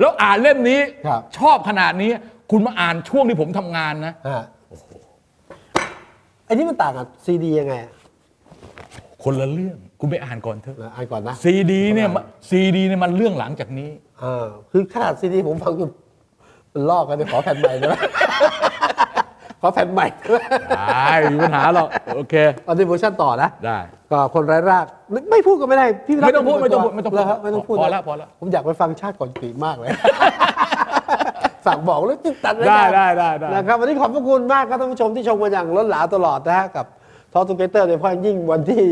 Speaker 2: แล้วอ่านเล่มนี้
Speaker 1: ครับ
Speaker 2: ชอบขนาดนี้ คุณมาอ่านช่วงที่ผมทำงานนะ
Speaker 1: ฮะอันนี้มันต่างกับซีดียังไงอะ
Speaker 2: คนละเรื่องคุณไปอ่านก่อนเถอะ
Speaker 1: นะอ่านก่อนนะ
Speaker 2: ซีดีเนี่ยซีดีเนี่ยมันเรื่องหลังจากนี้
Speaker 1: อ่าคือขนาดซีดีผมฟังอยู่มันลอกกันเลยขอแผ่นใหม่ได้ไหม ขอแผ่นใหม่ได้ไหม
Speaker 2: ได้ไม่มีปัญหาหรอกโอเค
Speaker 1: เอาในเวอร์ชันต่อนะ
Speaker 2: ได้
Speaker 1: ก็คนไร้ราก ไม่พูดก็ไม่ได้ พี่วีระ
Speaker 2: ไม่ต้องพูดไม่ต้องพูดไม่ต้องพูด
Speaker 1: เหรครับไม่ต้องพูด
Speaker 2: พอ
Speaker 1: นะ
Speaker 2: แล้วพอแล้ว
Speaker 1: ผมอยากไปฟังชาติก่อนปีมากเลย สั่งบอกแล้วติดตัดเลย
Speaker 2: ได้ได้ได้ได้
Speaker 1: นะครับวันนี้ขอบพระคุณมากครับท่านผู้ชมที่ชมกันอย่างล้นหลามตลอดนะฮะกับTalk Together โดยเฉพาะอย่างยิ่งวันที่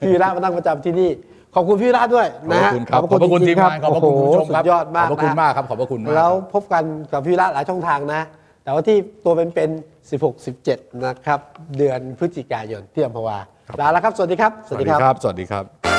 Speaker 1: พี่วีระมานั่งประจำที่นี่ขอบคุณพี่วีระด้วยนะฮะ
Speaker 2: ขอบ
Speaker 1: นะ
Speaker 2: พ
Speaker 1: ฮะ
Speaker 2: ระคุณครับขอบพระคุณ
Speaker 1: จริงๆ ทีริม
Speaker 2: งานขอบพระคุณคุณผู้ชมครับ
Speaker 1: โอ้โหสุดยอดมาก
Speaker 2: ขอบพระคุณ
Speaker 1: นะ
Speaker 2: มากครับขอบพระคุณมาก
Speaker 1: แล้วพบกันกับพี่วีระหลายช่องทางนะ แต่ว่าที่ตัวเป็นๆ16 17 นะครับ เดือนพฤศจิกายนที่อัมพวาลาแล้วครับ สวัสดีครับ
Speaker 2: สวัสดีครับ สวัสดีครับ